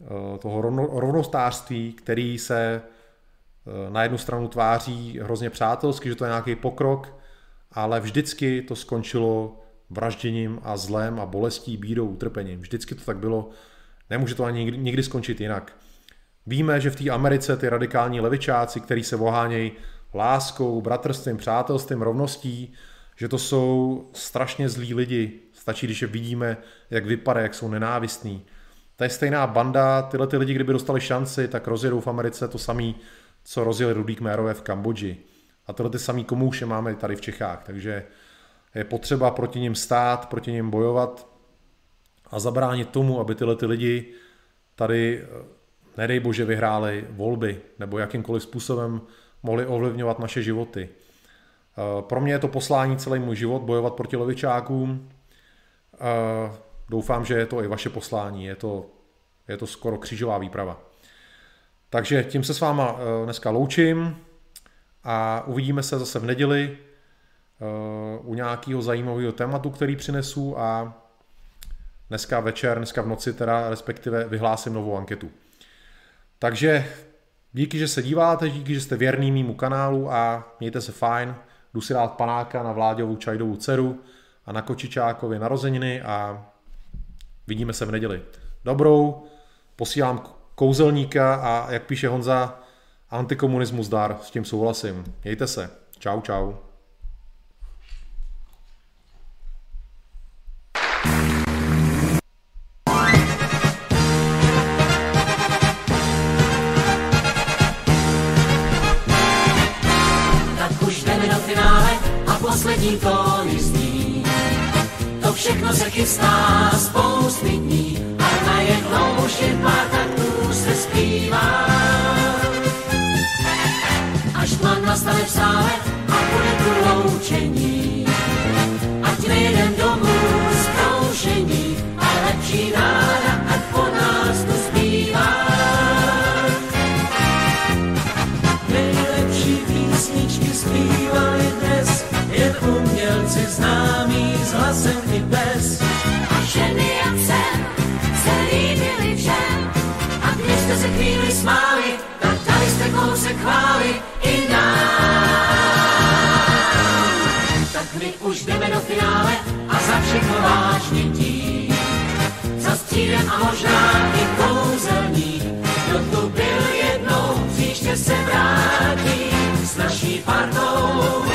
eh, toho rovnostářství, který se eh, na jednu stranu tváří hrozně přátelsky, že to je nějaký pokrok, ale vždycky to skončilo vražděním a zlem a bolestí, bídou, utrpením. Vždycky to tak bylo, nemůže to ani nikdy, nikdy skončit jinak. Víme, že v té Americe ty radikální levičáci, který se vohánějí láskou, bratrstvím, přátelstvím, rovností, že to jsou strašně zlí lidi. Stačí, když je vidíme, jak vypadá, jak jsou nenávistní. To je stejná banda, tyhle ty lidi, kdyby dostali šanci, tak rozjedou v Americe to samý, co rozjeli Rudý Kmérové v Kambodži. A tyhle ty samý komouše máme tady v Čechách, takže je potřeba proti ním stát, proti ním bojovat a zabránit tomu, aby tyhle ty lidi tady, nedej bože, vyhráli volby nebo jakýmkoliv způsobem mohli ovlivňovat naše životy. Pro mě je to poslání celý můj život, bojovat proti levičákům. Doufám, že je to i vaše poslání, je to, je to skoro křížová výprava. Takže tím se s váma eh, dneska loučím a uvidíme se zase v neděli eh, u nějakého zajímavého tématu, který přinesu a dneska večer, dneska v noci teda respektive vyhlásím novou anketu. Takže díky, že se díváte, díky, že jste věrný mýmu kanálu a mějte se fajn. Jdu si dát panáka na Vláďovu čajdovou dceru a na Kočičákovi narozeniny a vidíme se v neděli. Dobrou, posílám kouzelníka a jak píše Honza, antikomunismus dar, s tím souhlasím. Mějte se. Čau, čau. Poslední tóny zní. To všechno se chystá spousty dní a najednou už jen pár taktů se zpívá. Až tma nastane v sále a bude tu loučení, s hlasem i bez. A ženy jak jsem se líbily všem. A když jste se chvíli smáli, tak dali jste kousek chvály i nám. Tak my už jdeme do finále a za všechno vážně tím. Za střídem a možná i kouzelník, kdo tu byl jednou, příště se vrátí s naší partou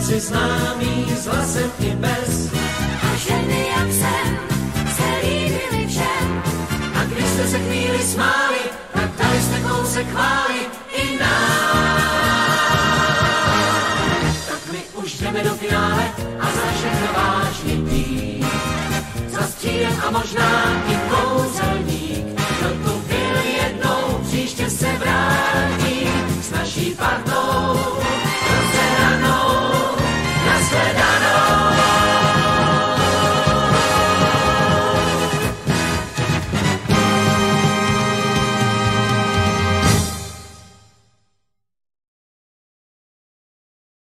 tanci známí s hlasem i bez. A ženy jak jsem se líbili všem. A když jste se chvíli smáli, tak dali jste kousek chváli i nám. Tak my už jdeme do finále a za všechno vážně dní. Za střílem a možná i kouzelník. Kdo tu byl jednou, příště se vrátí s naší partou.